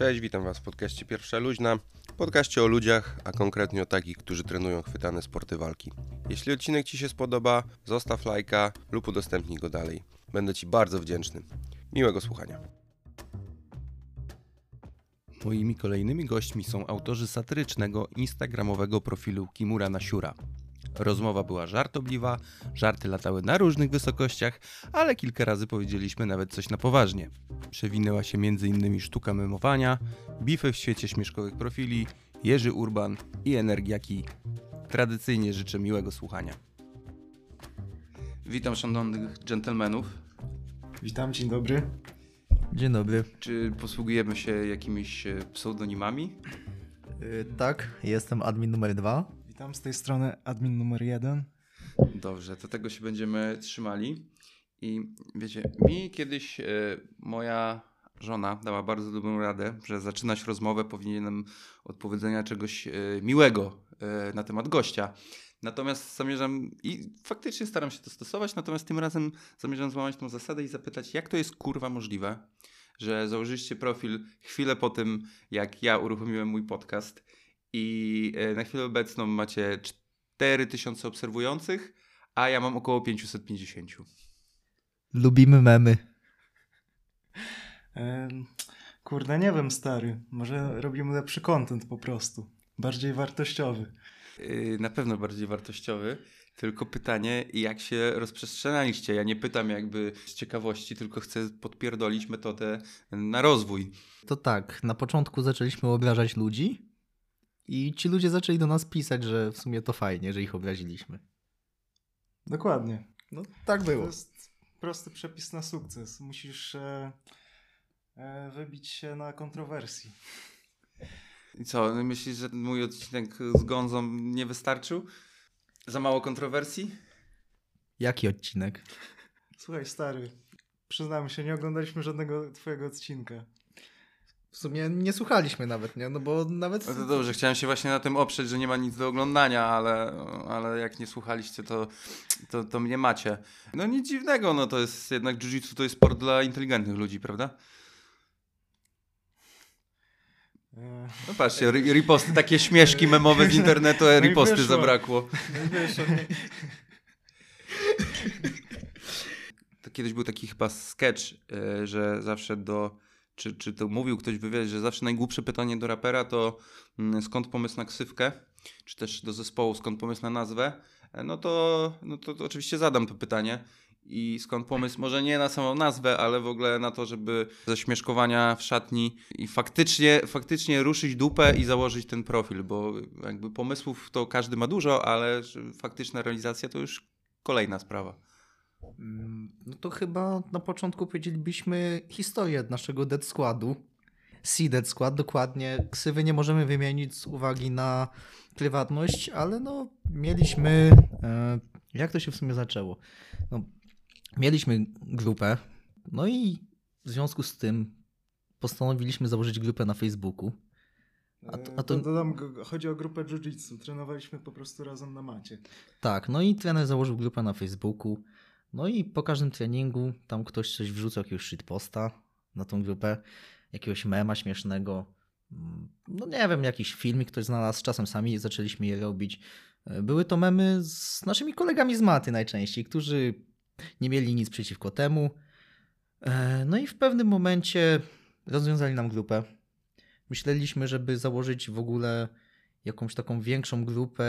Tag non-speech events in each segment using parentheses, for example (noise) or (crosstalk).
Cześć, witam Was w podcaście Pierwsza Luźna. Podcaście o ludziach, a konkretnie o takich, którzy trenują chwytane sporty walki. Jeśli odcinek Ci się spodoba, zostaw lajka lub udostępnij go dalej. Będę Ci bardzo wdzięczny. Miłego słuchania. Moimi kolejnymi gośćmi są autorzy satyrycznego instagramowego profilu Kimura Nasiura. Rozmowa była żartobliwa, żarty latały na różnych wysokościach, ale kilka razy powiedzieliśmy nawet coś na poważnie. Przewinęła się m.in. sztuka memowania, bify w świecie śmieszkowych profili, Jerzy Urban i Energiaki. Tradycyjnie życzę miłego słuchania. Witam szanownych dżentelmenów. Witam, dzień dobry. Dzień dobry. Czy posługujemy się jakimiś e, pseudonimami? Yy, tak, jestem admin numer dwa. Witam z tej strony admin numer jeden. Dobrze, to tego się będziemy trzymali. I wiecie, mi kiedyś e, moja żona dała bardzo dobrą radę, że zaczynać rozmowę powinienem od powiedzenia czegoś e, miłego e, na temat gościa. Natomiast zamierzam i faktycznie staram się to stosować, natomiast tym razem zamierzam złamać tą zasadę i zapytać, jak to jest kurwa możliwe, że założyliście profil chwilę po tym, jak ja uruchomiłem mój podcast i na chwilę obecną macie 4000 obserwujących, a ja mam około 550. Lubimy memy. Em, kurde, nie wiem, stary. Może robimy lepszy content po prostu. Bardziej wartościowy. Yy, Na pewno bardziej wartościowy. Tylko pytanie, jak się rozprzestrzenialiście? Ja nie pytam jakby z ciekawości, tylko chcę podpierdolić metodę na rozwój. To tak, na początku zaczęliśmy obrażać ludzi i ci ludzie zaczęli do nas pisać, że w sumie to fajnie, że ich obraziliśmy. Dokładnie. No tak To było. Prosty przepis na sukces. Musisz e, e, wybić się na kontrowersji. I co, myślisz, że mój odcinek z Gonzą nie wystarczył? Za mało kontrowersji? Jaki odcinek? Słuchaj, stary. Przyznamy się, nie oglądaliśmy żadnego twojego odcinka. W sumie nie słuchaliśmy nawet, nie? No bo nawet... No to dobrze, chciałem się właśnie na tym oprzeć, że nie ma nic do oglądania, ale, ale jak nie słuchaliście, to, to, to mnie macie. No nic dziwnego, no to jest jednak jiu-jitsu to jest sport dla inteligentnych ludzi, prawda? E, No patrzcie, ri- riposty, takie śmieszki memowe z internetu, a No i riposty wyszło. zabrakło. no i wiesz, on- To kiedyś był taki chyba sketch, e, że zawsze do, czy, czy to mówił ktoś w wywiadzie, że zawsze najgłupsze pytanie do rapera to mm, skąd pomysł na ksywkę, czy też do zespołu skąd pomysł na nazwę, E, no to, no to, to oczywiście zadam to pytanie. I skąd pomysł, może nie na samą nazwę, ale w ogóle na to, żeby ze śmieszkowania w szatni i faktycznie, faktycznie ruszyć dupę i założyć ten profil, bo jakby pomysłów to każdy ma dużo, ale faktyczna realizacja to już kolejna sprawa. Mm, No to chyba na początku powiedzielibyśmy historię naszego Dead Squadu. Sea Dead Squad, dokładnie. Ksywy nie możemy wymienić z uwagi na prywatność, ale no mieliśmy... E, jak to się w sumie zaczęło? No, mieliśmy grupę, no i w związku z tym postanowiliśmy założyć grupę na Facebooku. A to- a to- E, Dodam, chodzi o grupę jiu-jitsu. Trenowaliśmy po prostu razem na macie. Tak, no i trener założył grupę na Facebooku. No i po każdym treningu tam ktoś coś wrzucał, jakiegoś shitposta na tą grupę, jakiegoś mema śmiesznego. Mm, No nie wiem, jakiś filmik ktoś znalazł, czasem sami zaczęliśmy je robić. E, Były to memy z naszymi kolegami z maty najczęściej, którzy nie mieli nic przeciwko temu. E, No i w pewnym momencie rozwiązali nam grupę. Myśleliśmy, żeby założyć w ogóle jakąś taką większą grupę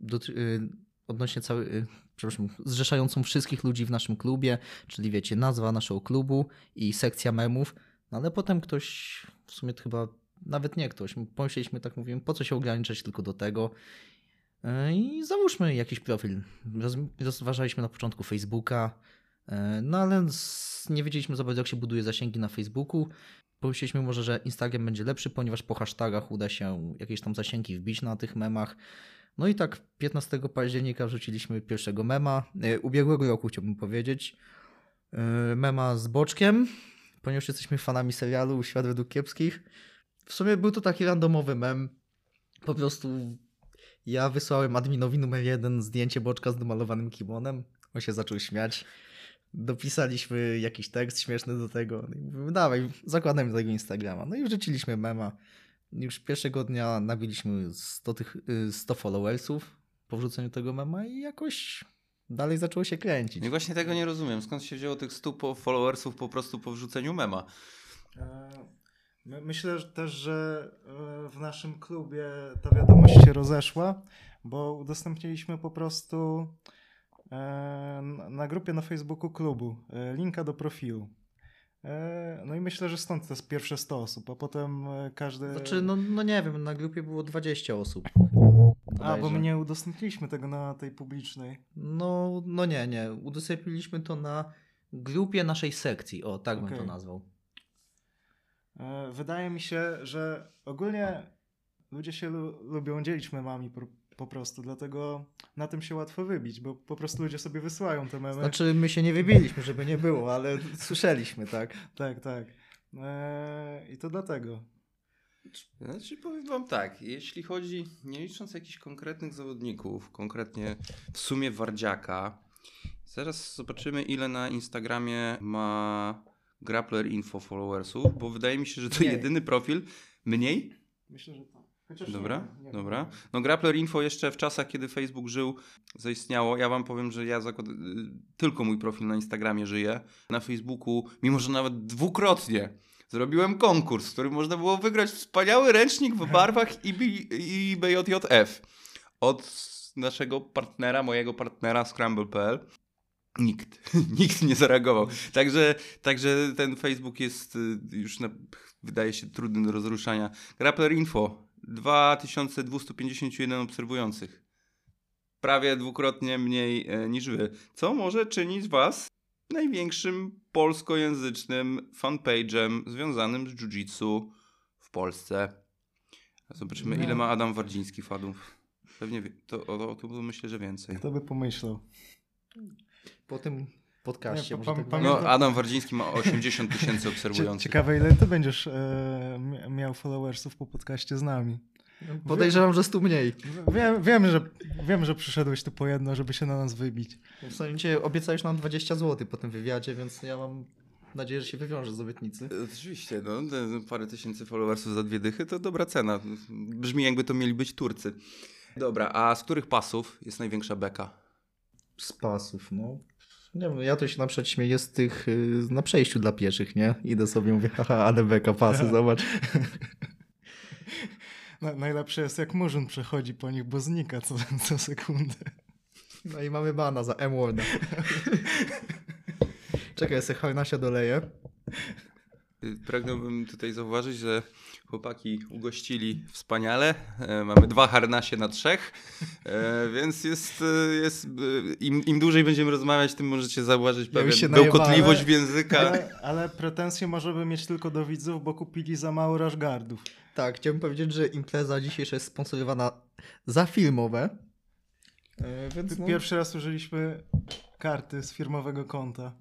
dotry- y, odnośnie całej, y, przepraszam, zrzeszającą wszystkich ludzi w naszym klubie, czyli wiecie, nazwa naszego klubu i sekcja memów, no ale potem ktoś, w sumie chyba nawet nie ktoś, pomyśleliśmy tak, mówimy, po co się ograniczać tylko do tego Y, i załóżmy jakiś profil. Roz, rozważaliśmy na początku Facebooka, y, no ale nie wiedzieliśmy za bardzo jak się buduje zasięgi na Facebooku, Pomyśleliśmy może, że Instagram będzie lepszy, ponieważ po hashtagach uda się jakieś tam zasięgi wbić na tych memach. No i tak 15 października wrzuciliśmy pierwszego mema, e, ubiegłego roku chciałbym powiedzieć, e, mema z Boczkiem, ponieważ jesteśmy fanami serialu Świat według kiepskich. W sumie był to taki randomowy mem, po prostu ja wysłałem adminowi numer jeden zdjęcie Boczka z domalowanym kimonem, on się zaczął śmiać. dopisaliśmy jakiś tekst śmieszny do tego. No i mówimy, dawaj, zakładamy tego Instagrama. No i wrzuciliśmy mema. Już pierwszego dnia nabiliśmy 100, tych, y, 100 followersów po wrzuceniu tego mema i jakoś dalej zaczęło się kręcić. I właśnie tego nie rozumiem. Skąd się wzięło tych 100 po- followersów po prostu po wrzuceniu mema? E, my- Myślę też, że e, w naszym klubie ta wiadomość się rozeszła, bo udostępniliśmy po prostu e, na grupie na Facebooku klubu linka do profilu. E, No i myślę, że stąd to jest pierwsze 100 osób, a potem e, każdy... Znaczy, no, no nie wiem, na grupie było 20 osób. A, bo my nie udostępniliśmy tego na tej publicznej. No, no nie, nie. Udostępniliśmy to na grupie naszej sekcji. O, tak bym Okej. to nazwał. E, Wydaje mi się, że ogólnie ludzie się lu- lubią dzielić memami po, prostu, dlatego na tym się łatwo wybić, bo po prostu ludzie sobie wysyłają te memy. Znaczy, my się nie wybiliśmy, żeby nie było, ale słyszeliśmy, tak? Tak, tak. E, I to dlatego. Znaczy powiem wam tak, jeśli chodzi, nie licząc jakichś konkretnych zawodników, konkretnie w sumie Wardziaka, zaraz zobaczymy ile na Instagramie ma Grappler Info followersów, bo wydaje mi się, że to Mniej. jedyny profil, mniej? Myślę, że tak. Chociaż Dobra, nie nie dobra. No Grappler Info jeszcze w czasach, kiedy Facebook żył, zaistniało. Ja wam powiem, że ja zakład... y, tylko mój profil na Instagramie żyje. Na Facebooku, mimo że nawet dwukrotnie zrobiłem konkurs, w którym można było wygrać wspaniały ręcznik w barwach IB... IBJJF od naszego partnera, mojego partnera Scramble.pl. Nikt, (laughs) nikt nie zareagował. Także, także ten Facebook jest y, już, na, wydaje się, trudny do rozruszania. Grappler Info, 2251 obserwujących. Prawie dwukrotnie mniej e, niż wy. Co może czynić was największym polskojęzycznym fanpage'em związanym z jiu-jitsu w Polsce. Zobaczymy, No. ile ma Adam Wardziński fadów. Pewnie to, o, o, to myślę, że więcej. Kto by pomyślał? Po tym podcaście. Nie, tak No, Adam Wardziński ma 80 tysięcy obserwujących. Ciekawe, ile ty będziesz e, mi- miał followersów po podcaście z nami. Podejrzewam, że stu mniej. Wiem, wiem, że, wiem, że przyszedłeś tu po jedno, żeby się na nas wybić. W sensie obiecałeś nam 20 zł po tym wywiadzie, więc ja mam nadzieję, że się wywiąże z obietnicy. Oczywiście, no, te parę tysięcy followersów za dwie dychy to dobra cena. Brzmi jakby to mieli być Turcy. Dobra, a z których pasów jest największa beka? Z pasów, no. Nie wiem, ja to się na przykład śmieję z tych y, na przejściu dla pieszych, nie? Idę sobie, mówię, haha, ale beka pasy, zobacz. (laughs) Na, najlepsze jest, jak Murzyn przechodzi po nich, bo znika co, (laughs) co sekundę. No i mamy bana za M-Worda. (laughs) Czekaj, ja sobie harnasia doleję. Pragnąłbym tutaj zauważyć, że chłopaki ugościli wspaniale. E, mamy dwa harnasie na trzech, e, więc jest, e, jest im, im dłużej będziemy rozmawiać, tym możecie zauważyć Ja pewien najebałem. bełkotliwość w języka. Ale, ale pretensje możemy mieć tylko do widzów, bo kupili za mało rashgardów. Tak, chciałbym powiedzieć, że impreza dzisiejsza jest sponsorowana za filmowe. Więc no, Pierwszy raz użyliśmy karty z firmowego konta.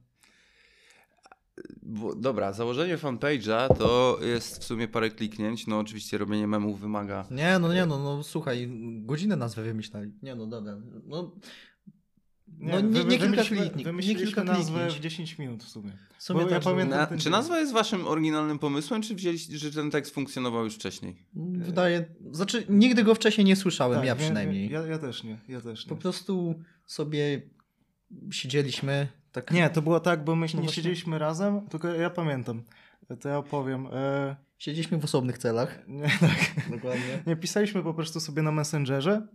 Bo, dobra, założenie fanpage'a to jest w sumie parę kliknięć. No oczywiście robienie memów wymaga Nie, no nie, no, no słuchaj, godzinę nazwę wymyślali. Nie, no dobra. No, No nie- nie kilka wymyśliliśmy- kliknięć, nie Wymyśliliśmy kilka nazwę kliknięć. w 10 minut w sumie. w sumie Bo ja tak, pamiętam- Na, czy dzień. nazwa jest waszym oryginalnym pomysłem, czy wzięliście, że ten tekst funkcjonował już wcześniej? Wydaje, znaczy nigdy go wcześniej nie słyszałem, Tak, ja przynajmniej. Ja, ja też nie, ja też Po nie. prostu sobie siedzieliśmy tak. Nie, to było tak, bo my No nie siedzieliśmy razem, tylko ja pamiętam. To ja opowiem. E, Siedzieliśmy w osobnych celach. (laughs) nie, tak. Dokładnie. Nie, pisaliśmy po prostu sobie na Messengerze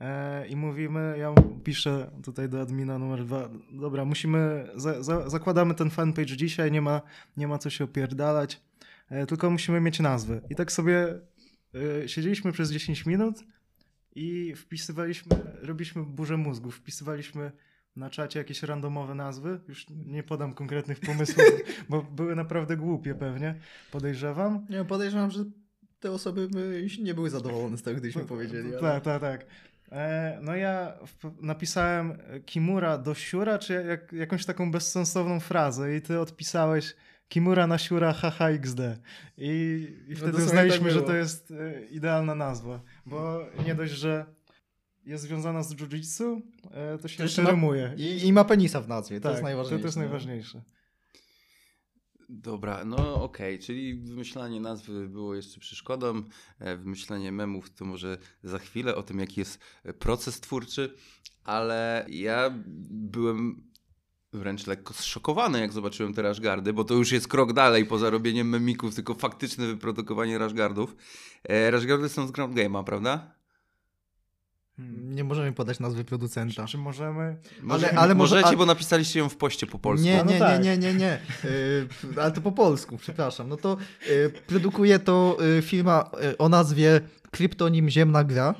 e, i mówimy, ja piszę tutaj do admina numer dwa, dobra, musimy, za, za, zakładamy ten fanpage dzisiaj, nie ma, nie ma co się opierdalać, e, tylko musimy mieć nazwę. I tak sobie e, siedzieliśmy przez 10 minut i wpisywaliśmy, robiliśmy burzę mózgu, wpisywaliśmy na czacie jakieś randomowe nazwy, już nie podam konkretnych pomysłów, (laughs) bo były naprawdę głupie pewnie, podejrzewam. Nie, podejrzewam, że te osoby by nie były zadowolone z tego, gdyśmy (laughs) powiedzieli. ale- Tak, tak, tak. E, no ja napisałem Kimura do siura, czy jak, jakąś taką bezsensowną frazę i ty odpisałeś Kimura na siura haha xd. I, i No wtedy dosłownie uznaliśmy, tak że to jest e, idealna nazwa, bo nie dość, że jest związana z jiu-jitsu, e, to się To jeszcze rymuje. I, I ma penisa w nazwie, to tak, jest najważniejsze. To jest najważniejsze. Dobra, no okej, czyli wymyślanie nazwy było jeszcze przeszkodą, e, wymyślanie memów to może za chwilę o tym, jaki jest proces twórczy, ale ja byłem wręcz lekko zszokowany, jak zobaczyłem te rashgardy, bo to już jest krok dalej poza robieniem memików, tylko faktyczne wyprodukowanie rashgardów. E, rashgardy są z Ground Game'a, prawda? Hmm. Nie możemy podać nazwy producenta. Czy możemy... Może, ale może- możecie, a- bo napisaliście ją w poście po polsku. Nie, No nie, tak. nie, nie, nie, nie. Yy, ale to po polsku, przepraszam. No to yy, produkuje to yy, firma yy, o nazwie Kryptonim Ziemna Gra.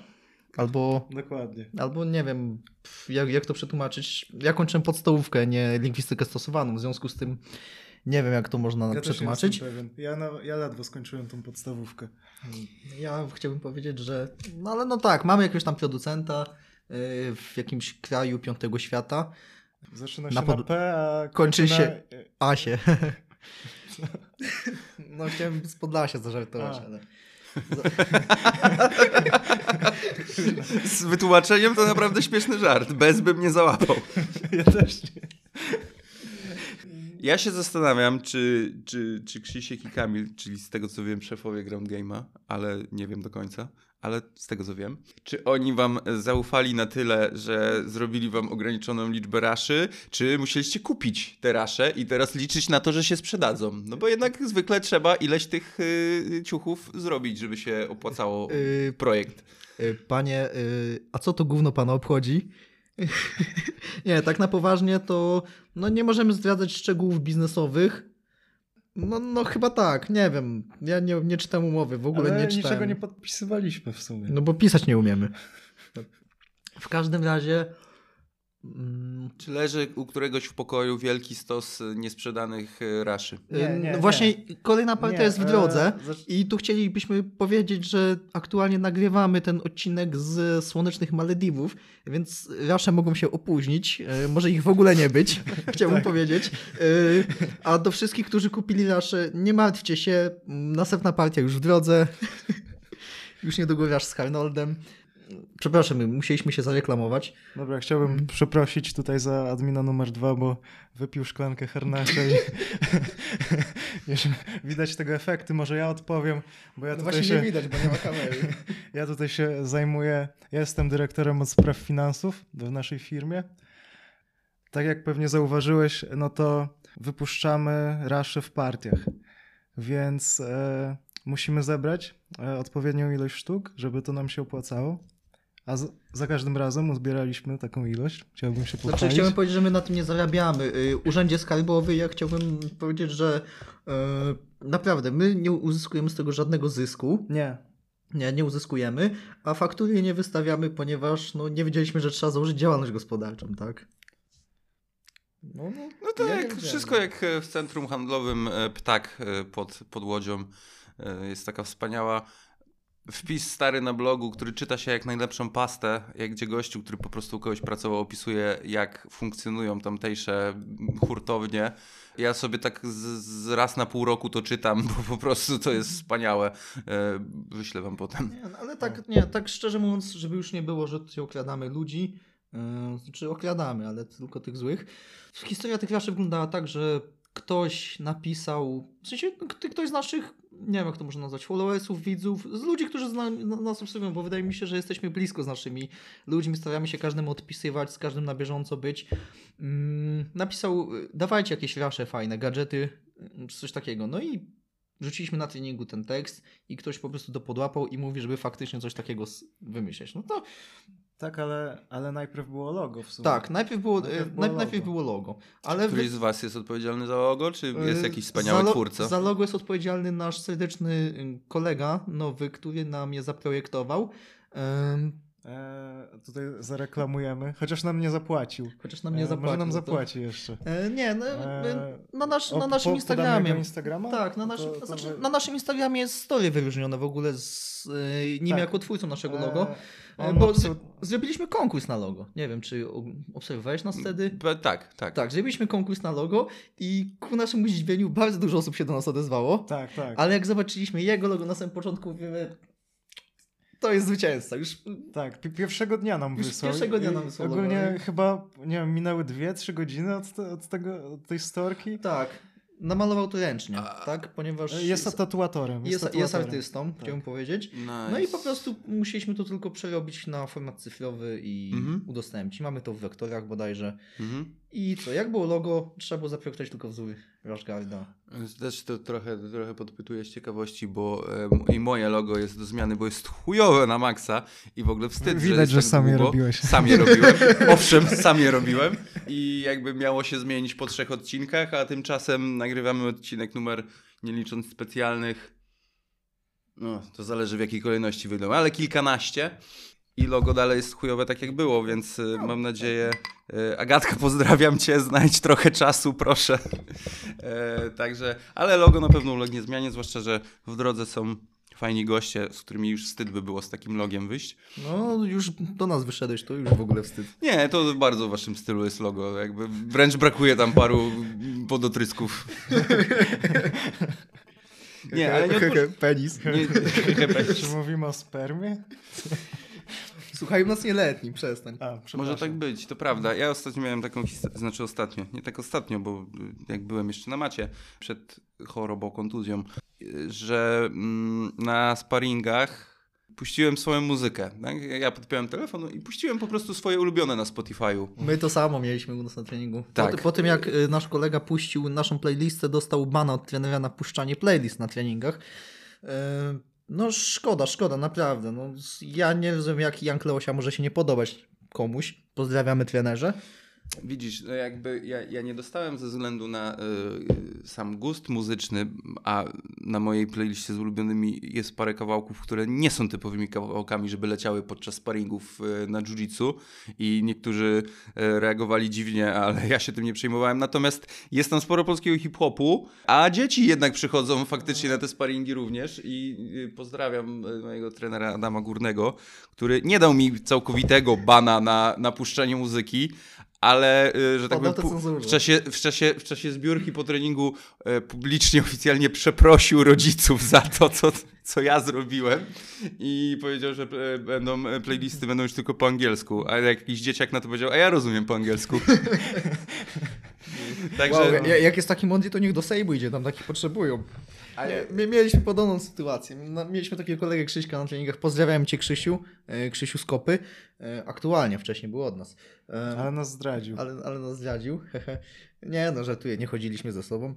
Albo, Dokładnie. albo nie wiem, jak, jak to przetłumaczyć. Ja kończyłem podstawówkę, nie lingwistykę stosowaną, w związku z tym nie wiem, jak to można Ja przetłumaczyć. Ja, na, ja ledwo skończyłem tą podstawówkę. Ja chciałbym powiedzieć, że. No ale no tak, mamy jakiegoś tam producenta yy, w jakimś kraju piątego świata. Zaczyna Na się na, pod- P, a kończy kończy się- Na... Asie. (laughs) No chciałem z Podlasia zażartować, A. ale... Z wytłumaczeniem to naprawdę śmieszny żart. Bez bym nie załapał. (laughs) Ja też nie. Ja się zastanawiam, czy, czy, czy Krzysiek i Kamil, czyli z tego co wiem, szefowie Ground Game'a, ale nie wiem do końca, ale z tego co wiem, czy oni wam zaufali na tyle, że zrobili wam ograniczoną liczbę raszy, czy musieliście kupić te rasze i teraz liczyć na to, że się sprzedadzą? No bo jednak zwykle trzeba ileś tych y, ciuchów zrobić, żeby się opłacało Yy, projekt. Y, Panie, y, a co to gówno pana obchodzi? (laughs) nie, tak na poważnie to no nie możemy zdradzać szczegółów biznesowych. No, no chyba tak, nie wiem. Ja nie, nie czytam umowy, w ogóle Ale nie czytałem. niczego nie podpisywaliśmy w sumie. No bo pisać nie umiemy. (laughs) W każdym razie Czy leży u któregoś w pokoju wielki stos niesprzedanych y, raszy? Nie, nie, no nie. właśnie kolejna partia Nie, jest w e, drodze. zacz- I tu chcielibyśmy powiedzieć, że aktualnie nagrywamy ten odcinek z słonecznych Malediwów, więc rasze mogą się opóźnić. e, Może ich w ogóle nie być, (laughs) chciałbym powiedzieć. E, A do wszystkich, którzy kupili rasze, nie martwcie się. m, Następna partia już w drodze. (laughs) Już niedługo rasz z Harnoldem. Przepraszam, musieliśmy się zareklamować. Dobra, chciałbym Mm. przeprosić tutaj za admina numer dwa, bo wypił szklankę harnasza i (laughs) widać tego efekty, może ja odpowiem, bo ja No tutaj, się, widać, bo nie ma kamery. (laughs) ja tutaj się zajmuję, ja jestem dyrektorem od spraw finansów w naszej firmie. Tak jak pewnie zauważyłeś, no to wypuszczamy rasze w partiach, więc e, musimy zebrać e, odpowiednią ilość sztuk, żeby to nam się opłacało. A z, za każdym razem uzbieraliśmy taką ilość. Chciałbym się pochwalić. Znaczy, chciałem powiedzieć, że my na tym nie zarabiamy. Y, Urzędzie Skarbowy, ja chciałbym powiedzieć, że y, naprawdę my nie uzyskujemy z tego żadnego zysku. Nie. Nie, nie uzyskujemy, a faktury nie wystawiamy, ponieważ no, nie wiedzieliśmy, że trzeba założyć działalność gospodarczą, tak? No, no, No to ja jak, wszystko jak w centrum handlowym e, Ptak e, pod, pod Łodzią. E, Jest taka wspaniała wpis stary na blogu, który czyta się jak najlepszą pastę, jak gdzie gościu, który po prostu u kogoś pracował, opisuje jak funkcjonują tamtejsze hurtownie. Ja sobie tak z, z raz na pół roku to czytam, (laughs) bo po prostu to jest wspaniałe. E, Wyślę wam potem. Nie, no, ale tak, nie, tak szczerze mówiąc, żeby już nie było, że tutaj okradamy ludzi, yy, znaczy okradamy, ale tylko tych złych. Historia tych raszy wyglądała tak, że ktoś napisał, w sensie ktoś z naszych, nie wiem jak to można nazwać, followersów, widzów, z ludzi, którzy zna, na, nas obserwują, bo wydaje mi się, że jesteśmy blisko z naszymi ludźmi, staramy się każdemu odpisywać, z każdym na bieżąco być. Mm, napisał, dawajcie jakieś rasze fajne, gadżety, czy coś takiego. No i rzuciliśmy na treningu ten tekst i ktoś po prostu to podłapał i mówi, żeby faktycznie coś takiego wymyśleć. No to Tak, ale, ale najpierw było logo w sumie. tak, najpierw było, Najpierw najpierw, było najpierw logo. było logo. Ale Któryś wy- z was jest odpowiedzialny za logo, czy jest y, jakiś wspaniały za twórca? Za logo jest odpowiedzialny nasz serdeczny y, kolega nowy, który nam je zaprojektował. E, tutaj zareklamujemy, chociaż nam nie zapłacił. Chociaż nam nie E, zapłacił. Może nam za to. zapłaci jeszcze. E, nie, no, na, nasz, na po- naszym podamy Instagramie. Instagrama? Tak, na To- naszym, to znaczy, wy- na naszym Instagramie jest story wyróżnione w ogóle z nim Tak. jako twórcą naszego logo. Bo z, zrobiliśmy konkurs na logo. Nie wiem, czy obserwowałeś nas wtedy? Be- Tak, tak. Tak, zrobiliśmy konkurs na logo i ku naszemu zdziwieniu bardzo dużo osób się do nas odezwało. Tak, tak. Ale jak zobaczyliśmy jego logo na samym początku, mówimy, to jest zwycięzca. Już Tak, pi- pierwszego dnia nam Już wysłał. pierwszego dnia nam wysłał Ogólnie chyba, nie wiem, minęły dwie, trzy godziny od, te, od, tego, od tej storki. tak. Namalował to ręcznie, A- tak? Ponieważ Jest tatuatorem. jest, jest tatuatorem. artystą, chciałbym powiedzieć. Nice. No i po prostu musieliśmy to tylko przerobić na format cyfrowy i Mhm. udostępnić. Mamy to w wektorach bodajże. Mhm. I co, jak było logo, trzeba było zaprojektować tylko wzór Rashgarda. Też to trochę, trochę podpytuję z ciekawości, bo e, i moje logo jest do zmiany, bo jest chujowe na maksa i w ogóle wstyd, Widać, jest że tak sam je robiłeś. Sam je robiłem. (laughs) Owszem, sam je robiłem i jakby miało się zmienić po trzech odcinkach, a tymczasem nagrywamy odcinek numer, nie licząc specjalnych, no to zależy w jakiej kolejności wyjdą, ale kilkanaście. I logo dalej jest chujowe tak jak było, więc y, mam nadzieję. y, Agatka, (laughs) pozdrawiam cię, znajdź trochę czasu, proszę. (laughs) E, także, ale logo na pewno ulegnie zmianie, zwłaszcza, że w drodze są fajni goście, z którymi już wstyd by było z takim logiem wyjść. No, już do nas wyszedłeś, to już w ogóle wstyd. Nie, to bardzo w waszym stylu jest logo. Jakby wręcz brakuje tam paru podotrysków. (laughs) Nie, ale nie, Penis. nie, Czy mówimy o spermie? Słuchaj, nas nieletni, przestań. A. Może tak być, to prawda. Ja ostatnio miałem taką historię, znaczy ostatnio, nie tak ostatnio, bo y, jak byłem jeszcze na macie przed chorobą, kontuzją, że mm, na sparingach puściłem swoją muzykę. Tak? Ja podpiąłem telefon i puściłem po prostu swoje ulubione na Spotify'u. My to samo mieliśmy u nas na treningu. Tak. Po, po tym jak y, nasz kolega puścił naszą playlistę, dostał bana od trenera na puszczanie playlist na treningach. Y, No szkoda, szkoda, naprawdę. No, ja nie rozumiem, jak Jan Kleosia może się nie podobać komuś. Pozdrawiamy trenerze. Widzisz, no jakby ja, ja nie dostałem ze względu na y, sam gust muzyczny, a na mojej playliście z ulubionymi jest parę kawałków, które nie są typowymi kawałkami, żeby leciały podczas sparingów y, na jiu-jitsu i niektórzy y, reagowali dziwnie, ale ja się tym nie przejmowałem. Natomiast jest tam sporo polskiego hip-hopu, a dzieci jednak przychodzą faktycznie na te sparingi również i pozdrawiam mojego trenera Adama Górnego, który nie dał mi całkowitego bana na, na puszczanie muzyki, ale y, że tak powiem, w czasie, w, czasie, w czasie zbiórki po treningu e, publicznie, (laughs) oficjalnie przeprosił rodziców za to, co, co ja zrobiłem i powiedział, że e, będą e, playlisty będą już tylko po angielsku, a jakiś dzieciak na to powiedział, a ja rozumiem po angielsku. (laughs) Także Wow, ja- jak jest taki mądry, to niech do Sejmu idzie, tam takich potrzebują. Ale- Nie, mieliśmy podobną sytuację. No, Mieliśmy takiego kolegę Krzyśka na treningach. Pozdrawiam cię Krzysiu, e, Krzysiu Skopy. Aktualnie, wcześniej był od nas. Ale nas zdradził. ale, ale nas zdradził. (laughs) nie no, żartuję, nie chodziliśmy ze sobą.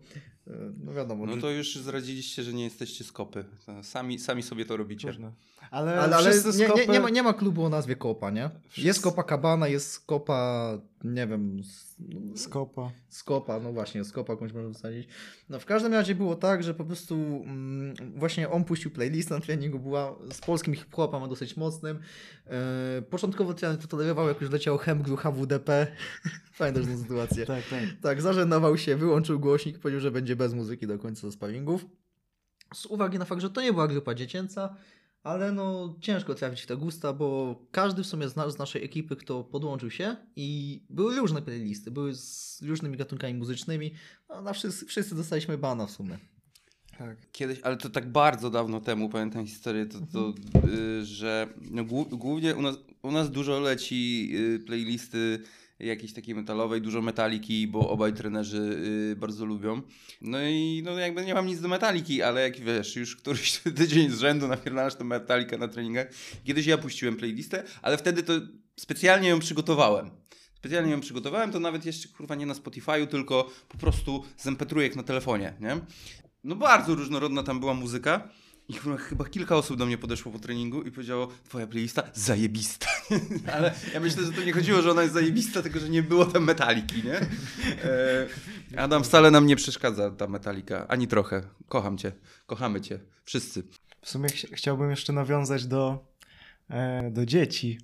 E, No wiadomo. no to już zdradziliście, że nie jesteście skopy. Sami, sami sobie to robicie. Można. Ale, Ale, ale nie, nie, skopy... nie, ma, nie ma klubu o nazwie Kopa, nie? Wszyscy- Jest Kopa Kabana, jest Kopa, nie wiem, Skopa. Skopa, no właśnie, Skopa jakąś można wsadzić. No w każdym razie było tak, że po prostu mm, właśnie on puścił playlist na treningu, była z polskim hip-hopem, a dosyć mocnym. E, początkowo trener to tolerował, jak już leciał Hemgru HWDP. Pamiętasz (laughs) tę sytuację? Tak, tak. Tak, zażenował się, wyłączył głośnik, powiedział, że będzie bez muzyki do końca sparingów. Z uwagi na fakt, że to nie była grupa dziecięca, ale no ciężko trafić w te gusta, bo każdy w sumie z, na, z naszej ekipy, kto podłączył się i były różne playlisty, były z różnymi gatunkami muzycznymi, no na wszyscy, wszyscy dostaliśmy bana w sumie. tak. Kiedyś, ale to tak bardzo dawno temu, pamiętam historię, to, to y, że no, głó- głównie u nas, u nas dużo leci y, playlisty jakiejś takiej metalowej, dużo metaliki, bo obaj trenerzy y, bardzo lubią. No i no, jakby nie mam nic do metaliki, ale jak wiesz, już któryś (laughs) tydzień z rzędu napierdalasz tę metalikę na treningach. Kiedyś ja puściłem playlistę, ale wtedy to specjalnie ją przygotowałem. Specjalnie ją przygotowałem, to nawet jeszcze kurwa nie na Spotify'u, tylko po prostu z mp na telefonie, nie? No bardzo różnorodna tam była muzyka. I chyba, chyba kilka osób do mnie podeszło po treningu i powiedziało, twoja playlista zajebista. (laughs) Ale ja myślę, że to nie chodziło, że ona jest zajebista, tylko że nie było tam metaliki, nie? E, Adam, wcale nam nie przeszkadza ta metalika, ani trochę. Kocham cię, kochamy cię, wszyscy. W sumie ch- chciałbym jeszcze nawiązać do, e, do dzieci.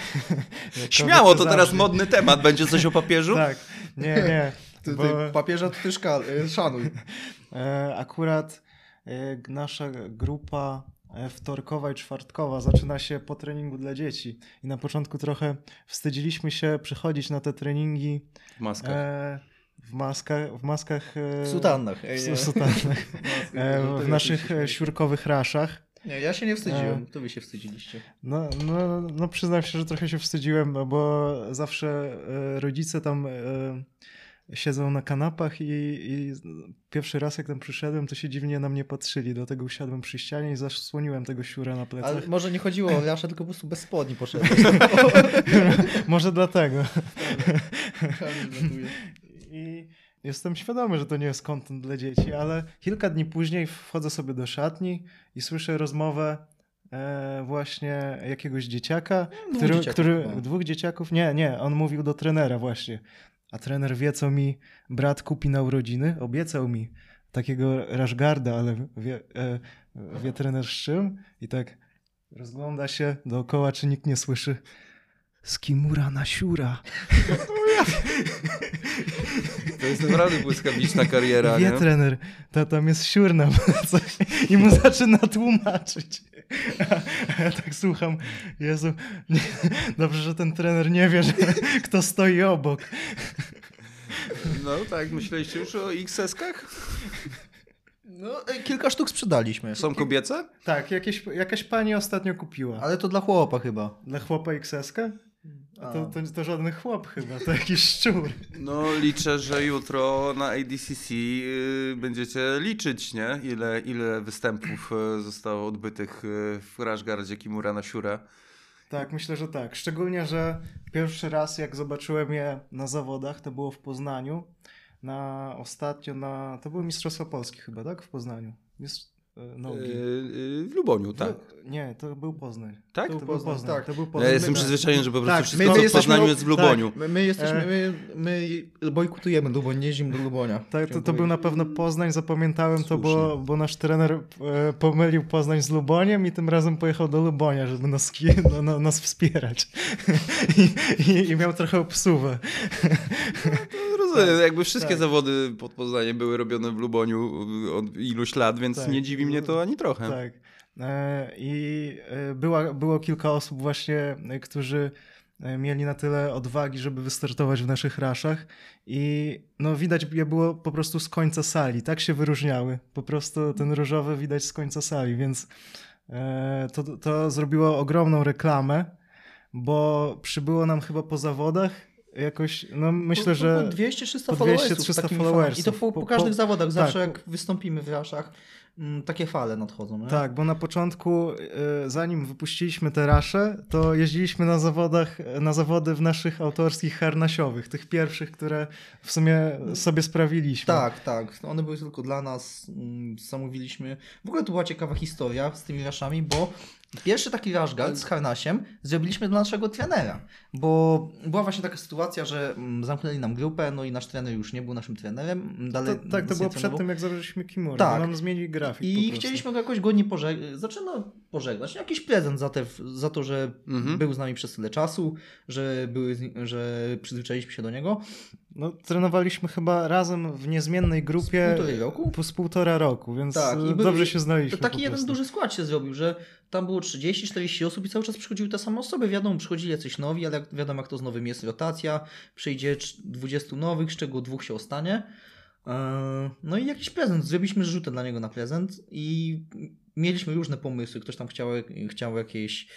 (laughs) Śmiało, to teraz modny temat. Będzie coś o papieżu? (laughs) Tak, nie, nie. Ty, bo, papieża to ty szka- szanuj. e, akurat nasza grupa e, wtorkowa i czwartkowa zaczyna się po treningu dla dzieci. I na początku trochę wstydziliśmy się przychodzić na te treningi W maskach. e, w maskach, w maskach e, W sutannach. Ej, w sutannach. (laughs) Maski, E, w ja naszych się e, świurkowych raszach. Nie, ja się nie wstydziłem. To wy się wstydziliście. No, no, no przyznam się, że trochę się wstydziłem, no bo zawsze e, rodzice tam e, siedzą na kanapach i, i pierwszy raz jak tam przyszedłem, to się dziwnie na mnie patrzyli, dlatego usiadłem przy ścianie i zasłoniłem tego siura na plecach. Ale może nie chodziło o Rasza, tylko po prostu bez spodni poszedł. (laughs) Może dlatego. I jestem świadomy, że to nie jest content dla dzieci, ale kilka dni później wchodzę sobie do szatni i słyszę rozmowę e, właśnie jakiegoś dzieciaka, Dwóch który, dzieciaków który chyba. dwóch dzieciaków, nie, nie, on mówił do trenera właśnie, a trener wie, co mi brat kupi na urodziny, obiecał mi takiego rashgarda, ale wie, e, wie trener z czym? I tak rozgląda się dookoła, czy nikt nie słyszy. Z Kimura na siura. (laughs) To jest naprawdę błyskawiczna kariera, Wie nie? trener, to tam jest siur na (laughs) coś i mu zaczyna tłumaczyć. A, ja tak słucham, Jezu, nie, dobrze, że ten trener nie wie, że kto stoi obok. No tak, myśleliście już o XS-kach? No, e, kilka sztuk sprzedaliśmy. Są kobiece? Tak, jakieś, jakaś pani ostatnio kupiła. Ale to dla chłopa chyba. Dla chłopa XS-kę? A to, to, to żaden chłop chyba, to jakiś szczur. No liczę, że jutro na ADCC y, będziecie liczyć, nie? Ile, ile występów y, zostało odbytych y, w Rashgardzie Kimura na Siurę. Tak, myślę, że tak. Szczególnie, że pierwszy raz jak zobaczyłem je na zawodach, to było w Poznaniu. Na ostatnio na. To były Mistrzostwa Polski chyba, tak? W Poznaniu. E, Nogi. Y, y, w Luboniu, tak. Nie, to był Poznań. Tak? To To był Poznań, Poznań. tak. To był Ja Poznań. jestem My- przyzwyczajony, że po prostu Tak, wszystko my- my w jesteśmy- Poznaniu jest w Luboniu. My, my jesteśmy, E. my, my bojkotujemy Luboń, nie jeździmy do Lubonia. Tak, to, to był na pewno Poznań, zapamiętałem to, Słusznie. bo, bo nasz trener e, pomylił Poznań z Luboniem i tym razem pojechał do Lubonia, żeby nas, no, no, nas wspierać. (laughs) I, i, I miał trochę obsuwę. No, Rozumiem, jakby wszystkie tak. zawody pod Poznaniem były robione w Luboniu y, od iluś lat, więc Tak. nie dziwi mnie to ani trochę. Tak. E, I e, była, było kilka osób właśnie, e, którzy mieli na tyle odwagi, żeby wystartować w naszych raszach i no widać je było po prostu z końca sali, tak się wyróżniały. Po prostu ten różowy widać z końca sali, więc to, to zrobiło ogromną reklamę, bo przybyło nam chyba po zawodach jakoś, no myślę, że... po 200-300 po followersów. 200-300 z takimi followersów. I to po, Po- po każdych po- zawodach, zawsze tak, jak wystąpimy w raszach, mm, takie fale nadchodzą. Nie? Tak, bo na początku, e, zanim wypuściliśmy te rasze, to jeździliśmy na zawodach, na zawody w naszych autorskich harnasiowych, tych pierwszych, które w sumie sobie sprawiliśmy. Tak, tak. One były tylko dla nas. mm, Zamówiliśmy. W ogóle to była ciekawa historia z tymi raszami, bo pierwszy taki rash guard z harnasiem zrobiliśmy dla naszego trenera. Bo była właśnie taka sytuacja, że mm, zamknęli nam grupę, no i nasz trener już nie był naszym trenerem. To, Dalej tak, to nas nie było przed tym, jak założyliśmy Kimura. Tak. Tak. Nam zmienili grafik I chcieliśmy go jakoś godnie pożegnać. Zaczyna pożegnać. Jakiś prezent za, te, za to, że Mhm. był z nami przez tyle czasu, że, były, że przyzwyczailiśmy się do niego. No, trenowaliśmy chyba razem w niezmiennej grupie Z półtorej roku? po- z półtora roku, więc Tak, e, był- dobrze się znaliśmy To taki jeden duży skład się zrobił, że tam było 30-40 osób i cały czas przychodziły te same osoby. Wiadomo, przychodzili jacyś nowi, ale wiadomo jak to z nowym jest rotacja. Przyjdzie trz- 20 nowych, z czego dwóch się ostanie. Eee, No i jakiś prezent. Zrobiliśmy rzutę dla niego na prezent i mieliśmy różne pomysły. Ktoś tam chciał, chciał jakieś e,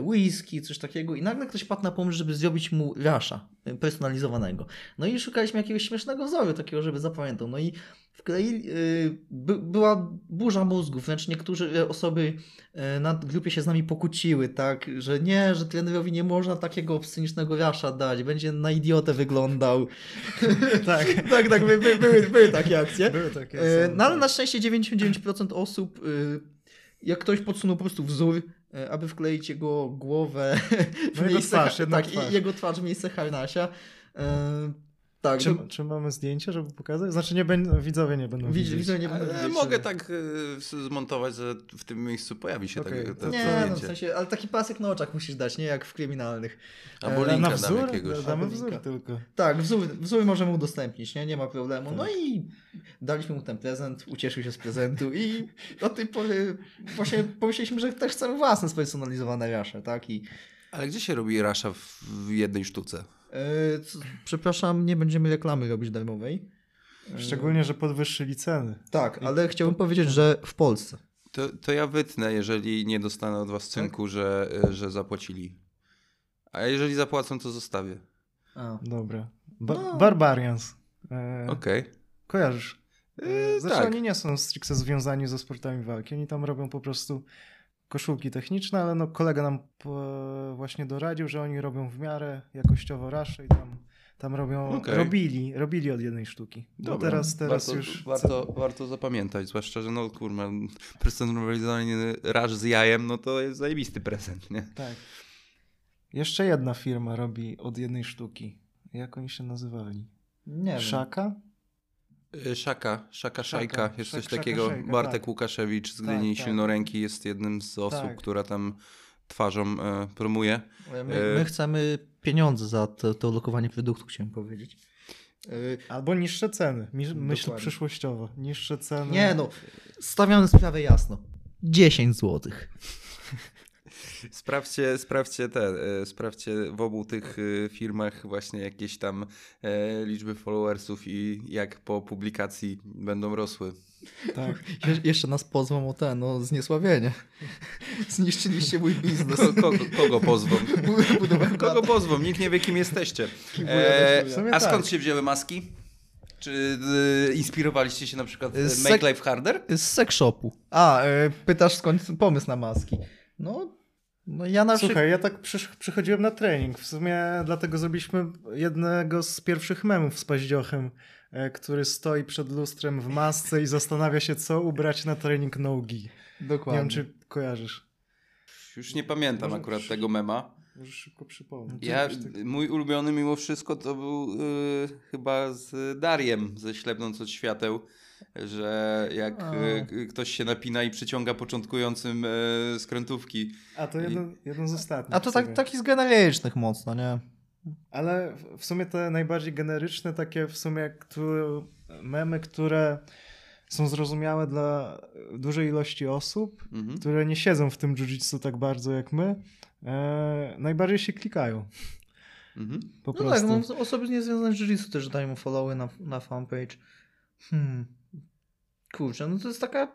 whisky, coś takiego i nagle ktoś padł na pomysł, żeby zrobić mu rasza e, personalizowanego. No i szukaliśmy jakiegoś śmiesznego wzoru takiego, żeby zapamiętał. No i wkleili, yy, by, była burza mózgów, wręcz niektóre osoby yy, na grupie się z nami pokłóciły, tak, że nie, że trenerowi nie można takiego obscenicznego rasza dać, będzie na idiotę wyglądał. (laughs) Tak. tak, tak, by, by, były, były takie akcje. Były takie E, No ale tak. na szczęście 99% osób, jak ktoś podsunął po prostu wzór, aby wkleić jego głowę (laughs) w No jego miejsce, twarz, tak, twarz. i jego twarz w miejsce harnasia. Tak, Czy, no, czy mamy zdjęcie, żeby pokazać? Znaczy nie będą, widzowie nie będą widz- widzieć. widzowie nie będą Ale wiedzieć, mogę tak y, zmontować, że w tym miejscu pojawi się okay, to, Nie, to no w zdjęcie. sensie, ale taki pasek na oczach musisz dać, nie jak w kryminalnych. Albo E, linka na dam wzór? jakiegoś. Damy wzór tylko. Tak, wzór, wzór możemy udostępnić, nie? Nie ma problemu. No Tak. i daliśmy mu ten prezent, ucieszył się z prezentu i do tej pory właśnie pomyśleliśmy, że też chcemy własne spersonalizowane rasze, tak? I Ale gdzie się robi rasza w jednej sztuce? E, przepraszam, nie będziemy reklamy robić darmowej. E, Szczególnie, że podwyższyli ceny. Tak, ale chciałbym powiedzieć, że w Polsce. To, to ja wytnę, jeżeli nie dostanę od was cynku, że, y, że zapłacili. A jeżeli zapłacą, to zostawię. A. Dobra. Ba- No. Barbarians. E, Okej. Kojarzysz? E, Yy, Zresztą tak. oni nie są stricte związani ze sportami walki. Oni tam robią po prostu koszulki techniczne, ale no kolega nam po, właśnie doradził, że oni robią w miarę jakościowo rasze i tam, tam robią, Okej. robili, robili od jednej sztuki. No teraz, teraz warto, już... Warto, warto zapamiętać, zwłaszcza, że no kurwa, personalizowany raż z jajem, no to jest zajebisty prezent, nie? Tak. Jeszcze jedna firma robi od jednej sztuki. Jak oni się nazywali? Nie wiem. Szaka? Y, Szaka, Szaka Szajka, jest Szak- coś Szaka takiego. Szajka, Bartek tak. Łukaszewicz z Tak, Gdyni tak. Silnoręki jest jednym z osób, Tak. która tam twarzą e, promuje. My, E, my chcemy pieniądze za to, to lokowanie produktu, chciałem powiedzieć. E, Albo niższe ceny. Myśl Dokładnie. przyszłościowo. Niższe ceny. Nie no, stawiamy sprawę jasno. 10 złotych. Sprawdźcie, sprawdźcie te, e, sprawdźcie w obu tych e, firmach właśnie jakieś tam e, liczby followersów i jak po publikacji będą rosły. Tak. Je, jeszcze nas pozwą o ten, no zniesławienie. (laughs) Zniszczyliście mój biznes. Ko, kogo, kogo pozwą? (laughs) Kogo pozwą? Nikt nie wie, kim jesteście. E, a skąd tak. się wzięły maski? Czy e, inspirowaliście się na przykład Z Make sek- Life Harder? Z sex shopu. A, e, pytasz skąd pomysł na maski. No, no ja na. Słuchaj, ja tak przysz- przychodziłem na trening. W sumie dlatego zrobiliśmy jednego z pierwszych memów z Paździochem, e, który stoi przed lustrem w masce i zastanawia się, co ubrać na trening nogi. Nie Dokładnie. wiem, czy kojarzysz. Już nie pamiętam Może akurat przy- tego mema. Może szybko przypomnę. Ja, Coś tak- mój ulubiony mimo wszystko to był y, chyba z Dariem, ze Ślepnąc od świateł, że jak A. y, ktoś się napina i przyciąga początkującym skrętówki. A to jeden, jeden z ostatnich. A to tak, taki z generycznych mocno, nie? Ale w- sumie te najbardziej generyczne, takie w sumie które, memy, które są zrozumiałe dla dużej ilości osób, Mhm. które nie siedzą w tym jiu-jitsu tak bardzo jak my, e, najbardziej się klikają. Mhm. Po No prostu. tak, no, osoby niezwiązane z jiu też dają mu followy na, na fanpage. Hmm. Kurczę, no to jest taka...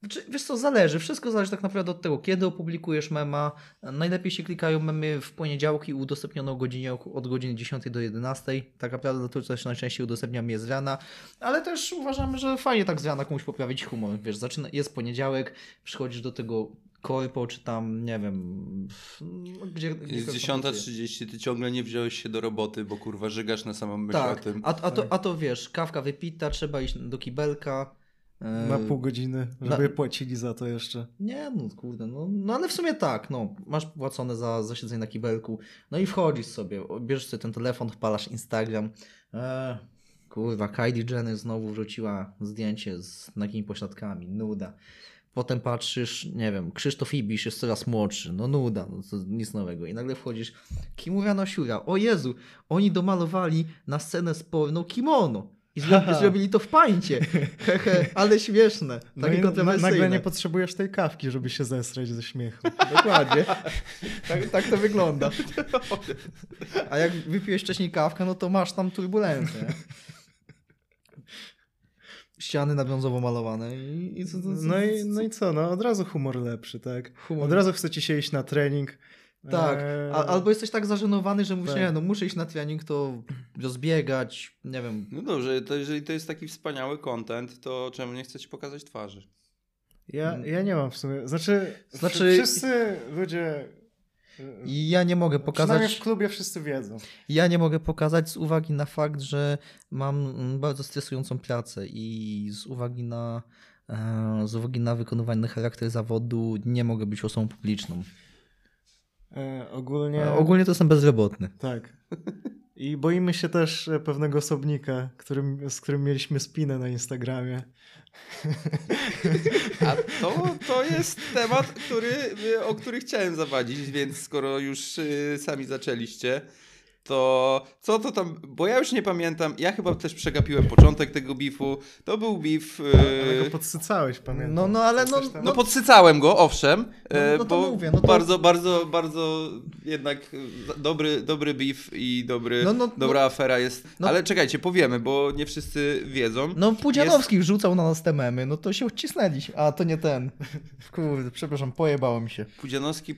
Znaczy, wiesz co, zależy. Wszystko zależy tak naprawdę od tego, kiedy opublikujesz mema. Najlepiej się klikają memy w poniedziałki udostępnione o godzinie, od godziny 10 do 11. Tak naprawdę to też najczęściej udostępniam je z rana. Ale też uważamy, że fajnie tak z rana komuś poprawić humor. Wiesz, zaczyna, jest poniedziałek, przychodzisz do tego korpo, czy tam, nie wiem, gdzie... gdzie Jest ktoś tam pracuje. 10.30, ty ciągle nie wziąłeś się do roboty, bo kurwa żygasz na samą myśl Tak, o tym. a, a, to, a to wiesz, kawka wypita, trzeba iść do kibelka. Na pół godziny, na- żeby płacili za to jeszcze. Nie, no kurde, no, no ale w sumie tak, no, masz płacone za, za siedzenie na kibelku, no i wchodzisz sobie, bierzesz sobie ten telefon, odpalasz Instagram, e, kurwa, Kylie Jenner znowu wrzuciła zdjęcie z nagimi pośladkami, nuda. Potem patrzysz, nie wiem, Krzysztof Ibisz jest coraz młodszy, no nuda, no to nic nowego. I nagle wchodzisz, Kimura Nosiura, o Jezu, oni domalowali na scenę sporną kimono. I zro- zrobili to w pańcie. Ale śmieszne. No Takie kontrowersyjne. nagle nie potrzebujesz tej kawki, żeby się zesrać ze śmiechu. Dokładnie. Tak, tak to wygląda. A jak wypiłeś wcześniej kawkę, no to masz tam turbulencję. Ściany na brązowo malowane i, i co, co, co, No i, co- no i co, no od razu humor lepszy, tak? Humor. Od razu chcecie się iść na trening. Tak, Eee, A, albo jesteś tak zażenowany, że mówisz, Tak. nie no muszę iść na trening, to rozbiegać, nie wiem. No dobrze, to jeżeli to jest taki wspaniały content, to czemu nie chcecie pokazać twarzy? Ja, ja nie mam w sumie. Znaczy, Znaczy- wszyscy ludzie. I ja nie mogę Przynajmniej pokazać, w klubie wszyscy wiedzą. ja nie mogę pokazać z uwagi na fakt, że mam mm, bardzo stresującą pracę i z uwagi na e, z uwagi na wykonywany charakter zawodu nie mogę być osobą publiczną. E, ogólnie. E, Ogólnie to jestem bezrobotny. Tak. I boimy się też e, pewnego osobnika, którym, z którym mieliśmy spinę na Instagramie. A to, to jest temat, który, o który chciałem zawadzić, więc skoro już y, sami zaczęliście, to co to tam, bo ja już nie pamiętam, ja chyba też przegapiłem początek tego bifu, to był bif... Ale Yy, go podsycałeś, pamiętam. No, no, ale no- tam- no podsycałem go, owszem, No, no to bo mówię, no to- bardzo, bardzo, bardzo jednak e, dobry, dobry beef i dobry, No, no, dobra afera jest, no- ale czekajcie, powiemy, bo nie wszyscy wiedzą. No Pudzianowski wrzucał na nas te memy, no to się odcisnęliśmy. A, to nie ten. (laughs) Kurde, przepraszam, pojebało mi się. Pudzianowski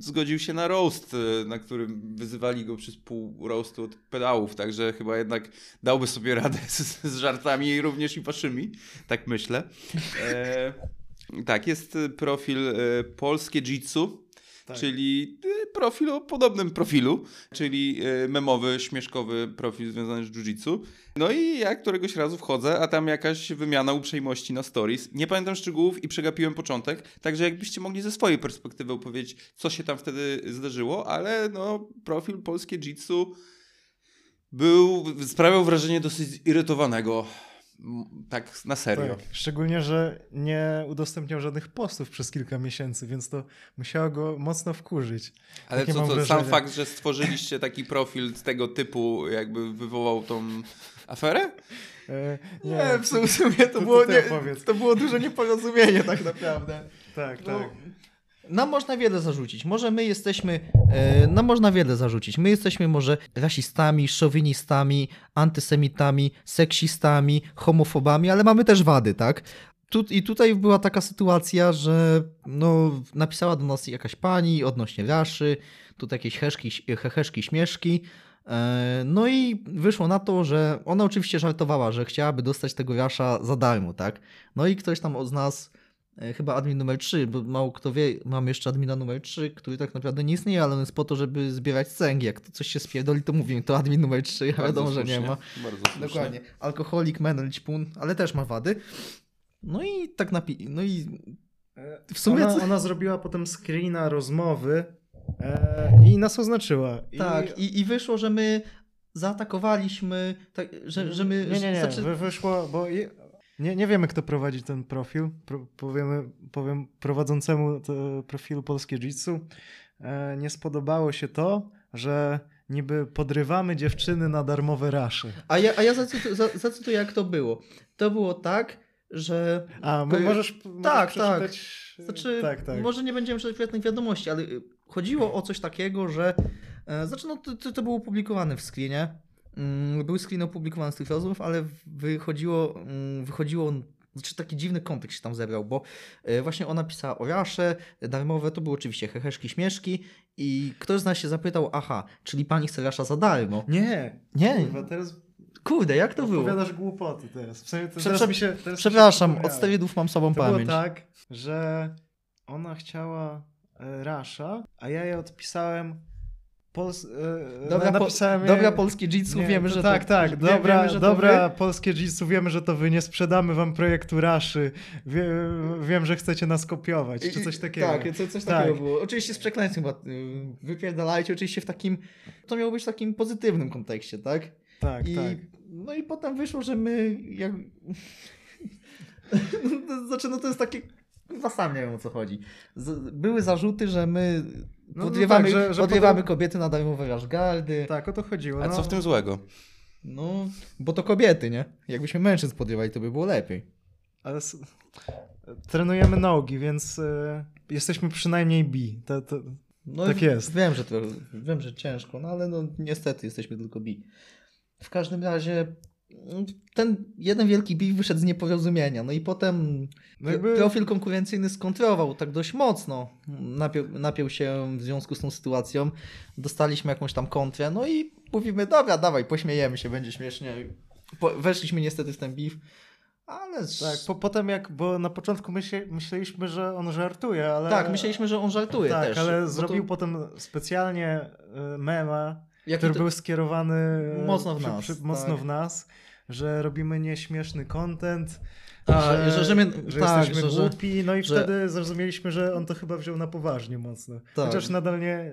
zgodził się na roast, na którym wyzywali go przez pół roastu od pedałów, także chyba jednak dałby sobie radę z, z żartami również i waszymi, tak myślę. E, tak, jest profil e, Polskie Jitsu, Tak. czyli e, profil o podobnym profilu, czyli e, memowy, śmieszkowy profil związany z jiu-jitsu. No i ja któregoś razu wchodzę, a tam jakaś wymiana uprzejmości na stories. Nie pamiętam szczegółów i przegapiłem początek, także jakbyście mogli ze swojej perspektywy opowiedzieć, co się tam wtedy zdarzyło, ale no, profil polskie jitsu był, sprawiał wrażenie dosyć zirytowanego. Tak na serio. Tak, szczególnie, że nie udostępniał żadnych postów przez kilka miesięcy, więc to musiało go mocno wkurzyć. Ale Takie co, to sam fakt, że stworzyliście taki profil tego typu, jakby wywołał tą aferę? E, Nie, w sumie, w sumie to, to było, nie, to było duże nieporozumienie tak naprawdę. Tak, No, tak. Nam można wiele zarzucić. Może my jesteśmy. E, nam można wiele zarzucić. My jesteśmy może rasistami, szowinistami, antysemitami, seksistami, homofobami, ale mamy też wady, tak? Tu, I tutaj była taka sytuacja, że no, napisała do nas jakaś pani odnośnie raszy, tu jakieś heszki, heheszki, śmieszki. E, No i wyszło na to, że ona oczywiście żartowała, że chciałaby dostać tego rasza za darmo, tak? No i ktoś tam od nas, chyba admin numer 3, bo mało kto wie, mam jeszcze admina numer 3, który tak naprawdę nie istnieje, ale on jest po to, żeby zbierać cęgi. Jak to coś się spierdoli, to mówię, to admin numer 3, a wiadomo, że nie ma. Bardzo słusznie. Dokładnie. Alkoholik, menel, ćpun, ale też ma wady. No i tak napi... No i w sumie... Ona, co- ona zrobiła potem screena rozmowy e, i nas oznaczyła. I... Tak, i, i wyszło, że my zaatakowaliśmy, tak, że, że my... Nie, nie, nie. znaczy- Wy, wyszło, bo je, nie, nie wiemy, kto prowadzi ten profil. Pro, powiemy, powiem prowadzącemu te profilu Polskie Jitsu. E, nie spodobało się to, że niby podrywamy dziewczyny na darmowe rasze. A ja, a ja zacytuję, za, zacytuję, jak to było. To było tak, że... A, możesz, możesz tak. przeczytać... Znaczy, tak, tak. może nie będziemy czytać prywatnych wiadomości, ale y, chodziło o coś takiego, że... E, znaczy, no to, to było opublikowane w screenie. Mm, Był screen opublikowany z tych rozmów, ale wychodziło, mm, wychodziło znaczy taki dziwny kontekst się tam zebrał, bo e, właśnie ona pisała o rasze, darmowe, to były oczywiście heheszki, śmieszki i ktoś z nas się zapytał, aha, czyli pani chce rasza za darmo. Nie, Nie, kurwa, teraz Kurde, jak to było? opowiadasz głupoty teraz. W to, Prze- teraz mi się, teraz mi się Przepraszam, od sterydów mam słabą To pamięć. było tak, że ona chciała e, Rasha, a ja jej odpisałem. Pols, e, Dobra, po, napisałem jej- dobra polskie jitsu, wiemy, że tak, to, tak, wie- dobra, wiemy, że dobra, wy. polskie jitsu, wiemy, że to wy, nie sprzedamy wam projektu Raszy, Wie, wiem, że chcecie nas kopiować, czy coś takiego. Tak, co, coś Tak. takiego było. Oczywiście z przekleństwem chyba y, wypierdalajcie, oczywiście w takim, to miało być w takim pozytywnym kontekście, tak? tak, I, tak. No i potem wyszło, że my jak... (laughs) znaczy, no to jest takie... Chyba sam nie wiem o co chodzi. Z, były zarzuty, że my no podrywamy, tak, że- że podry- kobiety na darmowe raszgardy. Tak, o to chodziło. A no. co w tym złego? No, bo to kobiety, nie? Jakbyśmy mężczyzn podrywali, to by było lepiej. Ale s- trenujemy nogi, więc e, jesteśmy przynajmniej bi. To, to, No, Tak jest. Wiem, że to, wiem, że ciężko, no ale no niestety jesteśmy tylko bi. W każdym razie ten jeden wielki bij wyszedł z nieporozumienia, no i potem No jakby- profil konkurencyjny skontrował tak dość mocno. Napiął, napiął się w związku z tą sytuacją, dostaliśmy jakąś tam kontrę, no i mówimy, dobra, dawaj, pośmiejemy się, będzie śmiesznie. Po, weszliśmy niestety w ten beef, ale... tak, po, potem jak, bo na początku myśle, myśleliśmy, że on żartuje, ale... tak, myśleliśmy, że on żartuje tak, też. ale to- zrobił potem specjalnie e, mema, jaki który to- był skierowany Mocno w przy- nas, przy, mocno tak. w nas, że robimy nieśmieszny content, A, że, że- że my- że tak, jesteśmy że- głupi, no i wtedy zrozumieliśmy, że on to chyba wziął na poważnie mocno. Tak. Chociaż nadal nie,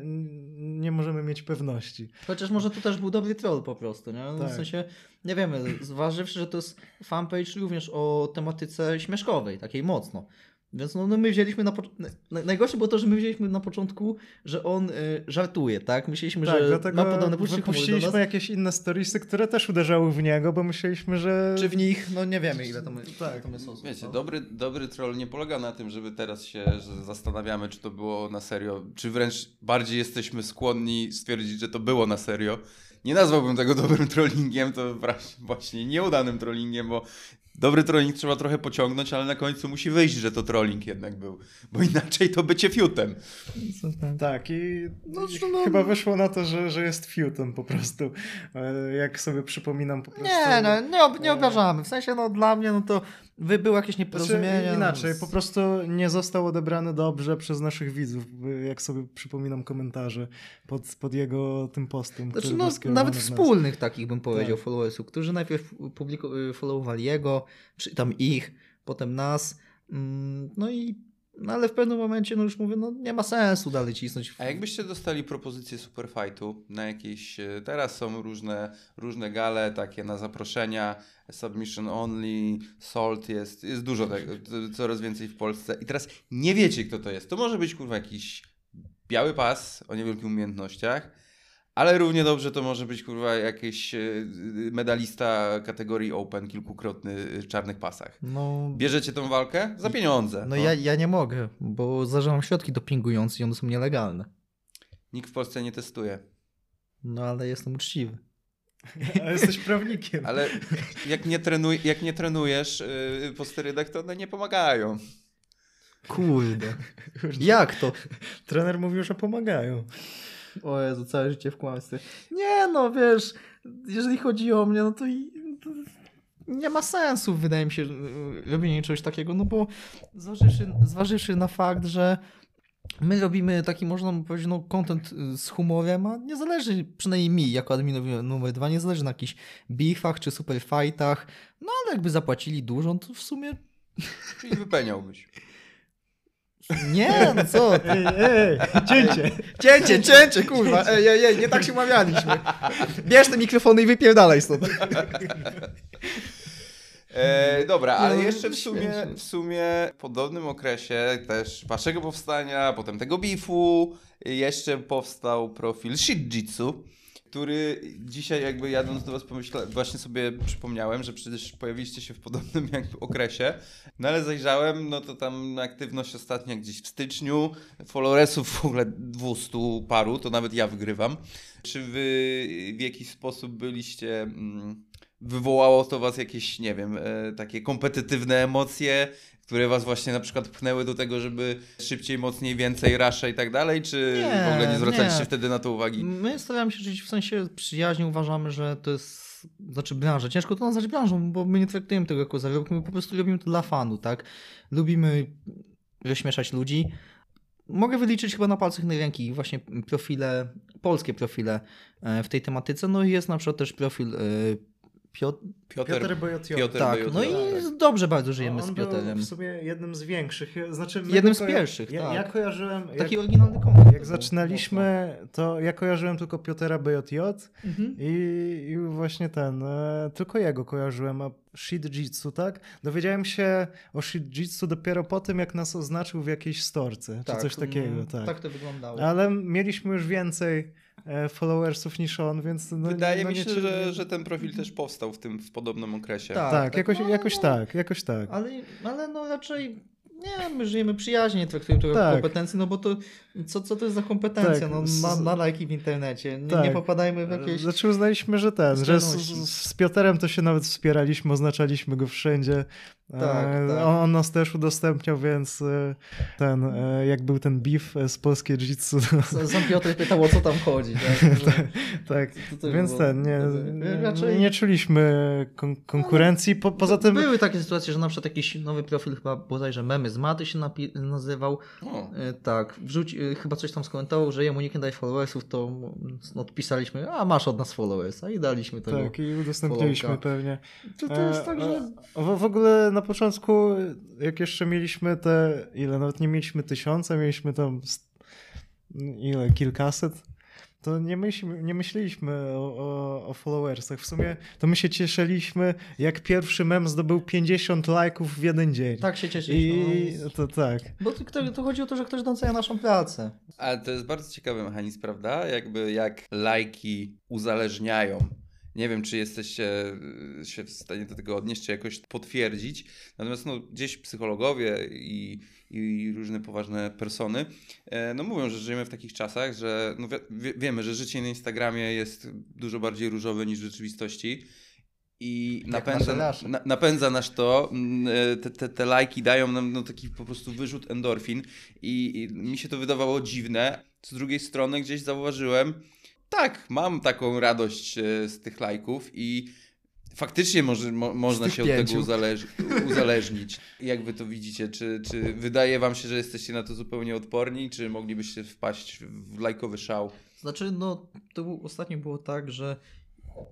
nie możemy mieć pewności. Chociaż może to też był dobry troll po prostu, nie? W Tak. sensie, nie wiemy, zważywszy, że to jest fanpage również o tematyce śmieszkowej, takiej mocno. Więc no, no my wzięliśmy na początku. Najgorsze było to, że my wzięliśmy na początku, że on y, żartuje, tak? Myśleliśmy, Tak, że ma podobne poczucie humoru do wypuściliśmy jakieś inne storiesy, które też uderzały w niego, bo myśleliśmy, że... Czy w nich, no nie wiemy ile to my, Tak. ile to my osób. Wiecie, no. dobry, dobry troll nie polega na tym, żeby teraz się że zastanawiamy, czy to było na serio, czy wręcz bardziej jesteśmy skłonni stwierdzić, że to było na serio. Nie nazwałbym tego dobrym trollingiem, to właśnie nieudanym trollingiem, bo dobry trolling trzeba trochę pociągnąć, ale na końcu musi wyjść, że to trolling jednak był, bo (laughs) inaczej to bycie fiutem. Tak, i No, no- chyba wyszło na to, że, że jest fiutem po prostu. E, Jak sobie przypominam po prostu... Nie, no, nie, ob, nie obrażamy. W sensie, no dla mnie, no to wy było jakieś Znaczy, nieporozumienie. inaczej, no, po prostu nie został odebrany dobrze przez naszych widzów, jak sobie przypominam komentarze pod, pod jego tym postem. Znaczy, no, nawet wspólnych takich bym powiedział Tak. followersów, którzy najpierw publiku- y, followowali jego, czy tam ich, potem nas. Mm, No i, no ale w pewnym momencie, no już mówię, no nie ma sensu dalej cisnąć. A jakbyście dostali propozycję Superfightu na jakieś, e, teraz są różne, różne gale takie na zaproszenia, Submission Only, Salt jest, jest dużo tego, coraz więcej w Polsce i teraz nie wiecie kto to jest. To może być kurwa jakiś biały pas o niewielkich umiejętnościach, ale równie dobrze to może być kurwa jakiś e, medalista kategorii Open, kilkukrotny e, w czarnych pasach. No, Bierzecie tą walkę? Za pieniądze. no ja, ja nie mogę, bo zażywam środki dopingujące i one są nielegalne. Nikt w Polsce nie testuje. No ale jestem uczciwy. A jesteś prawnikiem. Ale jak nie, trenuj, jak nie trenujesz yy, po sterydach, to one nie pomagają. Kurde. Jak to? Trener mówił, że pomagają. O Jezu, całe życie w kłamstwie. Nie no, wiesz, jeżeli chodzi o mnie, no to, nie ma sensu, wydaje mi się, y, robienie czegoś takiego, no bo zważywszy, zważywszy na fakt, że my robimy taki, można powiedzieć, no, content y, z humorem, a nie zależy, przynajmniej mi, jako adminowi numer dwa, nie zależy na jakichś beefach czy super fightach, no ale jakby zapłacili dużo, to w sumie Czyli wypeniałbyś. Nie, no co ty. Ej, ej, cięcie. Cięcie, cięcie, kurwa. Ej, ej, ej, nie tak się umawialiśmy. Bierz te mikrofony i wypierdalaj stąd. E, dobra, ale No, jeszcze w sumie, śmieszne. w sumie w podobnym okresie też waszego powstania, potem tego beefu, jeszcze powstał profil Shitjitsu, który dzisiaj jakby jadąc do was pomyślałem, właśnie sobie przypomniałem, że przecież pojawiliście się w podobnym jakby okresie, no ale zajrzałem, no to tam aktywność ostatnia gdzieś w styczniu, followersów w ogóle 200 paru, to nawet ja wygrywam. Czy wy w jakiś sposób byliście... Mm, wywołało to was jakieś, nie wiem, e, takie kompetytywne emocje, które was właśnie na przykład pchnęły do tego, żeby szybciej, mocniej, więcej, rasze i tak dalej, czy Nie, w ogóle nie zwracaliście nie. wtedy na to uwagi? My staramy się żyć w sensie przyjaźni, uważamy, że to jest, znaczy branża. Ciężko to nazwać branżą, bo my nie traktujemy tego jako zarobek, my po prostu robimy to dla fanu, tak? Lubimy rozśmieszać ludzi. Mogę wyliczyć chyba na palcach jednej ręki właśnie profile, polskie profile e, w tej tematyce. No i jest na przykład też profil e, Piotr. Piotr, Piotr Bojotio. Piotr Tak, Bojot- no i dobrze bardzo żyjemy On z był Piotrem. w sumie jednym z większych. Znaczy, Jednym z pierwszych, ja, tak. Ja kojarzyłem... Taki jak, oryginalny kontent. jak zaczynaliśmy, to ja kojarzyłem tylko Piotera BJJ Mhm. i, i właśnie ten, e, tylko jego kojarzyłem, a Shitjitsu, tak? Dowiedziałem się o Shitjitsu dopiero po tym, jak nas oznaczył w jakiejś storce, czy coś takiego, mm, tak. Tak to wyglądało. Ale mieliśmy już więcej followersów niż on, więc... No, Wydaje no mi nie- się, że, że ten profil też powstał w tym w podobnym okresie. Tak. Tak, jakoś, no, jakoś tak, jakoś tak. Ale, ale no raczej nie, my żyjemy przyjaźnie, nie traktujemy tego Tak. jako kompetencji, no bo to co, co to jest za kompetencja? Tak, no, na, na lajki w internecie. Nie, Tak. nie popadajmy w jakieś... Znaczy uznaliśmy, że ten, że z, z, Pioterem to się nawet wspieraliśmy, oznaczaliśmy go wszędzie. Tak, E, tak. On, nas też udostępniał, więc e, ten, e, jak był ten beef e, z polskie jiu-jitsu, to, Sam Piotr pytał, o co tam chodzi. (laughs) Tak? tak, To też więc było ten, nie, nie, Raczej- nie czuliśmy kon, konkurencji, po, poza tym... Były takie sytuacje, że na przykład jakiś nowy profil, chyba bodajże Memy z Maty się napi- nazywał. O, E, tak, wrzuć, e, chyba coś tam skomentował, że jemu nikt nie daje followersów, to no, odpisaliśmy, a masz od nas followersa i daliśmy tego. Tak, i udostępniliśmy followka. pewnie. To, to jest E, tak, że... W, w ogóle na początku, jak jeszcze mieliśmy te, ile, nawet nie mieliśmy tysiąca, mieliśmy tam st- ile, kilkaset, to nie, myśl, nie myśleliśmy o, o, o followersach. W sumie to my się cieszyliśmy, jak pierwszy mem zdobył 50 lajków w jeden dzień. Tak się cieszę. I to tak. Bo to, to chodzi o to, że ktoś docenia naszą pracę. Ale to jest bardzo ciekawy mechanizm, prawda? Jakby jak lajki uzależniają. Nie wiem, czy jesteście y, się w stanie do tego odnieść, czy jakoś potwierdzić. Natomiast no, gdzieś psychologowie i, i różne poważne persony e, no, mówią, że żyjemy w takich czasach, że no, wie, wiemy, że życie na Instagramie jest dużo bardziej różowe niż w rzeczywistości. I napędza, nasze na, napędza nas to, e, te, te, te lajki dają nam no, taki po prostu wyrzut endorfin i, i mi się to wydawało dziwne. Z drugiej strony gdzieś zauważyłem, tak, mam taką radość e, z tych lajków i faktycznie może, mo, można się od pięciu. tego uzależ, (laughs) uzależnić. Jak wy to widzicie? Czy, czy wydaje wam się, że jesteście na to zupełnie odporni, czy moglibyście wpaść w lajkowy szał? Znaczy, no, to był, ostatnio było tak, że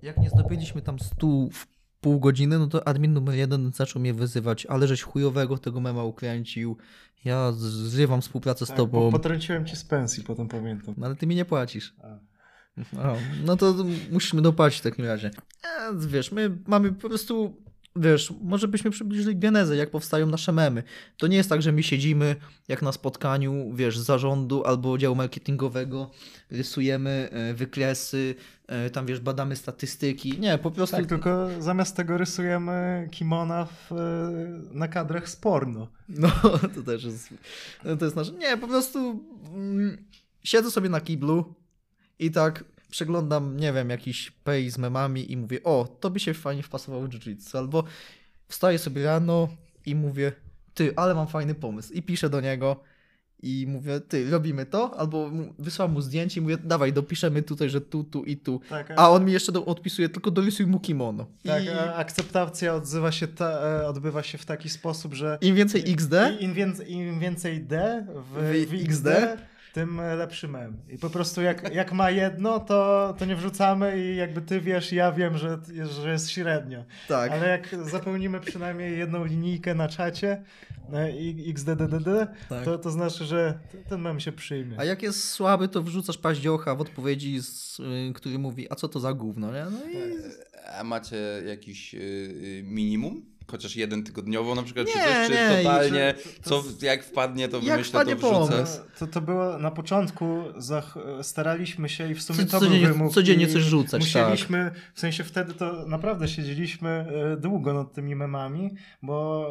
jak nie zdobyliśmy tam 100 w pół godziny, no to admin numer jeden zaczął mnie wyzywać, ale żeś chujowego tego mema ukręcił, ja zrywam współpracę z tak tobą, potrąciłem ci z pensji, potem pamiętam. no, ale ty mi nie płacisz. A. No, no to musimy dopłacić w takim razie. E, wiesz, my mamy po prostu, wiesz, może byśmy przybliżyli genezę, jak powstają nasze memy. To nie jest tak, że my siedzimy jak na spotkaniu, wiesz, zarządu albo działu marketingowego, rysujemy e, wykresy, e, tam wiesz, badamy statystyki. Nie, po prostu... Tak, tylko zamiast tego rysujemy kimona w, na kadrach z porno. No, to też jest. To jest nasze. Nie, po prostu mm, siedzę sobie na kiblu i tak przeglądam, nie wiem, jakiś pay z memami i mówię, o, to by się fajnie wpasowało w jiu-jitsu. Albo wstaję sobie rano i mówię, ty, ale mam fajny pomysł. I piszę do niego i mówię, ty, robimy to? Albo wysyłam mu zdjęcie i mówię, dawaj, dopiszemy tutaj, że tu, tu i tu. Tak, A on mi jeszcze do, odpisuje, tylko dorysuj mu kimono. tak I akceptacja odzywa się ta, e, odbywa się w taki sposób, że im więcej XD, im, więcej, im więcej D w, W w XD, XD, tym lepszy mem. I po prostu jak, jak ma jedno, to, to nie wrzucamy i jakby ty wiesz, ja wiem, że, że jest średnio. tak. Ale jak zapełnimy przynajmniej jedną linijkę na czacie e, i XDDDD, tak. to, to znaczy, że ten mem się przyjmie. A jak jest słaby, to wrzucasz paździocha w odpowiedzi, z, y, który mówi, a co to za gówno, nie? No i... A macie jakiś y, y, minimum? Chociaż jeden tygodniowo na przykład, czy Nie, coś, czy nie, totalnie, to- co jak wpadnie, to Jak wymyślę, wpadnie to wrzucę. To, to było na początku, zach, staraliśmy się i w sumie Co- to był codziennie- wymóg. codziennie coś rzucać, Musieliśmy, w sensie wtedy to naprawdę siedzieliśmy e, długo nad tymi memami, bo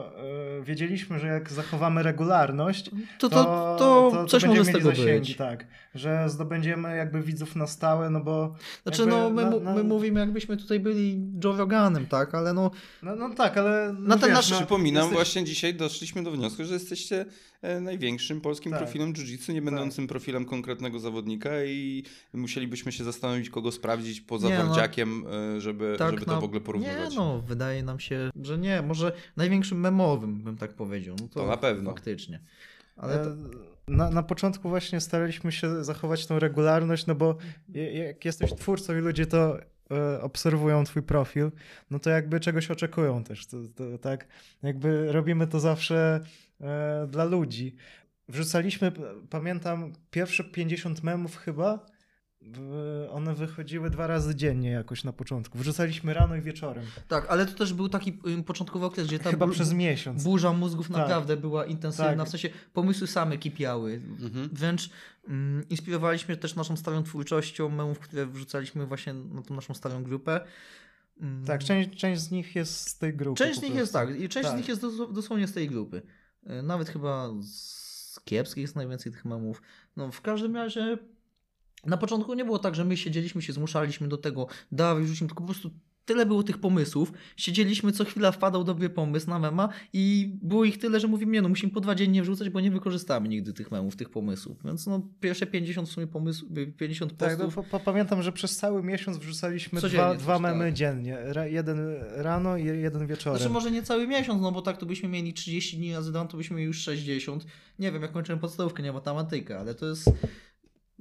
e, wiedzieliśmy, że jak zachowamy regularność, To, to, to, coś może z będziemy tego zasięgi, być. Tak, że zdobędziemy jakby widzów na stałe, no bo Znaczy, jakby no, my, na- na- my mówimy, jakbyśmy tutaj byli Joe Roganem, tak? Ale no, no, no tak, ale Na ten wiesz, nasz- no, Przypominam, jesteś- właśnie dzisiaj doszliśmy do wniosku, że jesteście e, największym polskim Tak. profilem jiu-jitsu, nie będącym profilem konkretnego zawodnika i musielibyśmy się zastanowić, kogo sprawdzić poza Nie, no. Wardziakiem, e, żeby, tak żeby to na- w ogóle porównywać. Nie, no, wydaje nam się, że nie. Może największym memowym, bym tak powiedział. No to, To na pewno. Faktycznie. Ale to, E, Na, na początku właśnie staraliśmy się zachować tą regularność, no bo jak jesteś twórcą i ludzie to obserwują twój profil, no to jakby czegoś oczekują też, to, to, tak? Jakby robimy to zawsze e, dla ludzi. Wrzucaliśmy, pamiętam, pierwsze 50 memów chyba, one wychodziły dwa razy dziennie jakoś na początku. Wrzucaliśmy rano i wieczorem. tak, ale to też był taki początkowy okres, gdzie ta Chyba bu- przez miesiąc. burza mózgów Tak. naprawdę była intensywna, Tak. w sensie pomysły same kipiały. Mhm. Wręcz mm, inspirowaliśmy też naszą starą twórczością memów, które wrzucaliśmy właśnie na tą naszą starą grupę. Mm, Tak, część, część z nich jest z tej grupy. Część z nich jest tak, i część z Tak. nich jest dos- dosłownie z tej grupy. Y, Nawet chyba z kiepskich jest najwięcej tych memów. No w każdym razie na początku nie było tak, że my siedzieliśmy, się zmuszaliśmy do tego, dawaj, rzucimy, tylko po prostu tyle było tych pomysłów. Siedzieliśmy, co chwila wpadał dobry pomysł na mema i było ich tyle, że mówimy, nie no, musimy po dwa dziennie wrzucać, bo nie wykorzystamy nigdy tych memów, tych pomysłów. Więc no pierwsze 50 w sumie pomysłów, 50 Tak, no, postów. po, pamiętam, że przez cały miesiąc wrzucaliśmy dwa, dwa memy tak. dziennie. Ra, jeden rano i jeden wieczorem. Znaczy może nie cały miesiąc, no bo tak to byśmy mieli 30 dni razy dwa, to byśmy mieli już 60. Nie wiem, jak kończyłem podstawówkę, nie matematyka, ale to jest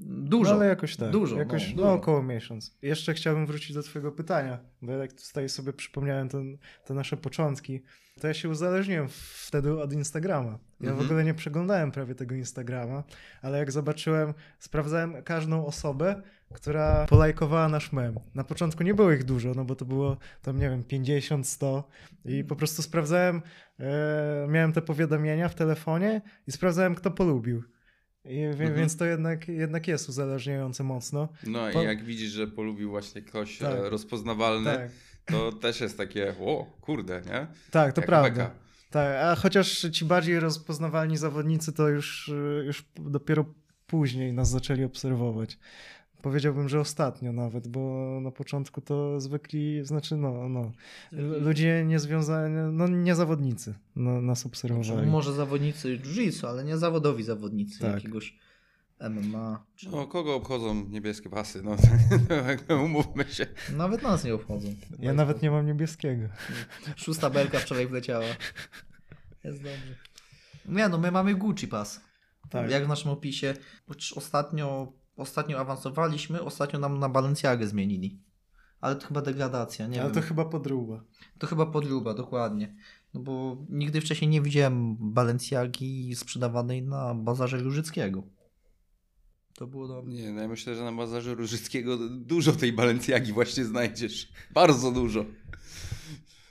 dużo. No, ale jakoś tak. Dużo, Jakoś, no, no, około miesiąc. Jeszcze chciałbym wrócić do twojego pytania, bo jak tutaj sobie przypomniałem ten, te nasze początki, to ja się uzależniłem wtedy od Instagrama. Ja w Mhm. ogóle nie przeglądałem prawie tego Instagrama, ale jak zobaczyłem, sprawdzałem każdą osobę, która polajkowała nasz mem. Na początku nie było ich dużo, no bo to było tam, nie wiem, 50, 100 i po prostu sprawdzałem, e, miałem te powiadomienia w telefonie i sprawdzałem, kto polubił. I, Mhm. Więc to jednak, jednak jest uzależniające mocno. No Po- i jak widzisz, że polubił właśnie ktoś Tak. e, rozpoznawalny, Tak, to też jest takie, o kurde, nie? tak to Jak prawda. beka. Tak, a chociaż ci bardziej rozpoznawalni zawodnicy to już, już dopiero później nas zaczęli obserwować. Powiedziałbym, że ostatnio nawet, bo na początku to zwykli, znaczy no, no ludzie niezwiązani, no nie zawodnicy no, nas obserwowali. Może zawodnicy jiu-jitsu, ale nie zawodowi zawodnicy Tak. jakiegoś MMA. Czy... No, kogo obchodzą niebieskie pasy? No, (laughs) umówmy się. Nawet nas nie obchodzą. Ja nawet nie mam niebieskiego. Szósta belka wczoraj wleciała. Jest dobrze. Nie no, my mamy Gucci Pass. Tak. Jak w naszym opisie. Choć ostatnio, ostatnio awansowaliśmy, ostatnio nam na Balenciagę zmienili. Ale to chyba degradacja, nie Ale wiem. to chyba podróba. To chyba podróba, dokładnie. No bo nigdy wcześniej nie widziałem Balenciagi sprzedawanej na bazarze Różyckiego. To było do... Nie, no ja myślę, że na bazarze Różyckiego dużo tej Balenciagi właśnie znajdziesz. Bardzo dużo.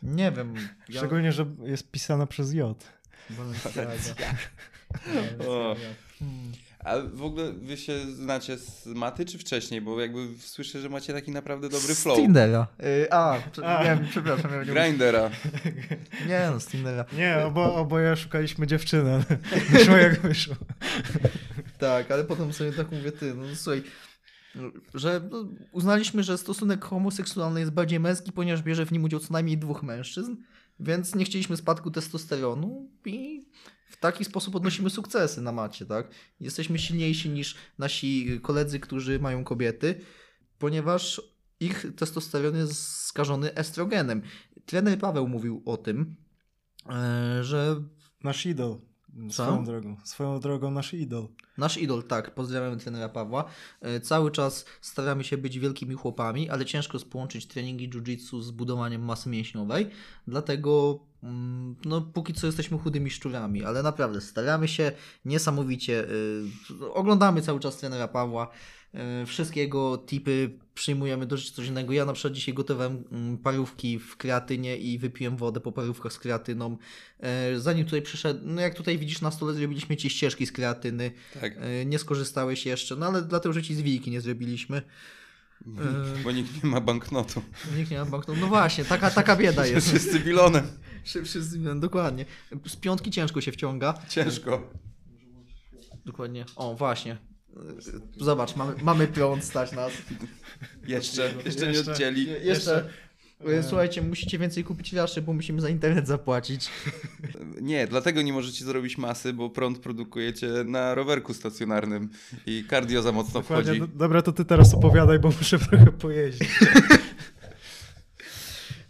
Nie wiem. Ja... Szczególnie, że jest pisana przez J. Balenciaga. O. Hmm. A w ogóle wy się znacie z maty czy wcześniej? Bo jakby słyszę, że macie taki naprawdę dobry flow. Z Tindera. Y, a, prze- A. Nie, przepraszam. Ja nie, Grindera. nie no, z Tindera. Nie, obo, oboje szukaliśmy dziewczyny, (laughs) wyszło jak wyszło. Tak, ale potem sobie tak mówię, ty, no słuchaj, że no, uznaliśmy, że stosunek homoseksualny jest bardziej męski, ponieważ bierze w nim udział co najmniej dwóch mężczyzn, więc nie chcieliśmy spadku testosteronu i w taki sposób odnosimy sukcesy na macie, tak? Jesteśmy silniejsi niż nasi koledzy, którzy mają kobiety, ponieważ ich testosteron jest skażony estrogenem. Trener Paweł mówił o tym, e, że Nasz idol. Co? Swoją drogą. Swoją drogą nasz idol. Nasz idol, tak, pozdrawiamy trenera Pawła. E, Cały czas staramy się być wielkimi chłopami, ale ciężko jest połączyć treningi jiu-jitsu z budowaniem masy mięśniowej, dlatego no, póki co jesteśmy chudymi szczurami, ale naprawdę staramy się niesamowicie. y, Oglądamy cały czas trenera Pawła. y, Wszystkie jego tipy przyjmujemy do rzeczy codziennego. Ja na przykład dzisiaj gotowałem mm, parówki w kreatynie i wypiłem wodę po parówkach z kreatyną. E, Zanim tutaj przyszedł, no jak tutaj widzisz na stole zrobiliśmy ci ścieżki z kreatyny. Tak. E, Nie skorzystałeś jeszcze, no ale dlatego, że ci zwijki nie zrobiliśmy. Bo nikt nie ma banknotu. Nikt nie ma banknotu. No właśnie, taka, taka bieda jest. Wszyscy bilonem. Wszyscy, dokładnie. Z piątki ciężko się wciąga. Ciężko. Dokładnie. O, właśnie. Zobacz, mamy, mamy prąd stać nas. Jeszcze, jeszcze nie Jeszcze. odcięli. Jeszcze. E, Słuchajcie, musicie więcej kupić raszy, bo musimy za internet zapłacić. (laughs) Nie, dlatego nie możecie zrobić masy, bo prąd produkujecie na rowerku stacjonarnym i cardio za mocno Dokładnie. wchodzi. Do- Dobra, to ty teraz opowiadaj, bo muszę trochę pojeździć. (laughs)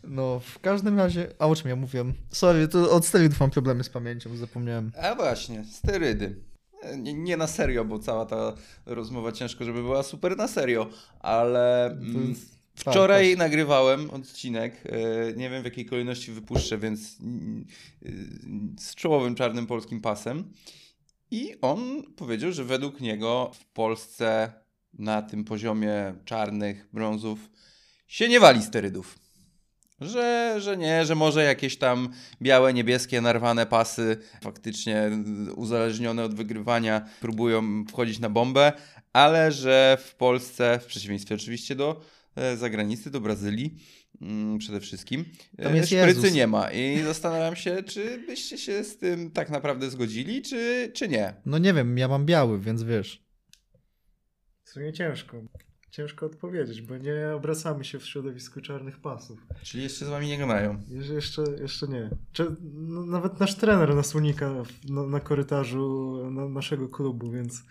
No, w każdym razie. A o czym ja mówiłem? Sorry, to od sterydów mam problemy z pamięcią, zapomniałem. A właśnie, sterydy. Nie, nie na serio, bo cała ta rozmowa ciężko, żeby była super na serio, ale mm, jest- wczoraj tak, nagrywałem odcinek, e, nie wiem w jakiej kolejności wypuszczę, więc y, z czołowym czarnym polskim pasem i on powiedział, że według niego w Polsce na tym poziomie czarnych brązów się nie wali sterydów. Że, że nie, że może jakieś tam białe, niebieskie, narwane pasy faktycznie uzależnione od wygrywania próbują wchodzić na bombę, ale że w Polsce, w przeciwieństwie oczywiście do e, zagranicy, do Brazylii mm, przede wszystkim, Tam e, jest szprycy Jezus. nie ma. I zastanawiam się, czy byście się z tym tak naprawdę zgodzili, czy, czy nie. No nie wiem, ja mam biały, więc wiesz. W sumie ciężko. Ciężko odpowiedzieć, bo nie obracamy się w środowisku czarnych pasów. Czyli jeszcze z wami nie gadają. Jeże- Jeszcze, jeszcze nie. Czy, no, nawet nasz trener nas unika w- na, na korytarzu na, naszego klubu, więc.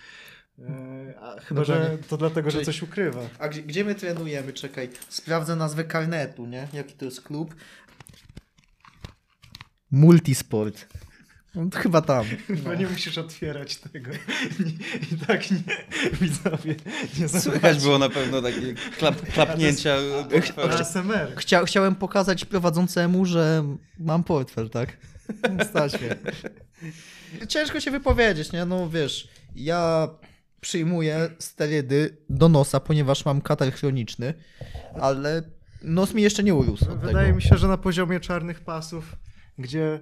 E, a, chyba, że Dokładnie. to dlatego, że Czyli- coś ukrywa. A gdzie, gdzie my trenujemy? Czekaj, sprawdzę nazwę karnetu, nie? Jaki to jest klub? Multisport. No, chyba tam. Chyba nie musisz otwierać tego. (laughs) I, i tak nie, widzowie, nie Słychać było na pewno takie klap, klapnięcia. ASMR. Chcia, chciałem pokazać prowadzącemu, że mam portfel, tak? (laughs) Stać mnie. Ciężko się wypowiedzieć, nie? No wiesz, ja przyjmuję sterydy do nosa, ponieważ mam katar chroniczny, ale nos mi jeszcze nie urósł Wydaje tego. mi się, że na poziomie czarnych pasów, gdzie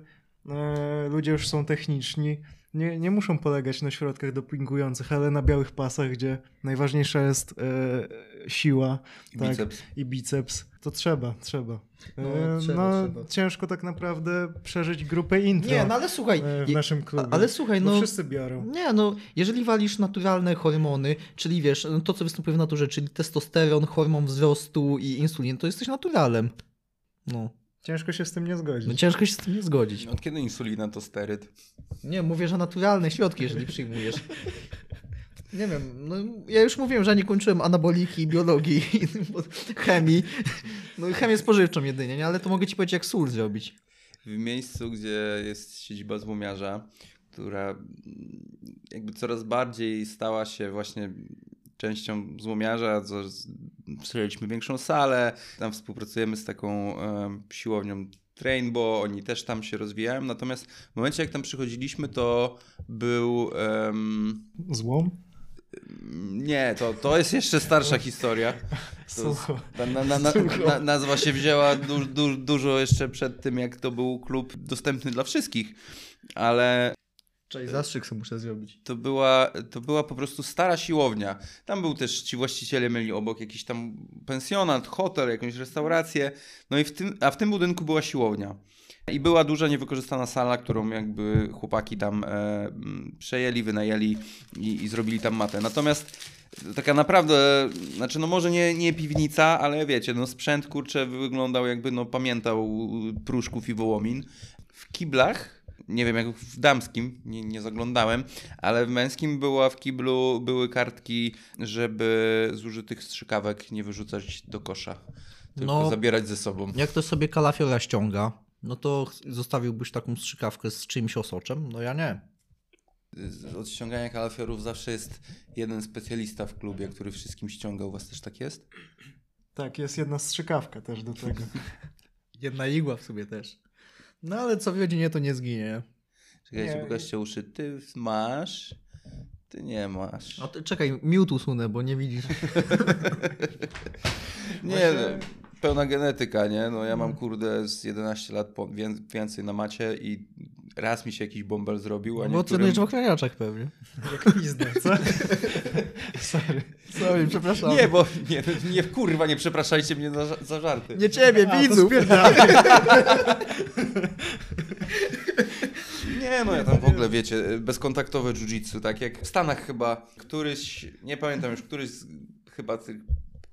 e, ludzie już są techniczni, nie, nie muszą polegać na środkach dopingujących, ale na białych pasach, gdzie najważniejsza jest e, siła I tak, biceps. i biceps, to trzeba, trzeba. E, No, trzeba, no, trzeba. ciężko tak naprawdę przeżyć grupę intro Nie, no ale słuchaj, e, w naszym klubie. ale słuchaj, no wszyscy biorą. Nie, no, jeżeli walisz naturalne hormony, czyli wiesz, no, to co występuje w naturze, czyli testosteron, hormon wzrostu i insulin, to jesteś naturalem. No, Ciężko się z tym nie zgodzić. no ciężko się z tym nie zgodzić. Od kiedy insulina to steryd? Nie, mówię, że naturalne środki, jeżeli przyjmujesz. Nie wiem, no ja już mówiłem, że nie kończyłem anaboliki, biologii, chemii. No chemię spożywczą jedynie, nie? ale to mogę ci powiedzieć, jak sól zrobić. W miejscu, gdzie jest siedziba złomiarza, która jakby coraz bardziej stała się właśnie częścią złomiarza, przejęliśmy większą salę, tam współpracujemy z taką siłownią Trainbow, oni też tam się rozwijają, natomiast w momencie jak tam przychodziliśmy, to był... em, Złom? nie, to, to jest jeszcze starsza historia. To ta na, na, na, nazwa się wzięła du, du, dużo jeszcze przed tym, jak to był klub dostępny dla wszystkich, ale Cześć, zastrzyk sobie muszę zrobić. to była, to była po prostu stara siłownia. Tam był też, ci właściciele mieli obok jakiś tam pensjonat, hotel, jakąś restaurację, no i w tym, a w tym budynku była siłownia. I była duża niewykorzystana sala, którą jakby chłopaki tam e, m, przejęli, wynajęli i, i zrobili tam matę. Natomiast taka naprawdę, znaczy no może nie, nie piwnica, ale wiecie, no sprzęt kurczę wyglądał jakby no pamiętał Pruszków i Wołomin. W kiblach, nie wiem jak w damskim, nie, nie zaglądałem, ale w męskim była w kiblu, były kartki, żeby zużytych strzykawek nie wyrzucać do kosza, tylko No. zabierać ze sobą. Jak ktoś sobie kalafiora ściąga, no to zostawiłbyś taką strzykawkę z czyimś osoczem? No ja nie. Od ściągania kalafiorów zawsze jest jeden specjalista w klubie, który wszystkim ściąga. U was też tak jest? Tak, jest jedna strzykawka też do tego. (laughs) Jedna igła w sobie też. No ale co w rodzinie to nie zginie. Czekajcie, pokażcie uszy. Ty masz, ty nie masz. A ty, czekaj, miód usunę, bo nie widzisz. (laughs) Nie, Właśnie- no, pełna genetyka, nie? No ja mam kurde z 11 lat więcej na macie i raz mi się jakiś bąbel zrobił, a Bo niektórym... trenujesz w ochraniaczach pewnie. (laughs) Jak pizdę, co? (laughs) Sorry. Sorry, przepraszam. Nie, bo nie, nie, kurwa, nie przepraszajcie mnie za, za żarty. Nie ciebie, A, widzów. (laughs) Nie, no ja tam w ogóle, wiecie, bezkontaktowe jiu-jitsu, tak jak w Stanach chyba któryś, nie pamiętam już, któryś z chyba tych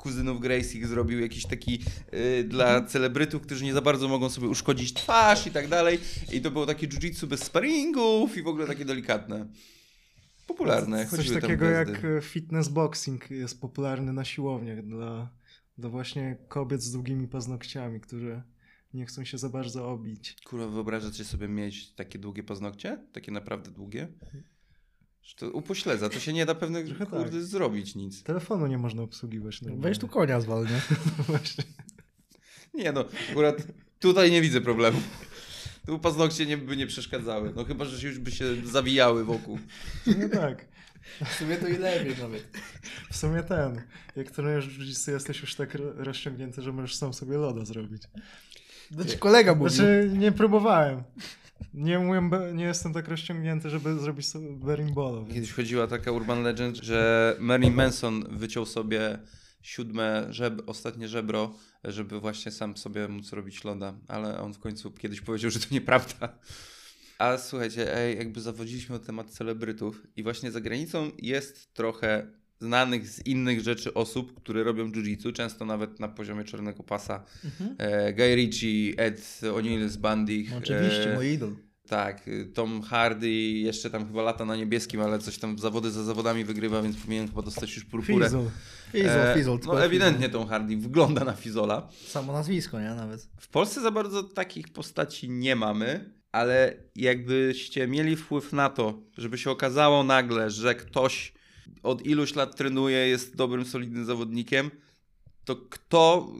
kuzynów Gracie zrobił jakiś taki y, dla celebrytów, którzy nie za bardzo mogą sobie uszkodzić twarz i tak dalej. I to było takie jiu-jitsu bez sparingów i w ogóle takie delikatne. Popularne, Coś takiego jak fitness boxing jest popularny na siłowniach dla, dla właśnie kobiet z długimi paznokciami, które nie chcą się za bardzo obić. Kurwa, wyobrażacie sobie mieć takie długie paznokcie? Takie naprawdę długie? Że To upośledza, to się nie da pewnie Trochę kurde tak. zrobić nic. Telefonu nie można obsługiwać. normalnie. Weź tu konia zwal, nie? (laughs) Właśnie. Nie no, akurat tutaj nie widzę problemu. Tu paznokcie nie, by nie przeszkadzały. No chyba, że już by się zawijały wokół. No tak. W sumie to i lepiej nawet. W sumie ten. Jak trenujesz jiu-jitsu, jesteś już tak ro- rozciągnięty, że możesz sam sobie loda zrobić. Znaczy kolega mówił. Znaczy, nie próbowałem. Nie umiem, nie jestem tak rozciągnięty, żeby zrobić sobie berimbolo. Więc... Kiedyś chodziła taka urban legend, że Marilyn Manson wyciął sobie siódme żeb ostatnie żebro, żeby właśnie sam sobie móc robić loda, ale on w końcu kiedyś powiedział, że to nieprawda. A słuchajcie, jakby zawodziliśmy o temat celebrytów i właśnie za granicą jest trochę znanych z innych rzeczy osób, które robią jiu-jitsu, często nawet na poziomie czarnego pasa. Mhm. E, Guy Ritchie, Ed O'Neill z Bundy. Oczywiście, e, mój idol. tak, y, Tom Hardy jeszcze tam chyba lata na niebieskim, ale coś tam zawody za zawodami wygrywa, więc powinien chyba dostać już purpurę. Fizzle. Fizol, E, fizol. No ewidentnie Tom Hardy wygląda na Fizola. fizol. Samo nazwisko, nie? Nawet. W Polsce za bardzo takich postaci nie mamy, ale jakbyście mieli wpływ na to, żeby się okazało nagle, że ktoś od iluś lat trenuje, jest dobrym, solidnym zawodnikiem, to kto,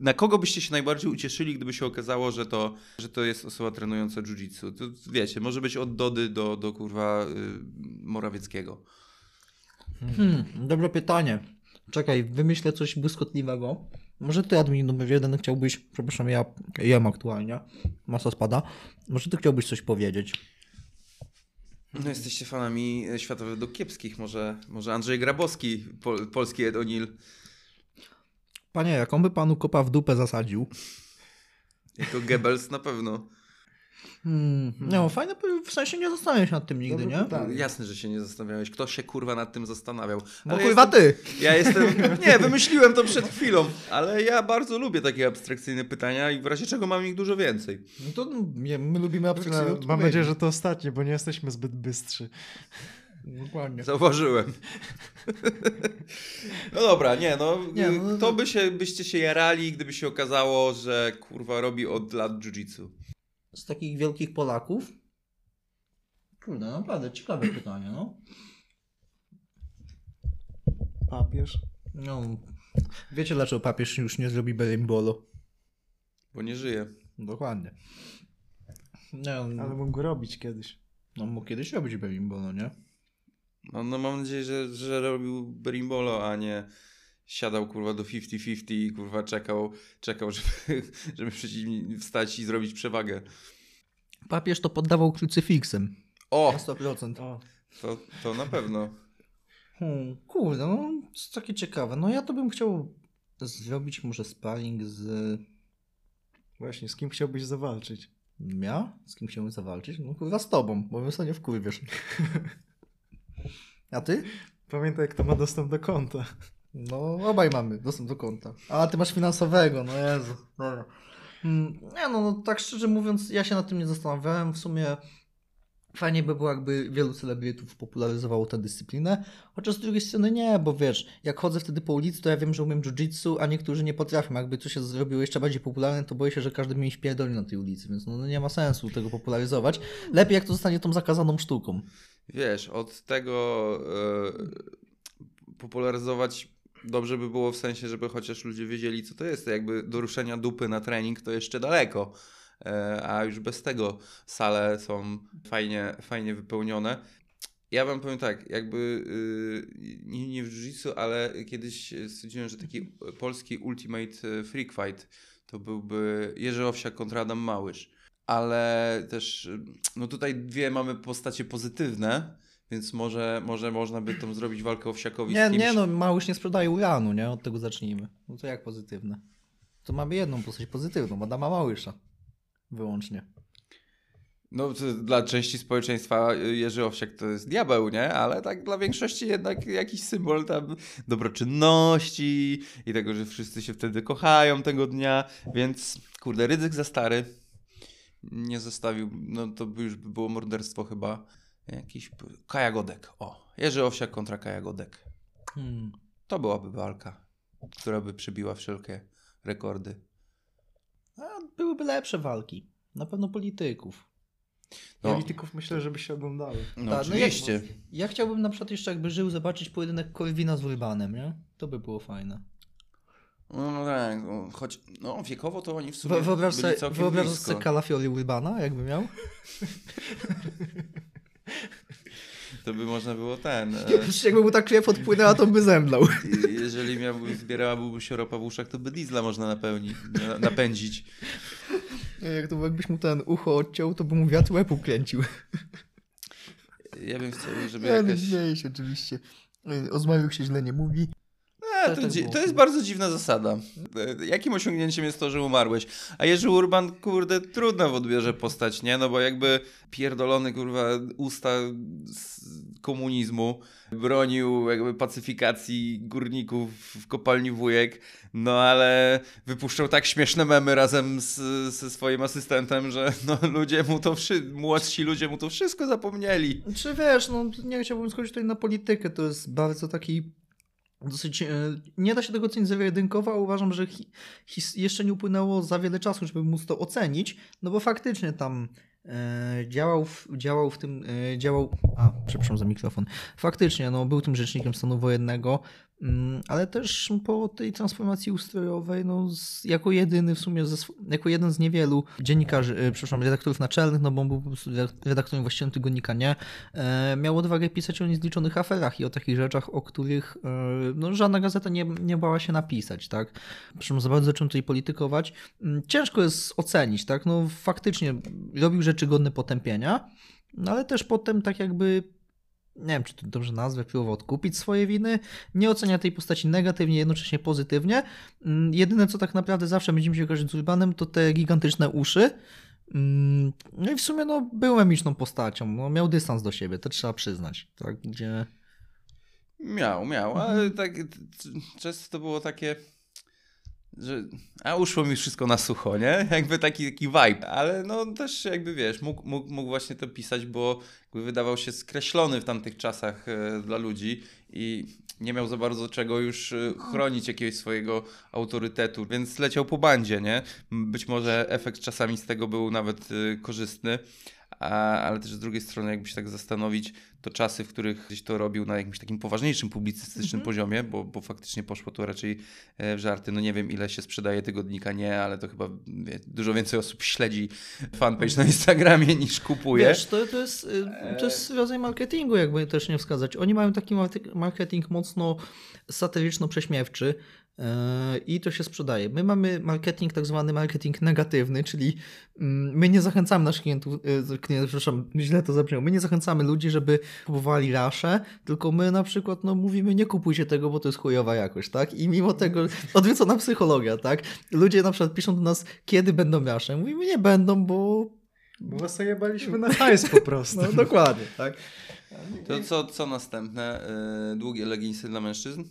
na kogo byście się najbardziej ucieszyli, gdyby się okazało, że to, że to jest osoba trenująca jiu-jitsu? To wiecie, może być od Dody do, do kurwa y, Morawieckiego. Hmm, dobre pytanie. Czekaj, wymyślę coś błyskotliwego. Może ty, admin numer jeden, chciałbyś, przepraszam, ja jem aktualnie, masa spada. Może ty chciałbyś coś powiedzieć? No jesteście fanami światowych według kiepskich. Może, może Andrzej Grabowski, pol, polski Ed O'Neill. Panie, jaką by panu kopa w dupę zasadził? Jako Goebbels na pewno. Hmm, no, fajne, w sensie nie zastanawiam się nad tym nigdy, Dobre nie? pytanie. Jasne, że się nie zastanawiałeś. Kto się kurwa nad tym zastanawiał? No Ale kurwa jestem, ty! Ja jestem. (laughs) Nie, wymyśliłem to przed chwilą, ale ja bardzo lubię takie abstrakcyjne pytania i w razie czego mam ich dużo więcej. No to no, nie, my lubimy abstrakcyjne No, mam nadzieję, że to ostatnie, bo nie jesteśmy zbyt bystrzy. Dokładnie. Zauważyłem. No dobra, nie, no. Nie, no, to no. by się, byście się jarali, gdyby się okazało, że kurwa robi od lat jiu-jitsu. Z takich wielkich Polaków? Kurde, naprawdę ciekawe (clears throat) pytanie, no. Papież. No, wiecie dlaczego papież już nie zrobi berimbolo? Bo nie żyje. Dokładnie. Nie, Ale no, mógł go robić kiedyś. no mógł kiedyś robić berimbolo, nie? No, no mam nadzieję, że, że robił berimbolo, a nie siadał kurwa do 50-50 i kurwa czekał, czekał (laughs) żeby, żeby wstać i zrobić przewagę. Papież to poddawał krucyfiksem. O! Na 100%. O, To, to na pewno. Hmm, kurde, no to jest takie ciekawe. No ja to bym chciał zrobić może sparring z... właśnie, z kim chciałbyś zawalczyć? Ja? Z kim chciałbym zawalczyć? No kurwa z tobą, bo my sobie nie wkurwiesz. (laughs) A ty? Pamiętaj, kto ma dostęp do konta. No, obaj mamy dostęp do konta. A, ty masz finansowego, no Jezu. Dobra. Mm, Nie no, no, tak szczerze mówiąc, ja się nad tym nie zastanawiałem. W sumie fajnie by było, jakby wielu celebrytów popularyzowało tę dyscyplinę. Chociaż z drugiej strony nie, bo wiesz, jak chodzę wtedy po ulicy, to ja wiem, że umiem jiu-jitsu, a niektórzy nie potrafią. Jakby to się zrobiło jeszcze bardziej popularne, to boję się, że każdy mnie wpierdoli na tej ulicy, więc no, no nie ma sensu tego popularyzować. Lepiej jak to zostanie tą zakazaną sztuką. Wiesz, od tego e, popularyzować dobrze by było w sensie, żeby chociaż ludzie wiedzieli, co to jest. Jakby do ruszenia dupy na trening to jeszcze daleko. E, a już bez tego sale są fajnie, fajnie wypełnione. Ja wam powiem tak, jakby y, nie, nie w jiu ale kiedyś stwierdziłem, że taki polski Ultimate Freak Fight to byłby Jerzy Owsiak kontra Adam Małysz. Ale też, y, no tutaj dwie mamy postacie pozytywne, więc może, może można by tą zrobić walkę Owsiakowi Nie, z kimś. nie no, Małysz nie sprzedaje uranu, nie? Od tego zacznijmy. No to jak pozytywne? To mamy jedną postać pozytywną, Adama Małysza. Wyłącznie. No, dla części społeczeństwa y, Jerzy Owsiak to jest diabeł, nie? Ale tak dla większości jednak jakiś symbol tam dobroczynności i tego, że wszyscy się wtedy kochają tego dnia, więc kurde, ryzyk za stary nie zostawił, no to by już by było morderstwo chyba. Jakiś p- Kaja Godek, o, Jerzy Owsiak kontra Kaja Godek. Hmm. To byłaby walka, która by przebiła wszelkie rekordy. A byłyby lepsze walki. Na pewno polityków. No, Polityków myślę, żeby się oglądały. no Tak, no oczywiście. ja, ja chciałbym na przykład jeszcze jakby żył zobaczyć pojedynek Korwina z Urbanem, nie? To by było fajne. No, no tak, no, choć no, wiekowo to oni w sumie Wyobraź byli sobie, wyobraź sobie Kalafiori Urbana, jakby miał. (laughs) To by można było ten. E, jakby mu ta krew odpłynęła, to by zemdlał. jeżeli miałby, zbierałaby się ropa w uszach, to by diesla można napełnić, napędzić. Jak to jakbyś mu ten ucho odciął, to by mu wiatr łeb ukręcił. Ja bym chciał, żeby Ja nie jakaś... się oczywiście. O zmarłych się źle nie mówi. To to, dzi- to jest bardzo dziwna zasada. E, Jakim osiągnięciem jest to, że umarłeś? A Jerzy Urban, kurde, trudna w odbiorze postać, nie? No bo jakby pierdolony, kurwa, usta z komunizmu bronił jakby pacyfikacji górników w kopalni Wujek, no ale wypuszczał tak śmieszne memy razem z, ze swoim asystentem, że no ludzie mu to, wszy- młodsi ludzie mu to wszystko zapomnieli. Czy wiesz, no nie chciałbym skończyć tutaj na politykę, to jest bardzo taki dosyć, e, nie da się tego ocenić zero-jedynkowo, a uważam, że hi, jeszcze nie upłynęło za wiele czasu, żeby móc to ocenić, no bo faktycznie tam e, działał, w, działał w tym, e, działał, a przepraszam za mikrofon, faktycznie, no był tym rzecznikiem stanu wojennego, Ale też po tej transformacji ustrojowej, no, z, jako jedyny w sumie, ze, jako jeden z niewielu dziennikarzy, e, przepraszam, redaktorów naczelnych, no bo był po prostu redaktorem właścicielem tygodnika, nie, e, miał odwagę pisać o niezliczonych aferach i o takich rzeczach, o których e, no, żadna gazeta nie, nie bała się napisać, tak. Przepraszam, za bardzo zacząłem tutaj politykować. Mm, Ciężko jest ocenić, tak, no faktycznie robił rzeczy godne potępienia, no ale też potem tak jakby nie wiem, czy to dobrze nazwę, próbował odkupić swoje winy, nie ocenia tej postaci negatywnie, jednocześnie pozytywnie. Mm, Jedyne, co tak naprawdę zawsze będziemy się kojarzyć z Urbanem, to te gigantyczne uszy. Mm, No i w sumie no, był memiczną postacią, no, miał dystans do siebie, to trzeba przyznać, tak, gdzie... Miał, miał, Mhm. ale tak t- t- często to było takie, że a uszło mi wszystko na sucho, nie? (laughs) Jakby taki, taki vibe, ale no też jakby wiesz, mógł, mógł, mógł właśnie to pisać, bo wydawał się skreślony w tamtych czasach e, dla ludzi i nie miał za bardzo czego już e, chronić jakiegoś swojego autorytetu, więc leciał po bandzie, nie? Być może efekt czasami z tego był nawet e, korzystny, a, ale też z drugiej strony, jakby się tak zastanowić, to czasy, w których gdzieś to robił na jakimś takim poważniejszym publicystycznym poziomie, bo, bo faktycznie poszło to raczej e, w żarty. No nie wiem, ile się sprzedaje tygodnika, nie, ale to chyba dużo więcej osób śledzi fanpage na Instagramie niż kupuje. Wiesz, to, to, jest, y, to jest rodzaj marketingu, jakby też nie wskazać. Oni mają taki marketing mocno satyryczno-prześmiewczy i to się sprzedaje. My mamy marketing, tak zwany marketing negatywny, czyli mm, my nie zachęcamy naszych klientów, yy, klientów, przepraszam, źle to zabrzmiało, my nie zachęcamy ludzi, żeby kupowali rasze, tylko my na przykład no, mówimy, nie kupujcie tego, bo to jest chujowa jakość, tak? I mimo tego odwrócona psychologia, tak? Ludzie na przykład piszą do nas, kiedy będą rasze. Mówimy, nie będą, bo Bo was zajebaliśmy na hajs po prostu. (laughs) no dokładnie, tak? To co, co następne? E, Długie leginsy dla mężczyzn?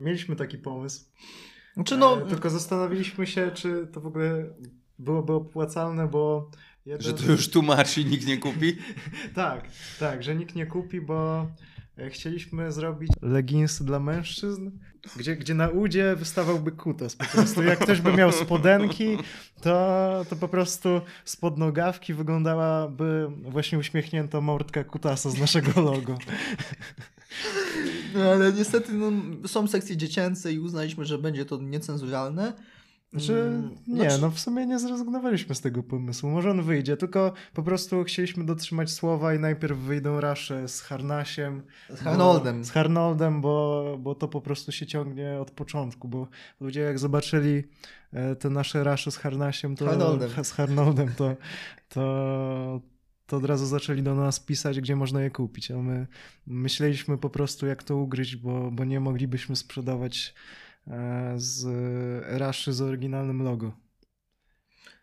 Mieliśmy taki pomysł. Znaczy no, E, tylko zastanowiliśmy się, czy to w ogóle byłoby opłacalne, bo... Jeden... Że to już tłumaczy i nikt nie kupi? (laughs) Tak, tak, że nikt nie kupi, bo e, chcieliśmy zrobić leginsy dla mężczyzn, gdzie, gdzie na udzie wystawałby kutas po prostu. Jak ktoś by miał spodenki, to, to po prostu spod nogawki wyglądałaby właśnie uśmiechnięta mordka kutasa z naszego logo. (laughs) no ale niestety no, są sekcje dziecięce i uznaliśmy, że będzie to niecenzuralne. Znaczy, Mm, nie, znaczy- no w sumie nie zrezygnowaliśmy z tego pomysłu. Może on wyjdzie, tylko po prostu chcieliśmy dotrzymać słowa i najpierw wyjdą rasze z Harnasiem. Z Arnoldem. Bo, z Harnoldem, bo, bo to po prostu się ciągnie od początku, bo ludzie jak zobaczyli e, te nasze rasze z Harnasiem, to Arnoldem. z Harnoldem, to, to, to od razu zaczęli do nas pisać, gdzie można je kupić, a my myśleliśmy po prostu jak to ugryźć, bo, bo nie moglibyśmy sprzedawać e, z raszy z oryginalnym logo.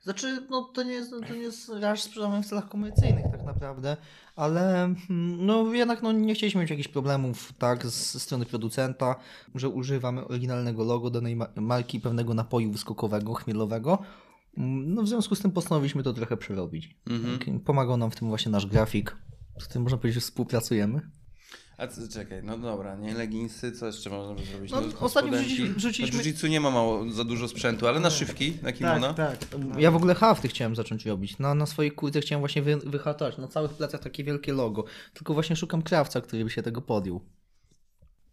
Znaczy, no to nie jest, to nie jest raż sprzedawany w celach komercyjnych tak naprawdę, ale mm, no jednak no, nie chcieliśmy mieć jakichś problemów tak ze strony producenta, że używamy oryginalnego logo danej ma- marki pewnego napoju wyskokowego, chmielowego. No w związku z tym postanowiliśmy to trochę przerobić. Mhm. Tak, Pomagał nam w tym właśnie nasz grafik, z którym można powiedzieć, że współpracujemy. A co, czekaj, no dobra, nie leginsy, co jeszcze można by zrobić? No, ostatnio spodenki. wrzuciliśmy- wrzuciliśmy- Na jiu-jitsu nie ma mało, za dużo sprzętu, ale naszywki, na kimono. Tak, tak. Ja w ogóle hafty chciałem zacząć robić. Na, na swojej kurce chciałem właśnie wy, wyhatać. Na całych plecach takie wielkie logo. Tylko właśnie szukam krawca, który by się tego podjął.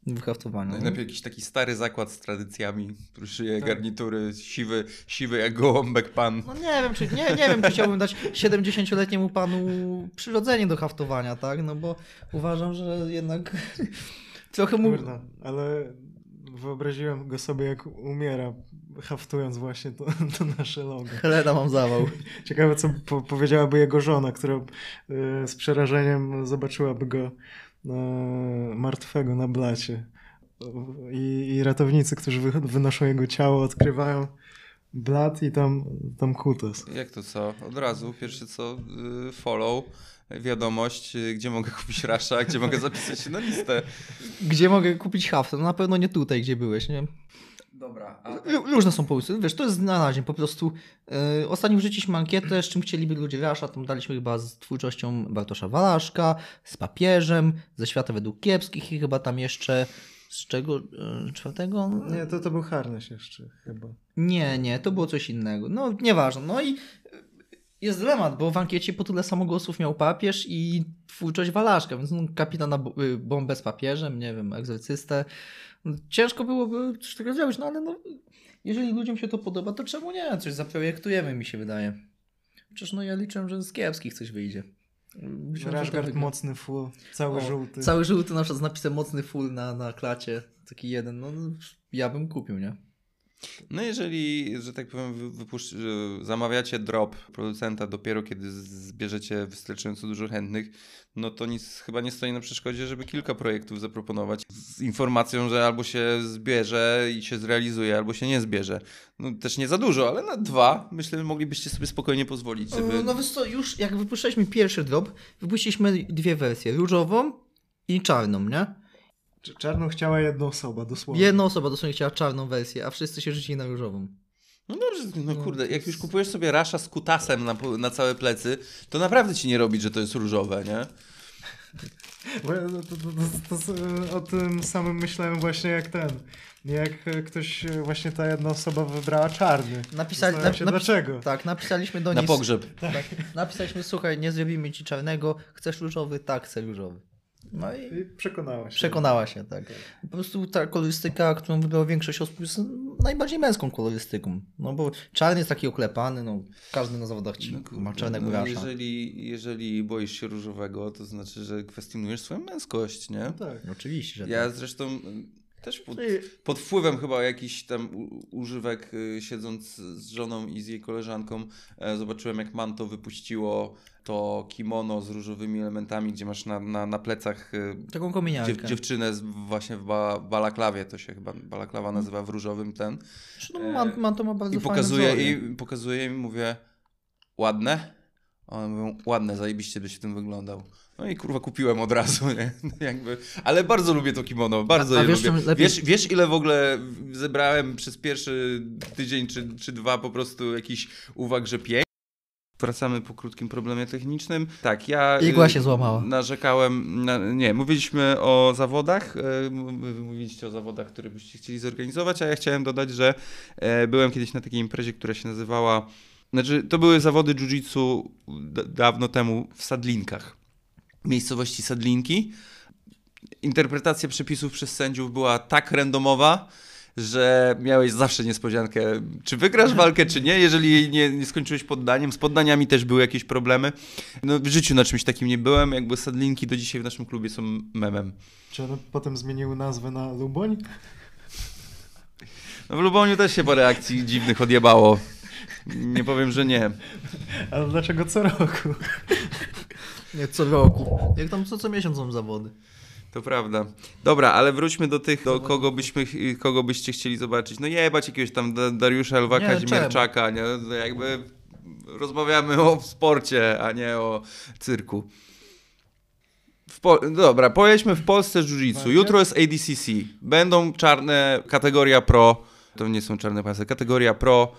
Wyhaftowania. Najlepiej jakiś taki stary zakład z tradycjami, który szyje Tak. garnitury, siwy, siwy jak gołąbek pan. No nie wiem, czy, nie, nie wiem, czy chciałbym dać 70-letniemu panu przyrodzenie do haftowania, tak? No bo uważam, że jednak (laughs) trochę mu... Kurna, ale wyobraziłem go sobie, jak umiera, haftując właśnie to, (laughs) to nasze logo. Helena mam zawał. (laughs) Ciekawe, co po powiedziałaby jego żona, która e, z przerażeniem zobaczyłaby go martwego na blacie. I, I ratownicy, którzy wy, wynoszą jego ciało, odkrywają blat i tam, tam kutas. Jak to co? Od razu, pierwsze co, y, follow, wiadomość, y, gdzie mogę (laughs) kupić rasza, gdzie mogę zapisać się na listę. Gdzie mogę kupić haft? No na pewno nie tutaj, gdzie byłeś, nie? Dobra, a Ró- Różne są pomysły. Wiesz, to jest na razie po prostu. Yy, ostatnio wrzuciliśmy ankietę, z czym chcieliby ludzie rasza. Tam daliśmy chyba z twórczością Bartosza Walaszka, z papieżem, ze świata według kiepskich i chyba tam jeszcze z czego yy, czwartego? Nie, to, to był harnaś jeszcze chyba. Nie, nie, to było coś innego. No, nieważne. No i jest dylemat, bo w ankiecie po tyle samo głosów miał papież i twórczość Walaszka, więc no, kapitana y, bombę z papieżem, nie wiem, egzorcystę. No, Ciężko byłoby coś takiego zrobić, no ale no, jeżeli ludziom się to podoba, to czemu nie? Coś zaprojektujemy, mi się wydaje. Przecież no ja liczę, że z kiepskich coś wyjdzie. Rashgard wygra. mocny full, cały O, żółty. Cały żółty na przykład z napisem mocny full na, na klacie, taki jeden, no no, ja bym kupił, nie? No jeżeli, że tak powiem, wy- wypuszcz, zamawiacie drop producenta dopiero kiedy zbierzecie wystarczająco dużo chętnych, no to nic chyba nie stoi na przeszkodzie, żeby kilka projektów zaproponować z informacją, że albo się zbierze i się zrealizuje, albo się nie zbierze. No też nie za dużo, ale na dwa myślę, że moglibyście sobie spokojnie pozwolić, żeby... No wiesz co, już jak wypuszczaliśmy pierwszy drop, wypuściliśmy dwie wersje, różową i czarną, nie? Cz- Czarną chciała jedna osoba, dosłownie. Jedna osoba dosłownie chciała czarną wersję, a wszyscy się rzucili na różową. No dobrze, no No, kurde, jak już kupujesz sobie rasza z kutasem na, na całe plecy, to naprawdę ci nie robić, że to jest różowe, nie? Bo ja To, to, to, to, to, o tym samym myślałem właśnie jak ten. Jak ktoś, właśnie ta jedna osoba wybrała czarny. Napisali, się napis- dlaczego. Tak, napisaliśmy do Na niej. pogrzeb. Tak, napisaliśmy, słuchaj, nie zrobimy ci czarnego, chcesz różowy? Tak, chcę różowy. No i I przekonała się. przekonała się, tak. Po prostu ta kolorystyka, którą wybrała większość osób, jest najbardziej męską kolorystyką. No bo czarny jest taki oklepany, no każdy na zawodach ci ma czarnego no, jeżeli, jeżeli boisz się różowego, to znaczy, że kwestionujesz swoją męskość, nie? No tak. Oczywiście, że Ja tak. zresztą y, też pod, Czyli- pod wpływem chyba jakiś tam używek, y, siedząc z żoną i z jej koleżanką, e, zobaczyłem jak Manto wypuściło to kimono z różowymi elementami, gdzie masz na, na, na plecach y, Taką kominiarkę. dziew, dziewczynę z, właśnie w ba, balaklawie, to się chyba balaklawa nazywa w różowym ten. No, man, man to ma bardzo I pokazuje, i pokazuje im, mówię, ładne? A One mówią, ładne, zajebiście byś w tym wyglądał. No i kurwa kupiłem od razu, nie? (laughs) Jakby, ale bardzo lubię to kimono, bardzo A- a je wiesz, lubię. lepiej- Wiesz, wiesz ile w ogóle zebrałem przez pierwszy tydzień czy, czy dwa po prostu jakichś uwag, że pięć? Wracamy po krótkim problemie technicznym. Tak, ja... Igła y, się złamała. Narzekałem, na, nie, mówiliśmy o zawodach, y, mówiliście o zawodach, które byście chcieli zorganizować, a ja chciałem dodać, że e, byłem kiedyś na takiej imprezie, która się nazywała, znaczy to były zawody jiu-jitsu dawno temu w Sadlinkach, miejscowości Sadlinki. Interpretacja przepisów przez sędziów była tak randomowa, że miałeś zawsze niespodziankę, czy wygrasz walkę, czy nie, jeżeli nie, nie skończyłeś poddaniem. Z poddaniami też były jakieś problemy. No, w życiu na czymś takim nie byłem, jakby Sadlinki do dzisiaj w naszym klubie są memem. Czy one potem zmieniły nazwę na Luboń? No w Luboniu też się parę akcji dziwnych odjebało. Nie powiem, że nie. Ale dlaczego co roku? Nie, co roku. Jak tam co, co miesiąc są zawody. To prawda. Dobra, ale wróćmy do tych, do kogo, byśmy, kogo byście chcieli zobaczyć. No jebać jakiegoś tam Da- Dariusza Lwa Kazimierczaka, nie? No Jakby rozmawiamy o sporcie, a nie o cyrku. Po... Dobra, pojedźmy w Polsce jiu-jitsu. Jutro jest ADCC. Będą czarne, kategoria pro. To nie są czarne pasy, kategoria pro.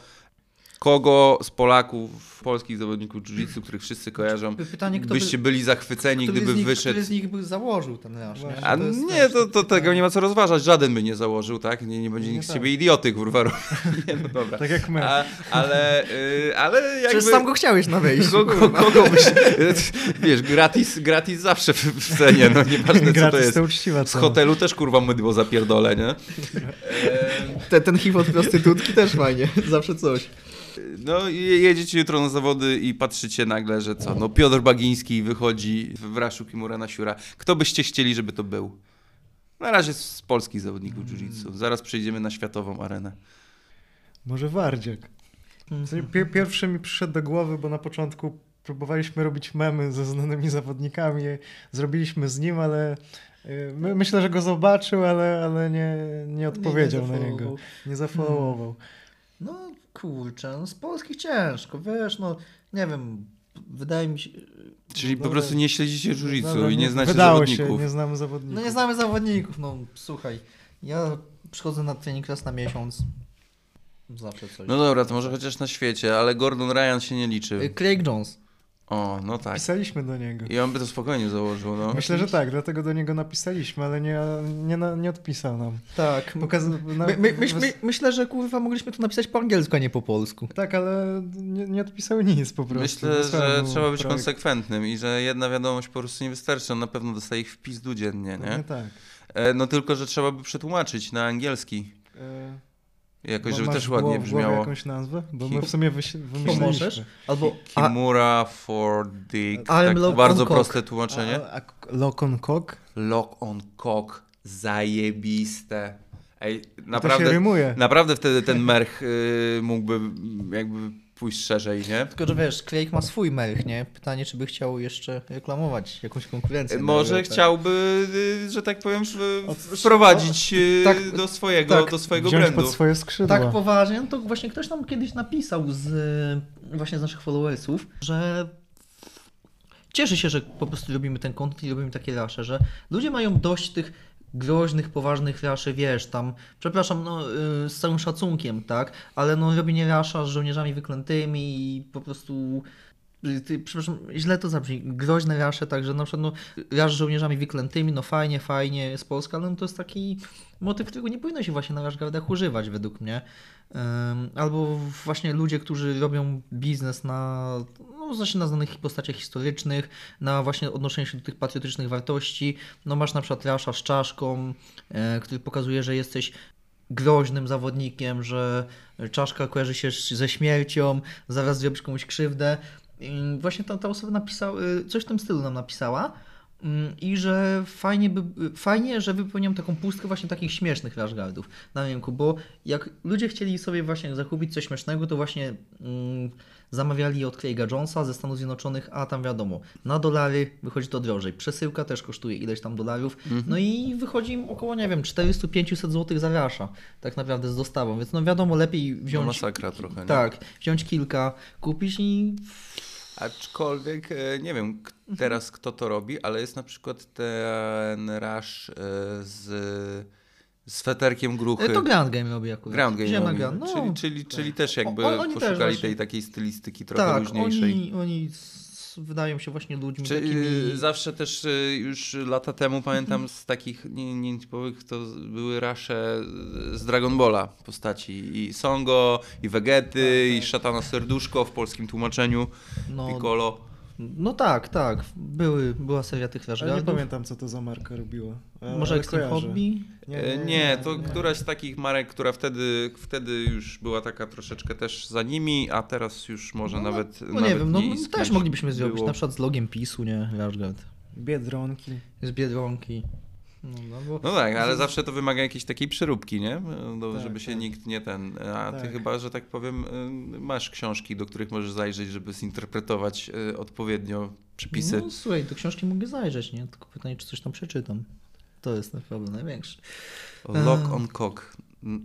Kogo z Polaków, polskich zawodników jiu-jitsu, których wszyscy kojarzą, Pytanie, kto byście by, byli zachwyceni, gdyby z nich, wyszedł Który z nich by założył ten rasz, nie? A To nie, to, to tego pytanie. nie ma co rozważać. Żaden by nie założył, tak? Nie, nie będzie Nie nikt z tak. ciebie idioty, kurwa. (laughs) Nie, no dobra. Tak jak my. A, ale, y, ale jakby... Przecież sam go chciałeś na wejściu. Kogo, kogo byś... Wiesz, gratis, gratis zawsze w, w cenie, no nieważne co to jest. to uczciwa Z hotelu też kurwa mydło zapierdolę, nie? Te, ten hip od prostytutki też fajnie, zawsze coś. No i jedziecie jutro na zawody i patrzycie nagle, że co? No Piotr Bagiński wychodzi w raszu Kimura Siura. Kto byście chcieli, żeby to był? Na razie z polskich zawodników jiu-jitsu. Zaraz przejdziemy na światową arenę. Może Wardziak. W sensie Pier pierwszy mi przyszedł do głowy, bo na początku próbowaliśmy robić memy ze znanymi zawodnikami. Zrobiliśmy z nim, ale y, my, myślę, że go zobaczył, ale, ale nie, nie odpowiedział na niego. Nie zafollowował. No kurczę, no z polskich ciężko, wiesz, no nie wiem, wydaje mi się... Czyli po prostu nie śledzicie Dobra, i nie znacie Wydało zawodników. się, nie znamy zawodników. No nie znamy zawodników, no słuchaj, ja przychodzę na trening raz na miesiąc, zawsze coś. No dobra, to może chociaż na świecie, ale Gordon Ryan się nie liczy. Craig Jones. O, no tak. Pisaliśmy do niego. I on by to spokojnie założył, no. Myślę, że tak, dlatego do niego napisaliśmy, ale nie, nie, nie odpisał nam. Tak. Pokaz... na- My, my, my, my, myślę, że kurwa mogliśmy to napisać po angielsku, a nie po polsku. Tak, ale nie, nie odpisał nic po prostu. Myślę, że trzeba być projekt. konsekwentnym i że jedna wiadomość po prostu nie wystarczy. On na pewno dostaje ich wpis dziennie, nie? tak. E, No tylko, że trzeba by przetłumaczyć na angielski. E, Jakoś, żeby też ładnie brzmiało. jakąś nazwę? Bo my w sumie wymyśliliśmy. Albo Kimura for dick. Tak, bardzo proste tłumaczenie. Lock on cock? Lock on cock. Zajebiste. Ej, To się naprawdę, naprawdę wtedy ten merch y, mógłby jakby pójść szerzej, nie? tylko, że wiesz, Quake ma swój melch, nie? Pytanie, czy by chciał jeszcze reklamować jakąś konkurencję. Może chciałby, y, że tak powiem, wprowadzić y, tak- do swojego, tak, do swojego brandu. pod swoje skrzydła. Tak poważnie, no to właśnie ktoś nam kiedyś napisał z właśnie z naszych followersów, że cieszy się, że po prostu robimy ten content i robimy takie rasze, że ludzie mają dość tych groźnych, poważnych raszy, wiesz, tam, przepraszam, no, yy, z całym szacunkiem, tak, ale no robienie rasza z żołnierzami wyklętymi i po prostu y, przepraszam, źle to zabrzmi, groźne rasze, także na przykład no, rasz z żołnierzami wyklętymi, no fajnie, fajnie, z Polska, ale no, to jest taki motyw, którego nie powinno się właśnie na Rashgardach używać według mnie. Albo właśnie ludzie, którzy robią biznes na, no właśnie na znanych postaciach historycznych, na właśnie odnoszeniu się do tych patriotycznych wartości. No masz na przykład Rasza z czaszką, e, który pokazuje, że jesteś groźnym zawodnikiem, że czaszka kojarzy się ze śmiercią, zaraz zrobisz komuś krzywdę. I właśnie ta, ta osoba napisała, y, coś w tym stylu nam napisała. Mm, I że fajnie, by, fajnie, że wypełniam taką pustkę właśnie takich śmiesznych rashguardów na rynku, bo jak ludzie chcieli sobie właśnie zakupić coś śmiesznego, to właśnie mm, zamawiali od Craiga Jonesa ze Stanów Zjednoczonych, a tam wiadomo, na dolary wychodzi to drożej. Przesyłka też kosztuje ileś tam dolarów, no i wychodzi im około, nie wiem, 400-500 zł za rasza, tak naprawdę z dostawą, więc no wiadomo, lepiej No wziąć... masakra trochę, nie? Tak, wziąć kilka, kupić i Aczkolwiek e, nie wiem Mhm. teraz kto to robi, ale jest na przykład ten rush e, z z feterkiem gruchy. to Grand Game robi akurat. Ground Game Ziemia robi. Grand, no. czyli, czyli, czyli też jakby O- oni też poszukali właśnie- tej takiej stylistyki trochę tak, luźniejszej. oni, oni wydają się właśnie ludźmi Czy takimi... y, zawsze też y, już lata temu pamiętam z takich nie, nietypowych to były rasze z Dragon Balla postaci i Songo, i Vegety, i Szatana Serduszko w polskim tłumaczeniu, no, Piccolo. no tak, tak. Były, była seria tych Ale nie Rashguardów. pamiętam, co to za marka robiła. Ale- Może Extreme. Hobby? Nie, nie, to któraś z takich marek, która wtedy, wtedy już była taka troszeczkę też za nimi, a teraz już może No, nawet No nawet nie wiem, no istnieć też moglibyśmy zrobić, było. na przykład z logiem PiSu, nie? Rashguard. Biedronki. Z Biedronki. No, no, bo... No tak, ale zawsze to wymaga jakiejś takiej przeróbki, nie? No, Tak, żeby się tak. nikt nie ten. A ty Tak. chyba, że tak powiem, y, masz książki, do których możesz zajrzeć, żeby zinterpretować y, odpowiednio przepisy. No słuchaj, do książki mogę zajrzeć, nie? Tylko pytanie, czy coś tam przeczytam. To jest naprawdę największy. Lock on cock.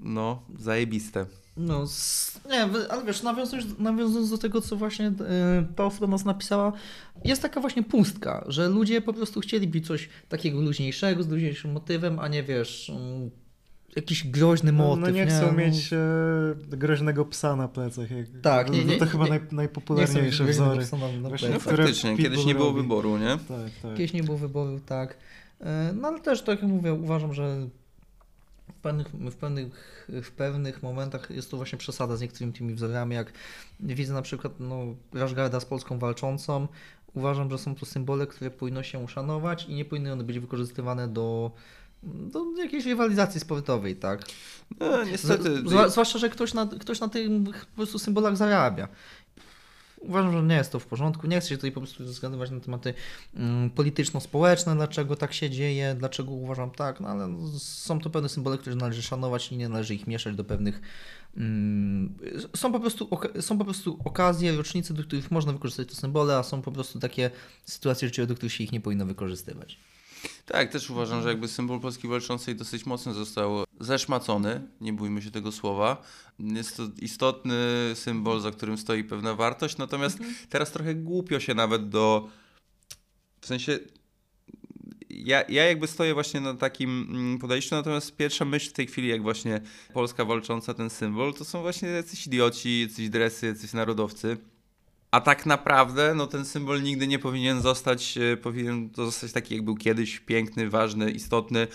No, zajebiste. No, nie, ale wiesz, nawiązując, nawiązując do tego, co właśnie e, ta osoba nas napisała, jest taka właśnie pustka, że ludzie po prostu chcieliby coś takiego luźniejszego, z luźniejszym motywem, a nie wiesz, mm, jakiś groźny No, motyw. no nie chcą no. mieć e, groźnego psa na plecach. Jak, Tak, nie, no, nie, to chyba nie- naj, Nie najpopularniejsze wzory. psa na- na Właśnie No faktycznie, kiedyś nie było robi. wyboru, nie? Tak, tak. Kiedyś nie było wyboru, tak. E, No ale też, tak jak mówię, uważam, że w pewnych, w, pewnych, w pewnych momentach jest to właśnie przesada z niektórymi tymi wzorami. Jak widzę na przykład no, Rashgarda z Polską walczącą, uważam, że są to symbole, które powinno się uszanować i nie powinny one być wykorzystywane do, do jakiejś rywalizacji sportowej, tak? No, niestety. Z, zwłaszcza, że ktoś na, ktoś na tych po prostu symbolach zarabia. Uważam, że nie jest to w porządku. Nie chcę się tutaj po prostu zgadywać na tematy mm, polityczno-społeczne, dlaczego tak się dzieje, dlaczego uważam tak, no ale są to pewne symbole, które należy szanować i nie należy ich mieszać do pewnych. Mm, są, po prostu, są po prostu okazje, rocznice, do których można wykorzystać te symbole, a są po prostu takie sytuacje życiowe, do których się ich nie powinno wykorzystywać. Tak, też uważam, że jakby symbol Polski Walczącej dosyć mocno został zeszmacony, nie bójmy się tego słowa. Jest to istotny symbol, za którym stoi pewna wartość, natomiast teraz trochę głupio się nawet do... W sensie ja, ja jakby stoję właśnie na takim mm, podejściu, natomiast pierwsza myśl w tej chwili, jak właśnie Polska walcząca ten symbol, to są właśnie jacyś idioci, jacyś dresy, jacyś narodowcy. A tak naprawdę, no ten symbol nigdy nie powinien zostać, e, powinien to zostać taki, jak był kiedyś, piękny, ważny, istotny.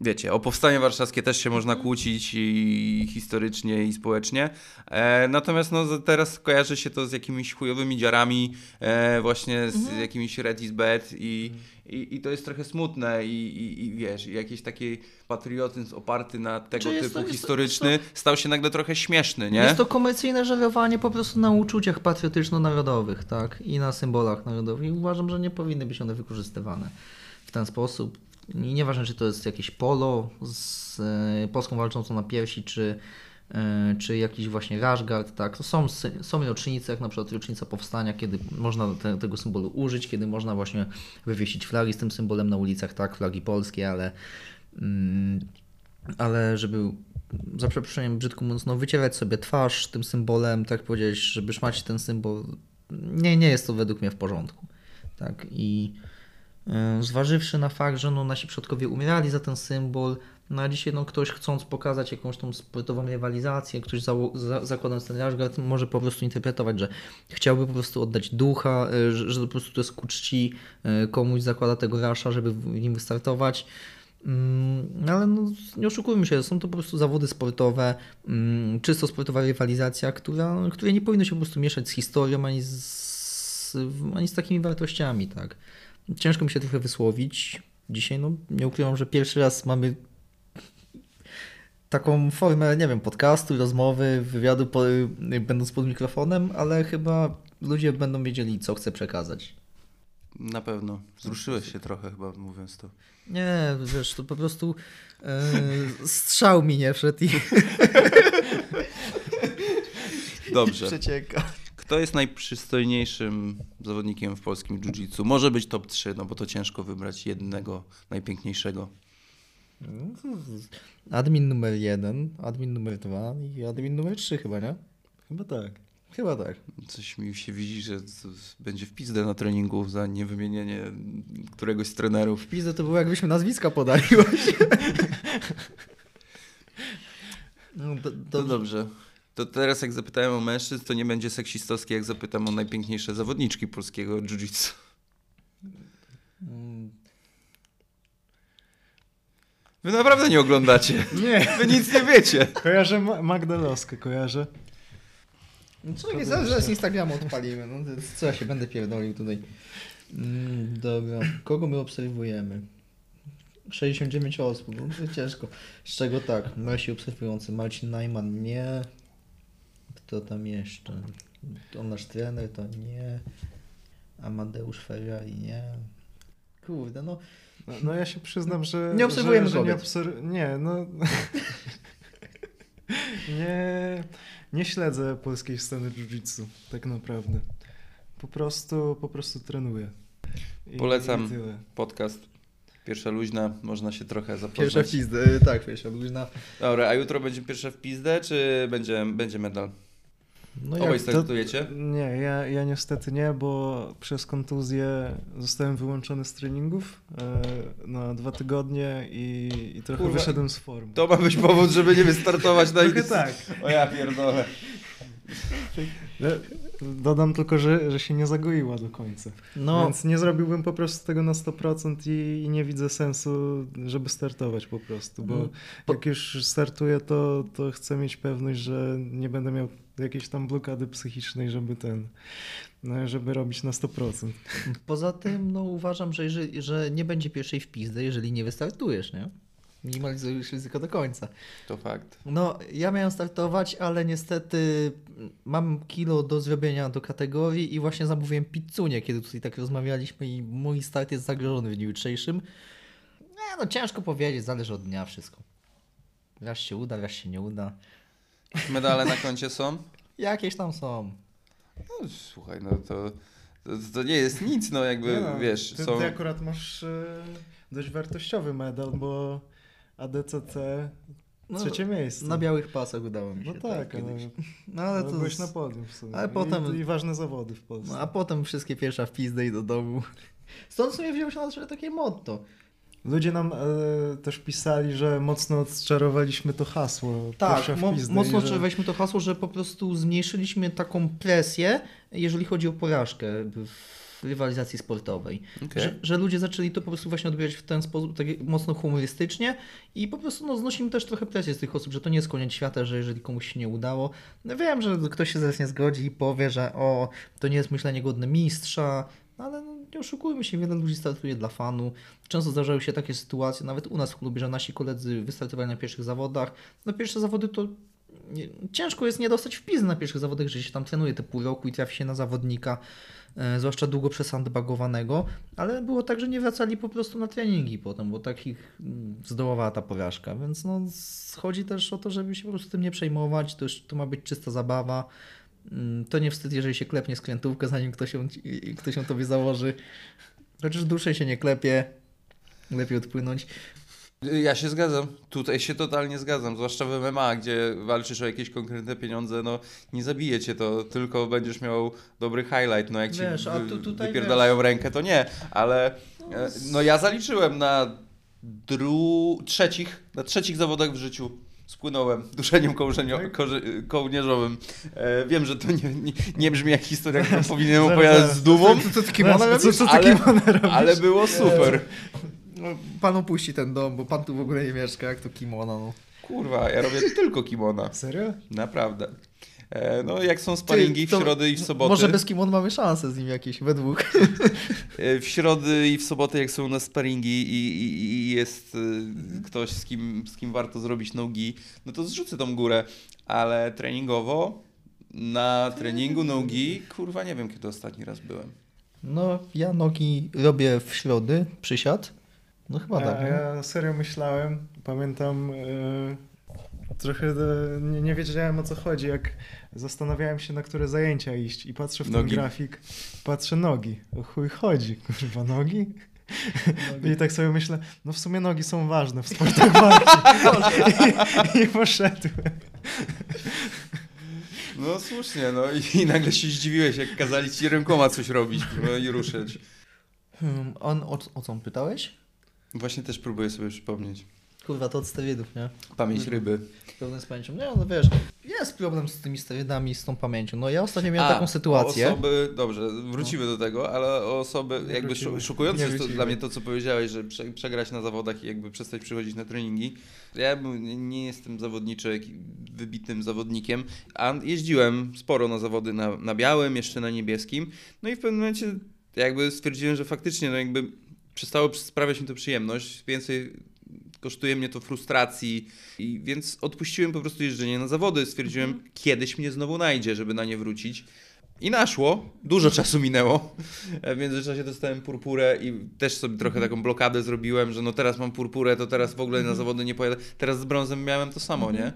Wiecie, o powstanie warszawskie też się można kłócić i historycznie, i społecznie. E, natomiast no, teraz kojarzy się to z jakimiś chujowymi dziarami, e, właśnie z jakimiś red is bad i, i, i to jest trochę smutne i, i, i wiesz, jakiś taki patriotyzm oparty na tego Czy jest typu to- jest to- historyczny stał się nagle trochę śmieszny, nie? Jest to komercyjne żerowanie po prostu na uczuciach patriotyczno-narodowych, tak? I na symbolach narodowych. I uważam, że nie powinny być one wykorzystywane w ten sposób. Nieważne, czy to jest jakieś polo z e, Polską walczącą na piersi, czy, e, czy jakiś właśnie Rashgard, tak? To są, są rocznice, jak na przykład rocznica powstania, kiedy można te, tego symbolu użyć, kiedy można właśnie wywiesić flagi z tym symbolem na ulicach, tak? Flagi polskie, ale mm, ale żeby za przeproszeniem brzydko mówiąc, no wycierać sobie twarz tym symbolem, tak powiedzieć, żeby szmać ten symbol, nie, nie jest to według mnie w porządku. Tak i zważywszy na fakt, że no, nasi przodkowie umierali za ten symbol, no a dzisiaj no, ktoś chcąc pokazać jakąś tą sportową rywalizację, ktoś zało- za, zakładając ten Rashguard może po prostu interpretować, że chciałby po prostu oddać ducha, y, że, że po prostu to jest ku czci, y, komuś zakłada tego rasza, żeby w nim wystartować. Mm, Ale no, nie oszukujmy się, są to po prostu zawody sportowe, mm, czysto sportowa rywalizacja, która, której nie powinno się po prostu mieszać z historią ani z, ani z takimi wartościami. Tak. Ciężko mi się trochę wysłowić. Dzisiaj no, nie ukrywam, że pierwszy raz mamy taką formę, nie wiem, podcastu, rozmowy, wywiadu, po, będąc pod mikrofonem, ale chyba ludzie będą wiedzieli, co chcę przekazać. Na pewno. Wzruszyłeś się trochę chyba mówiąc to. Nie, wiesz, to po prostu e, strzał mi nie wszedł i Dobrze. (laughs) przecieka. Kto jest najprzystojniejszym zawodnikiem w polskim jiu-jitsu? Może być top 3, no bo to ciężko wybrać jednego najpiękniejszego. Admin numer jeden, admin numer dwa i admin numer trzy chyba, nie? Chyba tak. Chyba tak. Coś mi się widzi, że będzie w pizdę na treningu za niewymienienie któregoś z trenerów. Pizdę to było jakbyśmy nazwiska podali właśnie. (laughs) No, do, To do, dobrze. To teraz jak zapytałem o mężczyzn, to nie będzie seksistowskie, jak zapytam o najpiękniejsze zawodniczki polskiego jiu-jitsu. Wy naprawdę nie oglądacie. Nie, Wy nic nie wiecie. kojarzę Ma- Magdę Loskę, kojarzę. No co, jak zaraz, zaraz Instagrama odpalimy, no to co ja się będę pierdolił tutaj. Mm, dobra, kogo my obserwujemy? 69 osób, no to ciężko. Z czego tak, nasi obserwujący, Marcin Najman nie, kto tam jeszcze? On nasz trener to nie, Amadeusz Ferrari nie. Kurde, no No, no ja się przyznam, że. Nie obserwujemy że, że nie, obser- nie, no. (laughs) nie, nie śledzę polskiej sceny jiu-jitsu, tak naprawdę. Po prostu, po prostu trenuję. I, Polecam. I. Podcast. Pierwsza luźna, można się trochę zapoznać. pierwsza w pizdę, tak, pierwsza luźna. Dobra, a jutro będzie pierwsza w pizdę, czy będzie, będzie medal? No Obaj startujecie? Nie, ja, ja niestety nie, bo przez kontuzję zostałem wyłączony z treningów e, na dwa tygodnie i, i trochę Kurwa. wyszedłem z formy. To ma być powód, żeby nie wystartować na (laughs) Trochę tak. O ja pierdolę. E, Dodam tylko, że, że się nie zagoiła do końca. no, Więc nie zrobiłbym po prostu tego na 100% i, i nie widzę sensu, żeby startować po prostu, bo po- jak już startuję, to, to chcę mieć pewność, że nie będę miał jakiejś tam blokady psychicznej, żeby ten, no, żeby robić na 100%. Poza tym, no uważam, że, jeżeli, że nie będzie pierwszej w pizdę, jeżeli nie wystartujesz, nie? Minimalizujesz ryzyko do końca. To fakt. No, ja miałem startować, ale niestety mam kilo do zrobienia do kategorii i właśnie zamówiłem pizzunię, kiedy tutaj tak rozmawialiśmy i mój start jest zagrożony w dniu jutrzejszym. No ciężko powiedzieć, zależy od dnia wszystko. Raz się uda, raz się nie uda. Medale na koncie są? Jakieś tam są. No, słuchaj, no to, to, to nie jest nic, no jakby, no, wiesz, ty, są... ty akurat masz e, dość wartościowy medal, bo ADCC No, trzecie miejsce. Na białych pasach udało mi się. No tak, ale, kiedyś. No, ale ale to byłeś z- na podium w sumie. ale I, potem- I ważne zawody w Polsce. No, a potem wszystkie pierwsza w pizdę i do domu. Stąd sobie wziął się na to takie motto. Ludzie nam e, też pisali, że mocno odczarowaliśmy to hasło. Tak, mo- mocno że- weźmy to hasło, że po prostu zmniejszyliśmy taką presję, jeżeli chodzi o porażkę w rywalizacji sportowej. Okej. Że, że ludzie zaczęli to po prostu właśnie odbierać w ten sposób, tak mocno humorystycznie i po prostu no, znosimy też trochę presję z tych osób, że to nie jest koniec świata, że jeżeli komuś się nie udało. No, wiem, że ktoś się zaraz nie zgodzi i powie, że o, to nie jest myślenie godne mistrza, no, ale no, nie oszukujmy się, wiele ludzi startuje dla fanu. Często zdarzały się takie sytuacje, nawet u nas w klubie, że nasi koledzy wystartowali na pierwszych zawodach. No pierwsze zawody to ciężko jest nie dostać wpis na pierwszych zawodach, że się tam trenuje te pół roku i trafi się na zawodnika, e, zwłaszcza długo przesandbagowanego, ale było tak, że nie wracali po prostu na treningi potem, bo tak ich mm, zdołowała ta porażka, więc no chodzi też o to, żeby się po prostu tym nie przejmować, to, już, to ma być czysta zabawa, to nie wstyd, jeżeli się klepnie skrętówkę, zanim ktoś ją, ktoś ją tobie założy, chociaż dłużej się nie klepie, lepiej odpłynąć. Ja się zgadzam. Tutaj się totalnie zgadzam. Zwłaszcza w MMA, gdzie walczysz o jakieś konkretne pieniądze, no nie zabije cię to, tylko będziesz miał dobry highlight. No jak ci Wiesz, a wy- tu- wypierdalają rękę, to nie. Ale e, no ja zaliczyłem na dru... trzecich, na trzecich zawodach w życiu. Spłynąłem duszeniem kołżenio- korzy- kołnierzowym. E, wiem, że to nie, nie, nie brzmi jak historia, którą (laughs) powinienem opowiadać z dumą, Co, co, Co, co, co Ale- kimono robisz? ale było super. No, pan opuści ten dom, bo pan tu w ogóle nie mieszka, jak to kimono. No. Kurwa, ja robię tylko kimona. Serio? Naprawdę. E, no, jak są sparingi w to środę i w soboty. Może bez kimon mamy szansę z nim jakieś, we dwóch. (laughs) E, W środy i w soboty, jak są u nas sparingi i, i, i jest e, ktoś, z kim, z kim warto zrobić nogi, no to zrzucę tą górę. Ale treningowo, na treningu nogi, kurwa, nie wiem, kiedy ostatni raz byłem. No, ja nogi robię w środy, przysiad. No chyba tak. Ja, serio myślałem, pamiętam, trochę e, nie, nie wiedziałem o co chodzi, jak zastanawiałem się na które zajęcia iść i patrzę w ten Nogi. grafik, patrzę nogi, o chuj chodzi, kurwa nogi? (laughs) I tak sobie myślę, no w sumie nogi są ważne w sportach (laughs) walki. I, I poszedłem. No słusznie, no i, nagle się zdziwiłeś, jak kazali ci rękoma coś robić no, i ruszyć. Hmm, on, o, o co on pytałeś? Właśnie też próbuję sobie przypomnieć. Kurwa, to od sterydów, nie? Pamięć ryby. Problem z pamięcią. Nie, no wiesz, jest problem z tymi sterydami, z tą pamięcią. No ja ostatnio miałem A, taką sytuację. Osoby, dobrze, wrócimy do tego, ale osoby, Nie jakby wrócimy. szu- szokujące Nie jest to dla mnie to, co powiedziałeś, że prze, przegrać na zawodach i jakby przestać przychodzić na treningi. Ja nie jestem zawodniczy, wybitnym zawodnikiem, a jeździłem sporo na zawody na, na białym, jeszcze na niebieskim, no i w pewnym momencie jakby stwierdziłem, że faktycznie no jakby przestało sprawiać mi to przyjemność, więcej kosztuje mnie to frustracji i więc odpuściłem po prostu jeżdżenie na zawody. Stwierdziłem, kiedyś mnie znowu najdzie, żeby na nie wrócić. I naszło, dużo czasu minęło. (laughs) W międzyczasie dostałem purpurę i też sobie trochę taką blokadę zrobiłem, że no teraz mam purpurę, to teraz w ogóle na zawody nie pojadę. Teraz z brązem miałem to samo, nie?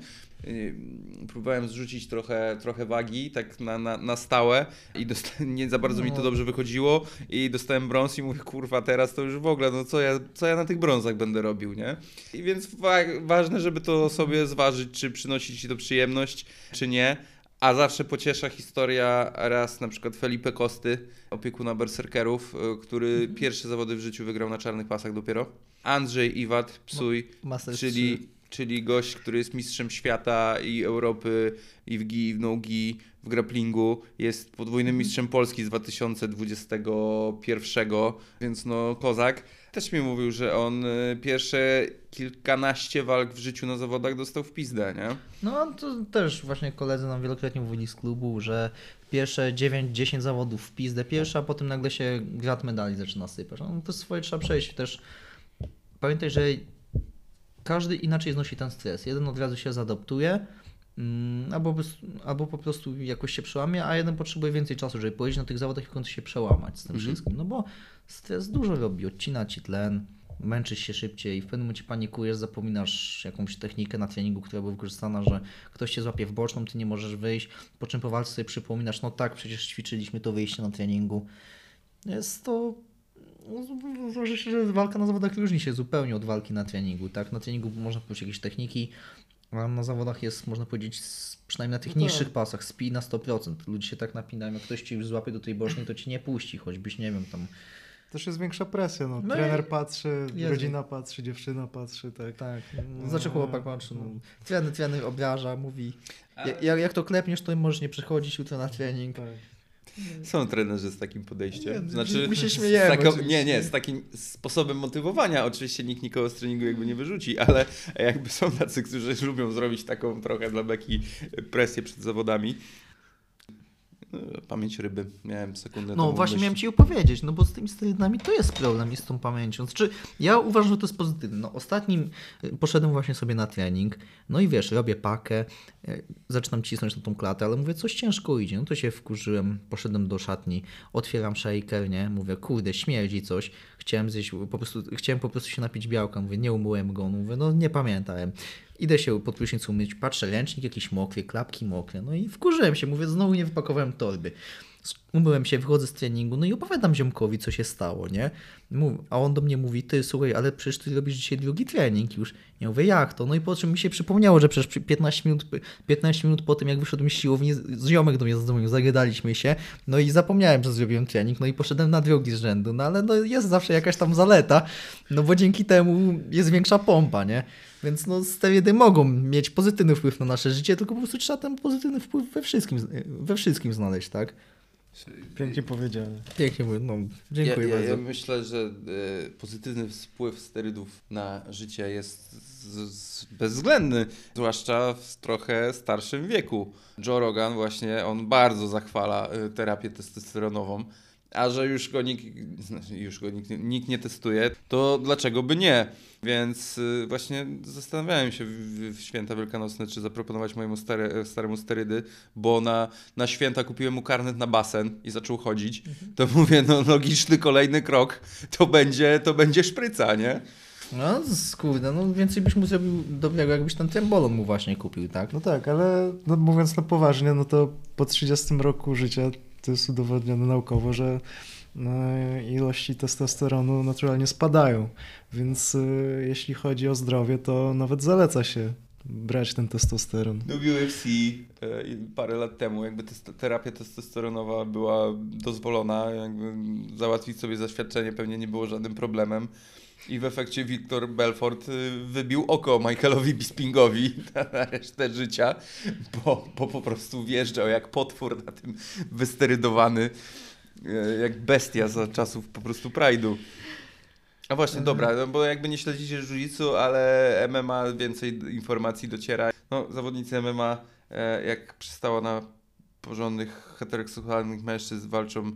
Próbowałem zrzucić trochę, trochę wagi, tak na, na, na stałe i dosta- (laughs) nie za bardzo mi to No. dobrze wychodziło i dostałem brąz i mówię, kurwa, teraz to już w ogóle, no co ja, co ja na tych brązach będę robił, nie? I więc wa- ważne, żeby to sobie zważyć, czy przynosi ci to przyjemność, czy nie. A zawsze pociesza historia raz na przykład Felipe Kosty, opiekuna berserkerów, y, który pierwsze zawody w życiu wygrał na czarnych pasach dopiero. Andrzej Iwat, psuj, Master czyli, czyli gość, który jest mistrzem świata i Europy i w gi, i w no-gi, w grapplingu. Jest podwójnym mistrzem Polski z 2021, więc no kozak. Też mi mówił, że on y, pierwsze kilkanaście walk w życiu na zawodach dostał w pizdę, nie? No to też właśnie koledzy nam wielokrotnie mówili z klubu, że pierwsze 9-10 zawodów w pizdę pierwsza, a potem nagle się grat medali zaczyna sypać. No to swoje trzeba przejść też. Pamiętaj, że każdy inaczej znosi ten stres. Jeden od razu się zadoptuje, mm, albo, po prostu- albo po prostu jakoś się przełamie, a jeden potrzebuje więcej czasu, żeby pojeździć na tych zawodach i w końcu się przełamać z tym Mhm. wszystkim. No bo stres dużo robi, odcina ci tlen, męczysz się szybciej, w pewnym momencie panikujesz, zapominasz jakąś technikę na treningu, która była wykorzystana, że ktoś cię złapie w boczną, ty nie możesz wyjść, po czym po walce sobie przypominasz, no tak, przecież ćwiczyliśmy to wyjście na treningu. Jest to no, złoży się, że walka na zawodach różni się zupełnie od walki na treningu. Tak, na treningu można pójść jakieś techniki, a na zawodach jest, można powiedzieć, przynajmniej na tych No tak. niższych pasach, spi na 100%. Ludzie się tak napinają, jak ktoś ci już złapie do tej bocznej, to ci nie puści, choćbyś, nie wiem, tam... Też jest większa presja, no. No Trener patrzy, Jezu. rodzina patrzy, dziewczyna patrzy, tak. Tak, No, znaczy chłopak patrzy, no. Trener, trener obraża, mówi, jak, jak to klepniesz, to możesz nie przychodzić jutro na trening. Tak. Są trenerzy z takim podejściem. Nie, znaczy, my się śmiejemy taką- nie, nie, z takim sposobem motywowania. Oczywiście nikt nikogo z treningu jakby nie wyrzuci, ale jakby są tacy, którzy lubią zrobić taką trochę dla beki presję przed zawodami. No, Pamięć ryby. Miałem sekundę No właśnie myśl. miałem ci opowiedzieć, no bo z tymi sterydami to jest problem i z tą pamięcią. Znaczy, ja uważam, że to jest pozytywne. No ostatnim y, poszedłem właśnie sobie na trening, no i wiesz, robię pakę, y, zaczynam cisnąć na tą klatę, ale mówię, coś ciężko idzie. No to się wkurzyłem, poszedłem do szatni, otwieram shaker, nie? Mówię, kurde, śmierdzi coś. Chciałem zjeść, po prostu, chciałem po prostu się napić białka, mówię, nie umyłem go, mówię, no nie pamiętałem. Idę się pod prysznic umyć, patrzę, ręcznik jakiś mokry, klapki mokre, no i wkurzyłem się, mówię, znowu nie wypakowałem torby. Umyłem się, wychodzę z treningu, no i opowiadam ziomkowi, co się stało, nie? A on do mnie mówi, ty słuchaj, ale przecież ty robisz dzisiaj drugi trening już. Ja mówię, jak to? No i po czym mi się przypomniało, że przecież przy 15 minut, 15 minut po tym, jak wyszedłem z siłowni, ziomek do mnie zadzwonił, zagadaliśmy się, no i zapomniałem, że zrobiłem trening, no i poszedłem na drugi z rzędu, no ale no jest zawsze jakaś tam zaleta, no bo dzięki temu jest większa pompa, nie? Więc no sterydy mogą mieć pozytywny wpływ na nasze życie, tylko po prostu trzeba ten pozytywny wpływ we wszystkim, we wszystkim znaleźć, tak? Pięknie powiedziane. Pięknie mówię, no dziękuję ja, ja, bardzo. Ja myślę, że e, pozytywny wpływ sterydów na życie jest z, z, bezwzględny, zwłaszcza w trochę starszym wieku. Joe Rogan właśnie, on bardzo zachwala e, terapię testosteronową, a że już go nikt, znaczy już go nikt, nikt nie testuje, to dlaczego by nie? Więc y, właśnie zastanawiałem się w, w święta wielkanocne, czy zaproponować mojemu stare, staremu sterydy, bo na, na święta kupiłem mu karnet na basen i zaczął chodzić. To mówię, no logiczny kolejny krok to będzie, to będzie szpryca, nie? No z- kurde, no więcej byś mu zrobił dobrego, jakbyś ten trembolon mu właśnie kupił, tak? No tak, ale no, mówiąc na poważnie, no to po 30 roku życia to jest udowodnione naukowo, że no, ilości testosteronu naturalnie spadają. Więc y, jeśli chodzi o zdrowie, to nawet zaleca się brać ten testosteron. No w UFC e, parę lat temu jakby terapia testosteronowa była dozwolona, jakby załatwić sobie zaświadczenie pewnie nie było żadnym problemem. I w efekcie Wiktor Belfort y, wybił oko Michaelowi Bispingowi na, resztę życia, bo, bo po prostu wjeżdżał jak potwór na tym wysterydowany, e, jak bestia za czasów po prostu Pride'u. A właśnie, dobra, no bo jakby nie śledzicie jiu ale MMA więcej informacji dociera. No, zawodnicy MMA, e, jak przystało na porządnych heteroseksualnych mężczyzn, walczą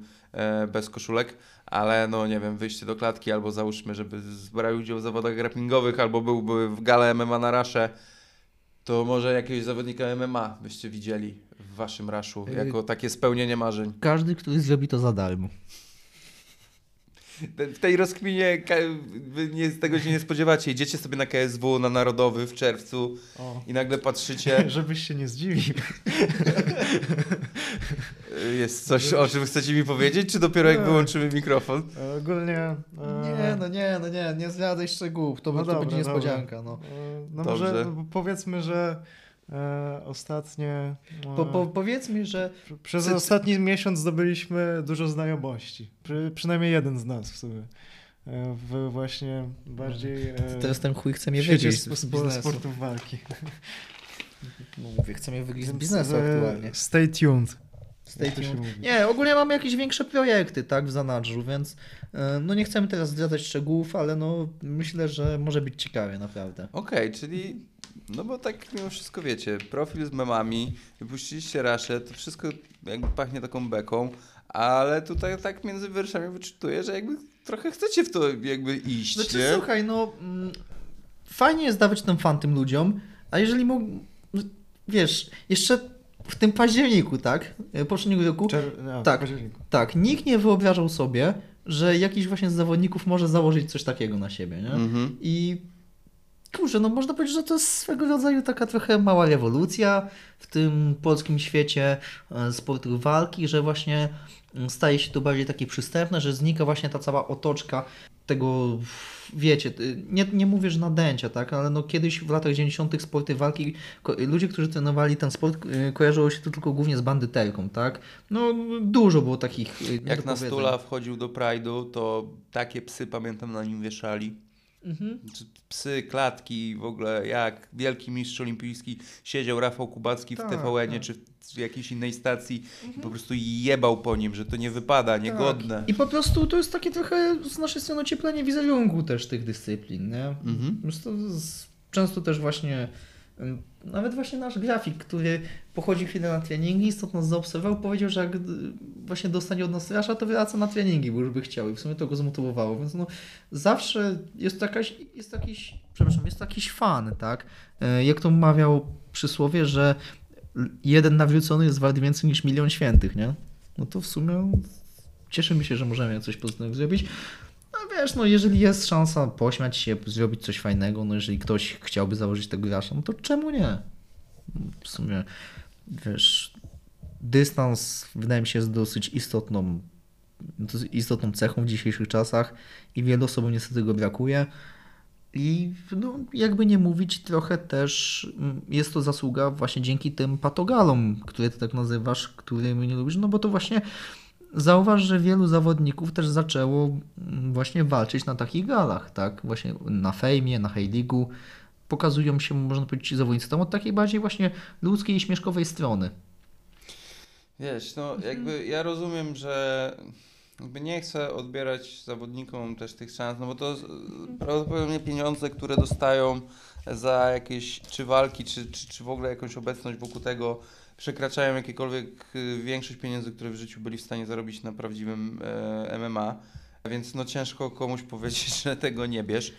bez koszulek, ale no nie wiem, wyjście do klatki albo załóżmy, żeby brał udział w zawodach grapplingowych albo byłby w gale MMA na rasze, to może jakiegoś zawodnika MMA byście widzieli w waszym raszu, jako takie spełnienie marzeń. Każdy, który zrobi to za darmo. W tej rozkminie nie, tego się nie spodziewacie. Idziecie sobie na KSW, na Narodowy w czerwcu O. i nagle patrzycie, (laughs) Żebyś się nie zdziwił. (laughs) y, jest coś, o czym chcecie mi powiedzieć, czy dopiero jak wyłączymy mikrofon? Ogólnie... e, Nie, no nie, no nie, nie zdradzaj szczegółów, to, No to dobra, będzie dobra. niespodzianka, no. e, No Dobrze. może no, powiedzmy, że e, ostatnie... e, Po, po, powiedz mi, że pr- Przez Cy- ostatni miesiąc zdobyliśmy dużo znajomości. Przy, przynajmniej jeden z nas w sumie. E, W właśnie bardziej... e, teraz ten chuj chce mnie w świecie wybić z, biznesu. sportów walki. No mówię, chce mnie wybić z biznesu aktualnie. Stay tuned. Nie, ogólnie mamy jakieś większe projekty, tak, w zanadrzu, więc e, no nie chcemy teraz zdradzać szczegółów, ale no myślę, że może być ciekawie, naprawdę. Okej, czyli no bo tak mimo wszystko wiecie, profil z memami, wypuściliście raszę, to wszystko jakby pachnie taką beką, ale tutaj tak między wierszami wyczytuję, że jakby trochę chcecie w to jakby iść, Znaczy, nie? słuchaj, no mm, fajnie jest dawać ten fan tym ludziom, a jeżeli mógł, wiesz, jeszcze w tym październiku, tak, e, poprzedniego roku, Czer- no, Tak. październiku. tak, nikt nie wyobrażał sobie, że jakiś właśnie z zawodników może założyć coś takiego na siebie, nie? Mhm. I kurczę, no można powiedzieć, że to jest swego rodzaju taka trochę mała rewolucja w tym polskim świecie e, sportu walki, że właśnie mm, staje się to bardziej takie przystępne, że znika właśnie ta cała otoczka tego, wiecie, ty- nie, nie mówię, że nadęcia, tak, ale no kiedyś w latach 90. sporty walki, ludzie, którzy trenowali ten sport, e, kojarzyło się to tylko głównie z bandyterką, tak? No dużo było takich e, Jak na niedopowiedzeń. stula wchodził do Pride'u, to takie psy pamiętam na nim wieszali. Mhm. Psy, klatki, w ogóle jak wielki mistrz olimpijski siedział Rafał Kubacki w Tak, TVN-ie tak. czy w jakiejś innej stacji i po prostu jebał po nim, że to nie wypada, niegodne. I po prostu to jest takie trochę z naszej strony ocieplenie wizerunku też tych dyscyplin, nie? Mhm. Często też właśnie, nawet właśnie nasz grafik, który pochodzi chwilę na treningi, stąd nas zaobserwował, powiedział, że jak y, właśnie dostanie od nas rasza, to wraca na treningi, bo już by chciał i w sumie to go zmotywowało, więc no zawsze jest to jakaś, jest to jakiś, przepraszam, jest to jakiś fan, tak? E, Jak to mawiał przysłowie, że jeden nawrócony jest wart więcej niż milion świętych, nie? No to w sumie cieszymy się, że możemy coś pozytywnego zrobić. No wiesz, no jeżeli jest szansa pośmiać się, zrobić coś fajnego, no jeżeli ktoś chciałby założyć tego grasza, no to czemu nie? W sumie, wiesz, dystans wydaje mi się jest dosyć istotną, istotną cechą w dzisiejszych czasach i wielu osobom niestety tego brakuje. I no, jakby nie mówić, trochę też mm, jest to zasługa właśnie dzięki tym patogalom, które ty tak nazywasz, którymi nie lubisz, no bo to właśnie zauważ, że wielu zawodników też zaczęło mm, właśnie walczyć na takich galach, tak? Właśnie na fejmie, na hejligu. Pokazują się, można powiedzieć, ci zawodnicy tam od takiej bardziej właśnie ludzkiej i śmieszkowej strony. Wiesz, no Mhm. jakby ja rozumiem, że jakby nie chcę odbierać zawodnikom też tych szans, no bo to z- prawdopodobnie pieniądze, które dostają za jakieś czy walki, czy, czy, czy w ogóle jakąś obecność wokół tego przekraczają jakiekolwiek y, większość pieniędzy, które w życiu byli w stanie zarobić na prawdziwym e, MMA. Więc no ciężko komuś (laughs) powiedzieć, że tego nie bierz.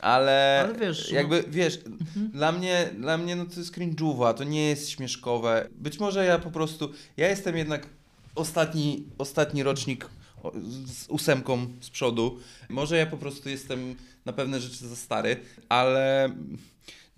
Ale, Ale wiesz, jakby wiesz, Mhm. dla mnie, dla mnie no to jest cringe'uwa, to nie jest śmieszkowe. Być może ja po prostu, ja jestem jednak ostatni, ostatni rocznik z ósemką z przodu. Może ja po prostu jestem na pewne rzeczy za stary, ale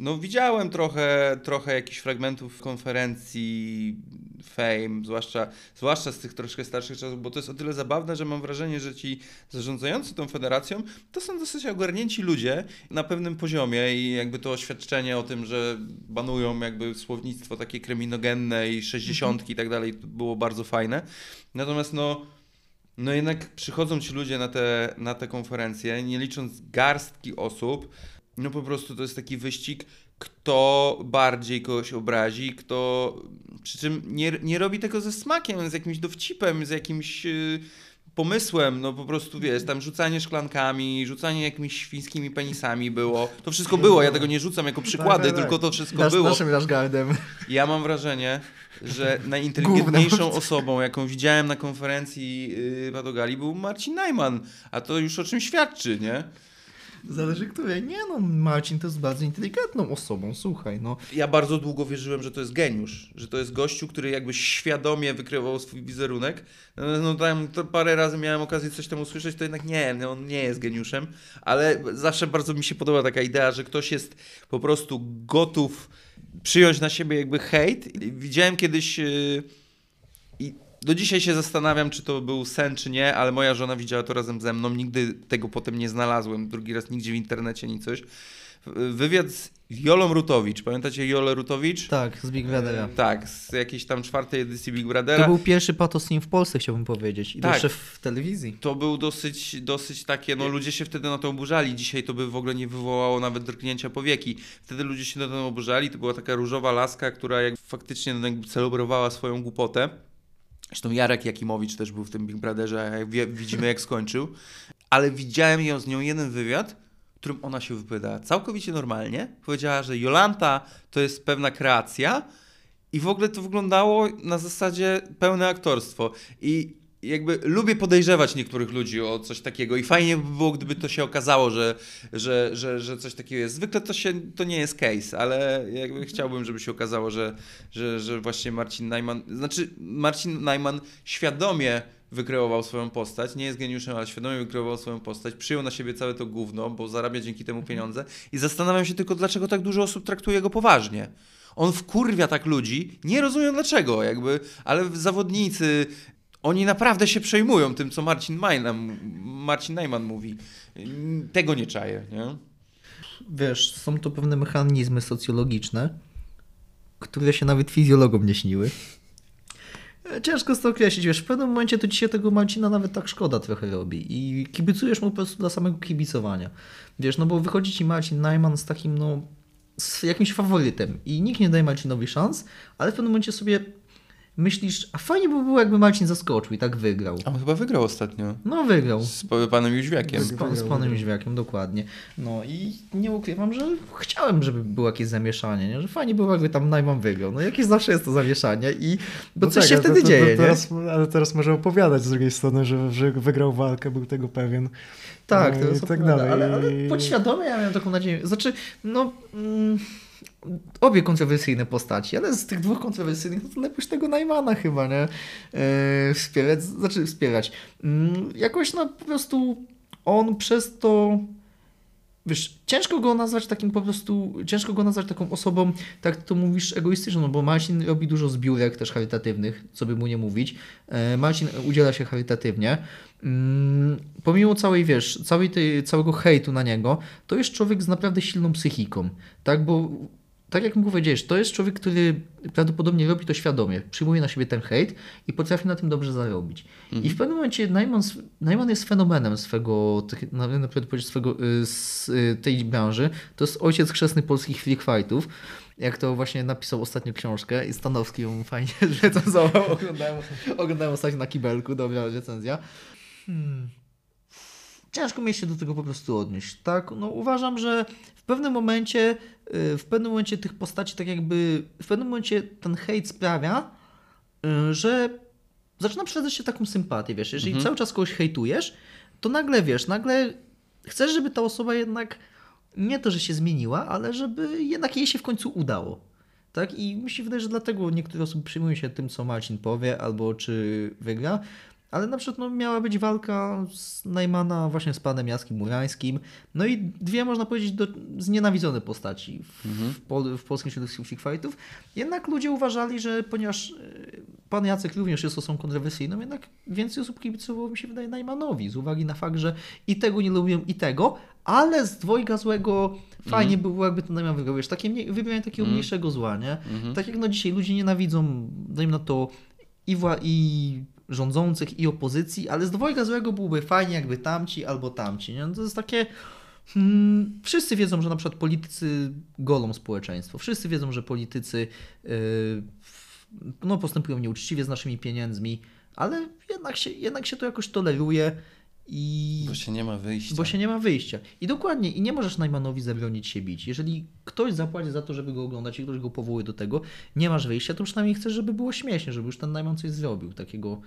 no widziałem trochę, trochę jakichś fragmentów konferencji Fame, zwłaszcza, zwłaszcza z tych troszkę starszych czasów, bo to jest o tyle zabawne, że mam wrażenie, że ci zarządzający tą federacją to są dosyć ogarnięci ludzie na pewnym poziomie i jakby to oświadczenie o tym, że banują jakby słownictwo takie kryminogenne i sześćdziesiątki i tak dalej było bardzo fajne. Natomiast no no jednak przychodzą ci ludzie na te, na te konferencje, nie licząc garstki osób, no po prostu to jest taki wyścig, kto bardziej kogoś obrazi, kto przy czym nie, nie robi tego ze smakiem, z jakimś dowcipem, z jakimś yy, pomysłem, no po prostu wiesz, tam rzucanie szklankami, rzucanie jakimiś świńskimi penisami było. To wszystko było, ja tego nie rzucam jako przykłady, tak, tak. tylko to wszystko Nasz, było. naszym rashguardem. Ja mam wrażenie, że najinteligentniejszą osobą, jaką widziałem na konferencji yy, Padogali był Marcin Najman, a to już o czym świadczy, nie? Zależy której. Nie no, Marcin to jest bardzo inteligentną osobą, słuchaj, no. Ja bardzo długo wierzyłem, że to jest geniusz, że to jest gościu, który jakby świadomie wykrywał swój wizerunek. No, no tam to parę razy miałem okazję coś tam usłyszeć, to jednak nie, no, on nie jest geniuszem, ale zawsze bardzo mi się podoba taka idea, że ktoś jest po prostu gotów przyjąć na siebie jakby hejt. Widziałem kiedyś yy, do dzisiaj się zastanawiam, czy to był sen, czy nie, ale moja żona widziała to razem ze mną. Nigdy tego potem nie znalazłem. Drugi raz nigdzie w internecie, ni coś. Wywiad z Jolą Rutowicz. Pamiętacie Jolę Rutowicz? Tak, z Big Brothera. Tak, z jakiejś tam czwartej edycji Big To Brothera. był pierwszy patoslim w Polsce, chciałbym powiedzieć. I Tak. jeszcze w telewizji. To był dosyć, dosyć takie, no ludzie się wtedy na to oburzali. Dzisiaj to by w ogóle nie wywołało nawet drgnięcia powieki. Wtedy ludzie się na to oburzali. To była taka różowa laska, która jak faktycznie no, celebrowała swoją głupotę. Zresztą Jarek Jakimowicz też był w tym Big Brotherze, jak widzimy jak skończył. Ale widziałem ją z nią jeden wywiad, w którym ona się wypowiadała całkowicie normalnie. Powiedziała, że Jolanta to jest pewna kreacja i w ogóle to wyglądało na zasadzie pełne aktorstwo. I jakby lubię podejrzewać niektórych ludzi o coś takiego i fajnie by było, gdyby to się okazało, że, że, że, że coś takiego jest. Zwykle to, się, to nie jest case, ale jakby chciałbym, żeby się okazało, że, że, że właśnie Marcin Najman, znaczy Marcin Najman świadomie wykreował swoją postać, nie jest geniuszem, ale świadomie wykreował swoją postać, przyjął na siebie całe to gówno, bo zarabia dzięki temu pieniądze. I zastanawiam się tylko, dlaczego tak dużo osób traktuje go poważnie. On wkurwia tak ludzi, nie rozumiem dlaczego, jakby, ale zawodnicy, oni naprawdę się przejmują tym, co Marcin, Majnam, Marcin Najman mówi. Tego nie czaję, nie? Wiesz, są to pewne mechanizmy socjologiczne, które się nawet fizjologom nie śniły. Ciężko to określić, wiesz, w pewnym momencie to ci się tego Marcina nawet tak szkoda trochę robi i kibicujesz mu po prostu dla samego kibicowania. Wiesz, no bo wychodzi ci Marcin Najman z takim, no, z jakimś faworytem i nikt nie daje Marcinowi szans, ale w pewnym momencie sobie myślisz, a fajnie by było jakby Marcin zaskoczył i tak wygrał. A on chyba wygrał ostatnio. No wygrał. Z panem Jóźwiakiem. Z, pan, z panem Jóźwiakiem, dokładnie. No i nie ukrywam, że chciałem, żeby było jakieś zamieszanie, nie? że fajnie było, jakby tam Najman wygrał. No jakieś zawsze jest to zamieszanie i bo No coś tak, się wtedy to, to, dzieje, to, nie? teraz, Ale teraz może opowiadać z drugiej strony, że, że wygrał walkę, był tego pewien. Tak, No to i jest tak dalej. ale, ale podświadomie ja miałem taką nadzieję. Znaczy, no... Mm, obie kontrowersyjne postaci, ale z tych dwóch kontrowersyjnych, no to lepiej tego Najmana chyba, nie? E, wspierać, znaczy wspierać. Mm, jakoś no po prostu on przez to... Wiesz, ciężko go nazwać takim po prostu, ciężko go nazwać taką osobą, tak to mówisz, egoistyczną, no bo Marcin robi dużo zbiórek też charytatywnych, co by mu nie mówić. E, Marcin udziela się charytatywnie. Mm, pomimo całej, wiesz, całej tej, całego hejtu na niego, to jest człowiek z naprawdę silną psychiką, tak, bo tak jak powiedziałeś, to jest człowiek, który prawdopodobnie robi to świadomie, przyjmuje na siebie ten hejt i potrafi na tym dobrze zarobić. I w pewnym momencie Najman, Najman jest fenomenem swego, na- powiedzieć, swego, y, z y, tej branży. To jest ojciec chrzestny polskich free fightów. Jak to właśnie napisał ostatnio książkę i Stanowski ją fajnie (laughs) recenzował. Oglądałem, oglądałem ostatnio na kibelku, dobra recenzja. Hmm. Ciężko mi się do tego po prostu odnieść. Tak, no uważam, że w pewnym momencie, y, w pewnym momencie tych postaci, tak jakby, w pewnym momencie ten hejt sprawia, y, że zaczyna przydać się taką sympatię, wiesz, jeżeli cały czas kogoś hejtujesz, to nagle, wiesz, nagle chcesz, żeby ta osoba jednak nie to, że się zmieniła, ale żeby jednak jej się w końcu udało. Tak? I mi się wydaje, że dlatego niektóre osoby przyjmują się tym, co Marcin powie, albo czy wygra. Ale na przykład no, miała być walka z Najmana właśnie z panem Jackiem Murańskim. No i dwie, można powiedzieć, do, znienawidzone postaci w, w, pol, w polskim środowisku freak fightów. Jednak ludzie uważali, że ponieważ e, pan Jacek również jest osobą kontrowersyjną, jednak więcej osób kibicowało mi się wydaje Najmanowi, z uwagi na fakt, że i tego nie lubią, i tego, ale z dwojga złego fajnie by było, jakby ten Najman wygrał. Wiesz, takie mniej, wybieranie takiego mniejszego zła, nie? Tak jak no dzisiaj ludzie nienawidzą, dajmy na to, i, wła- i rządzących, i opozycji, ale z dwojga złego byłoby fajnie, jakby tamci albo tamci. Nie? No To jest takie. Hmm, wszyscy wiedzą, że na przykład politycy golą społeczeństwo. Wszyscy wiedzą, że politycy yy, no, postępują nieuczciwie z naszymi pieniędzmi, ale jednak się, jednak się to jakoś toleruje i. Bo się nie ma wyjścia. Bo się nie ma wyjścia. I dokładnie, i nie możesz Najmanowi zabronić się bić. Jeżeli ktoś zapłaci za to, żeby go oglądać i ktoś go powołuje do tego, nie masz wyjścia, to przynajmniej chcesz, żeby było śmiesznie, żeby już ten Najman coś zrobił, takiego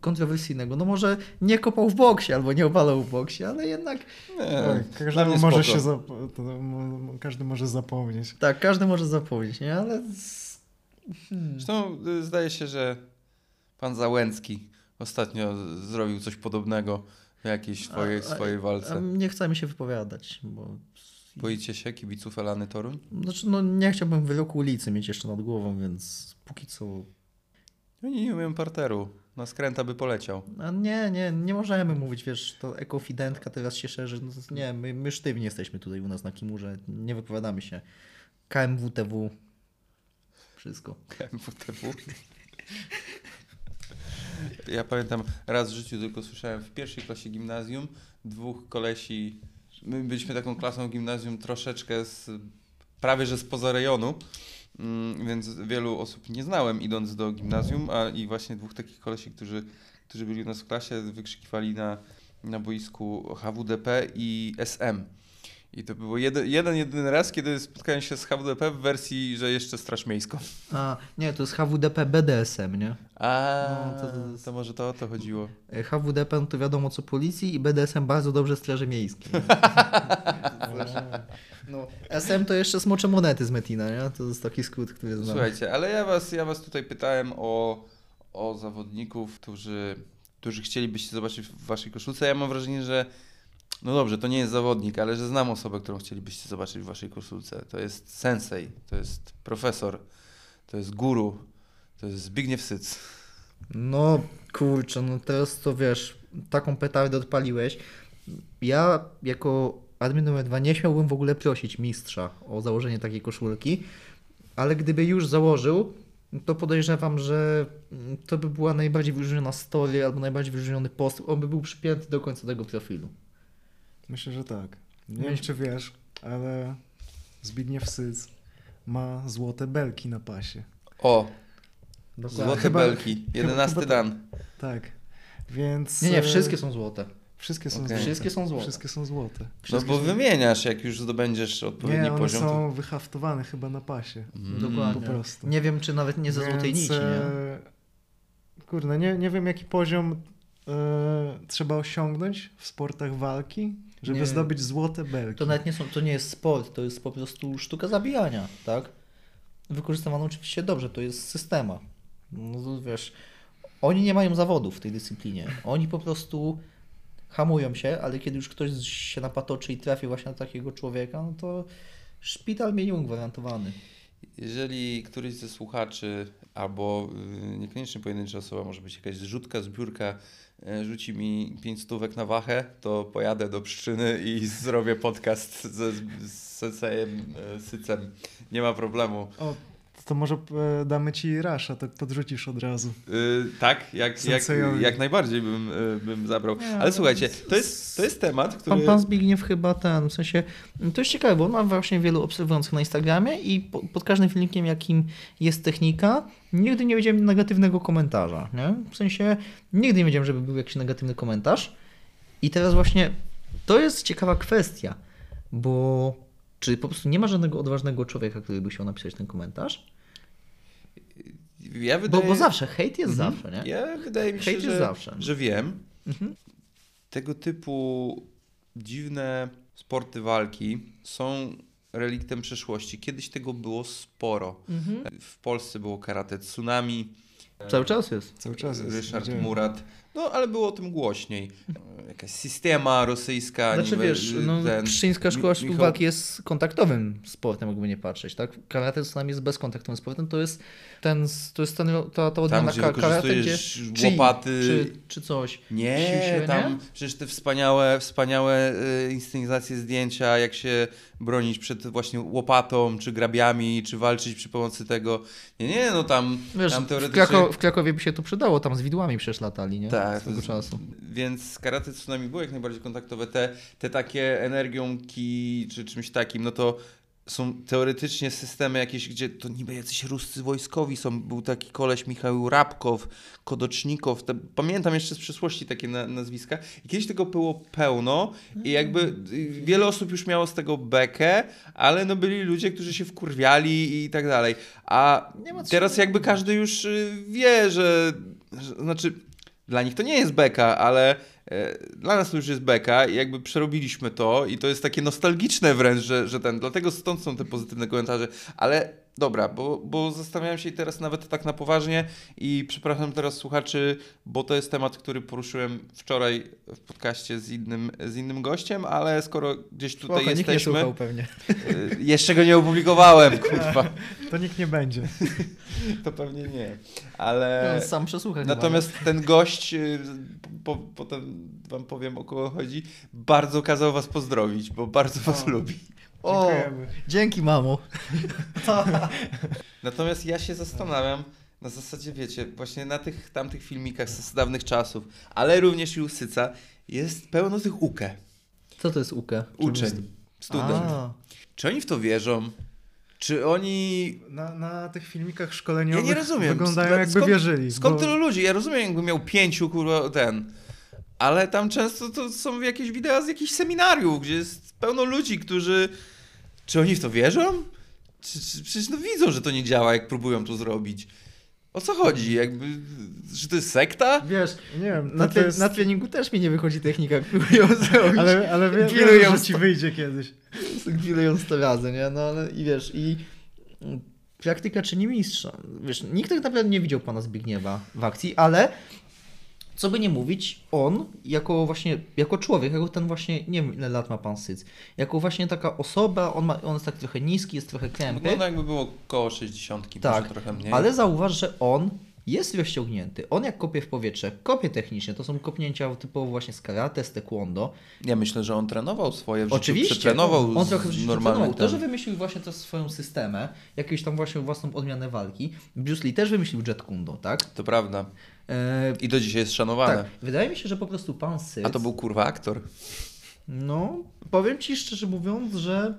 kontrowersyjnego. No może nie kopał w boksie albo nie obalał w boksie, ale jednak Nie, Tak, każdemu może spoko. się zap- każdy może zapomnieć. tak, każdy może zapomnieć, nie? Ale z- Zresztą y, zdaje się, że pan Załęcki ostatnio zrobił coś podobnego w jakiejś swojej, A- a- swojej walce. nie chcemy się wypowiadać, bo Boicie się kibiców Elany Toruń? znaczy, no, nie chciałbym wyroku ulicy mieć jeszcze nad głową, więc póki co Oni nie umieją parteru. Na skręta by poleciał. A nie, nie, nie możemy mówić, wiesz, to ekofidentka teraz się szerzy. No, nie, my, my sztywni jesteśmy tutaj u nas na Kimurze, nie wypowiadamy się. KMWTW, wszystko. KMWTW. (laughs) Ja pamiętam raz w życiu tylko słyszałem w pierwszej klasie gimnazjum dwóch kolesi. My byliśmy taką klasą gimnazjum troszeczkę z prawie że spoza rejonu. Mm, Więc wielu osób nie znałem idąc do gimnazjum, a i właśnie dwóch takich kolesi, którzy, którzy byli u nas w klasie, wykrzykiwali na, na boisku HWDP i SM. I to było jeden, jeden, jedyny raz, kiedy spotkałem się z HWDP w wersji, że jeszcze Straż Miejską. A, nie, to jest HWDP BDSM, nie? A, No, to- to, to może to o to chodziło. E, HWDP no to wiadomo co policji i BDSM bardzo dobrze Straży Miejskiej. (laughs) (laughs) No, SM to jeszcze smocze monety z Metina, nie? To jest taki skrót, który znam. Słuchajcie, ale ja was, ja was tutaj pytałem o, o zawodników, którzy, którzy chcielibyście zobaczyć w waszej koszulce. Ja mam wrażenie, że no dobrze, to nie jest zawodnik, ale że znam osobę, którą chcielibyście zobaczyć w waszej koszulce. To jest sensei, to jest profesor, to jest guru, to jest Zbigniew Syc. No kurczę, no teraz to wiesz, taką petardę odpaliłeś. Ja jako admin numer dwa nie śmiałbym w ogóle prosić mistrza o założenie takiej koszulki, ale gdyby już założył, to podejrzewam, że to by była najbardziej wyróżniona story albo najbardziej wyróżniony post. On by był przypięty do końca tego profilu. Myślę, że tak. Nie wiem, Myśl- czy wiesz, ale Zbigniew Syc ma złote belki na pasie. O, Dokładnie. złote Chyba- belki. Jedenasty chyba dan. Tak. Więc. Nie, nie, e, wszystkie są złote. Wszystkie są Okej. złote. Wszystkie są złote. Wszystkie są złote. No Wszystkie bo są- wymieniasz, jak już zdobędziesz odpowiedni Nie, one poziom. to- są wyhaftowane chyba na pasie. Mm. Dokładnie. Po prostu. Nie wiem, czy nawet nie ze złotej Więc, nici, nie? e, Kurde, nie, nie wiem jaki poziom e, trzeba osiągnąć w sportach walki, żeby Nie. zdobyć złote belki. To nawet nie, są, to nie jest sport, to jest po prostu sztuka zabijania, tak? Wykorzystywana oczywiście dobrze, to jest systema. No, to wiesz, oni nie mają zawodów w tej dyscyplinie. Oni po prostu hamują się, ale kiedy już ktoś się napatoczy i trafi właśnie na takiego człowieka, no to szpital minimum gwarantowany. Jeżeli któryś ze słuchaczy, albo y, niekoniecznie pojedyncza osoba, może być jakaś zrzutka, zbiórka, rzuci mi pięć stówek na wachę, to pojadę do Pszczyny i (laughs) zrobię podcast ze, z y, Sycem. Nie ma problemu. O, to może e, damy ci rasza, tak podrzucisz od razu. Y, tak, jak, jak, jak najbardziej bym, y, bym zabrał. Nie, Ale ale słuchajcie, to jest, to jest temat, który... Pan, pan Zbigniew chyba ten, w sensie, to jest ciekawe, bo on ma właśnie wielu obserwujących na Instagramie i po, pod każdym filmikiem, jakim jest technika, nigdy nie widziałem negatywnego komentarza, nie? W sensie, nigdy nie wiedziałem, żeby był jakiś negatywny komentarz i teraz właśnie, to jest ciekawa kwestia, bo czy po prostu nie ma żadnego odważnego człowieka, który by chciał napisać ten komentarz? Ja Bo, wydaje... bo zawsze, hejt jest Mhm. zawsze, nie? Ja wydaje mi się, Hejt jest że, zawsze. że wiem. Mhm. Tego typu dziwne sporty walki są reliktem przeszłości. Kiedyś tego było sporo. Mhm. W Polsce było karate tsunami, Cały czas jest. Cały czas jest. Ryszard. Murat. No, ale było o tym głośniej. Jakaś systema rosyjska. Znaczy niby, wiesz, no, ten- Pszczyńska Szkoła Michał- jest kontaktowym sportem, jakby nie patrzeć, tak? Karate nami jest bezkontaktowym sportem, to jest ten, to jest ten, ta, ta Tam, odmiana gdzie ka- karate, gdzie łopaty. czy, czy coś. Nie, się, tam nie? przecież te wspaniałe, wspaniałe y, inscenizacje zdjęcia, jak się bronić przed właśnie łopatą, czy grabiami, czy walczyć przy pomocy tego. Nie, nie, no tam, Wiesz, tam w, teoretycznie... Krako- w Krakowie by się to przydało, tam z widłami przecież latali, nie? Tak, Z tego czasu. Więc karate tsunami było jak najbardziej kontaktowe. Te, te takie energią ki czy czymś takim, no to są teoretycznie systemy jakieś, gdzie to niby jacyś ruscy wojskowi są. Był taki koleś Michał Rabkow, Kodocznikow. Te, pamiętam jeszcze z przeszłości takie na, nazwiska. I kiedyś tego było pełno i jakby wiele osób już miało z tego bekę, ale no byli ludzie, którzy się wkurwiali i tak dalej. A teraz jakby każdy już y, wie, że, że znaczy dla nich to nie jest beka, ale dla nas to już jest beka i jakby przerobiliśmy to i to jest takie nostalgiczne wręcz, że, że ten, dlatego stąd są te pozytywne komentarze, ale dobra, bo, bo zastanawiałem się teraz nawet tak na poważnie i przepraszam teraz słuchaczy, bo to jest temat, który poruszyłem wczoraj w podcaście z innym, z innym gościem, ale skoro gdzieś tutaj Spoko, nikt nie jesteśmy, słuchał pewnie. e, jeszcze go nie opublikowałem, (laughs) kurwa, To nikt nie będzie. (laughs) to pewnie nie, ale... No, sam przesłucha chyba, Natomiast ten gość, y, po, potem wam powiem o kogo chodzi, bardzo kazał was pozdrowić, bo bardzo was O. lubi. O, Dziękujemy. dzięki mamo. (laughs) Natomiast ja się zastanawiam, na zasadzie wiecie, właśnie na tych tamtych filmikach z dawnych czasów, ale również i u Syca, jest pełno tych uke, Co to jest uke? uczeń, student. A, Czy oni w to wierzą? Czy oni... Na, na tych filmikach szkoleniowych Ja nie rozumiem. wyglądają Skąd- jakby skąd- wierzyli. Skąd bo- tylu ludzi? Ja rozumiem, jakby miał pięciu, kurwa, ten. Ale tam często to są jakieś wideo z jakichś seminariów, gdzie jest pełno ludzi, którzy... Czy oni w to wierzą? Czy, czy, przecież no widzą, że to nie działa, jak próbują to zrobić. O co chodzi? Jakby... Że to jest sekta? wiesz, Nie wiem, na, to tre- jest... na treningu też mi nie wychodzi technika, którą ją (laughs) zrobić. Ale, ale wie, wiem, że ci wyjdzie kiedyś. (laughs) Gwilują 100 razy, nie? No ale i wiesz, i mm, praktyka czyni mistrza. Wiesz, nikt tak naprawdę nie widział pana Zbigniewa w akcji, ale co by nie mówić, on jako właśnie, jako człowiek, jako ten właśnie, nie wiem ile lat ma pan Syc, jako właśnie taka osoba, on, ma, on jest tak trochę niski, jest trochę krępy, Wygląda jakby było koło 60, Tak, trochę mniej. ale zauważ, że on jest rozciągnięty. On jak kopie w powietrze, kopie technicznie, to są kopnięcia typowo właśnie z karate, z taekwondo. Ja myślę, że on trenował swoje w Oczywiście. życiu, przetrenował On trochę w życiu trenował. To, że wymyślił właśnie też swoją systemę, jakąś tam właśnie własną odmianę walki. Bruce Lee też wymyślił Jet Kundo, tak? To prawda. E, I do dzisiaj jest szanowane. tak. Wydaje mi się, że po prostu pan Syc... A to był kurwa aktor. No, powiem ci szczerze mówiąc, że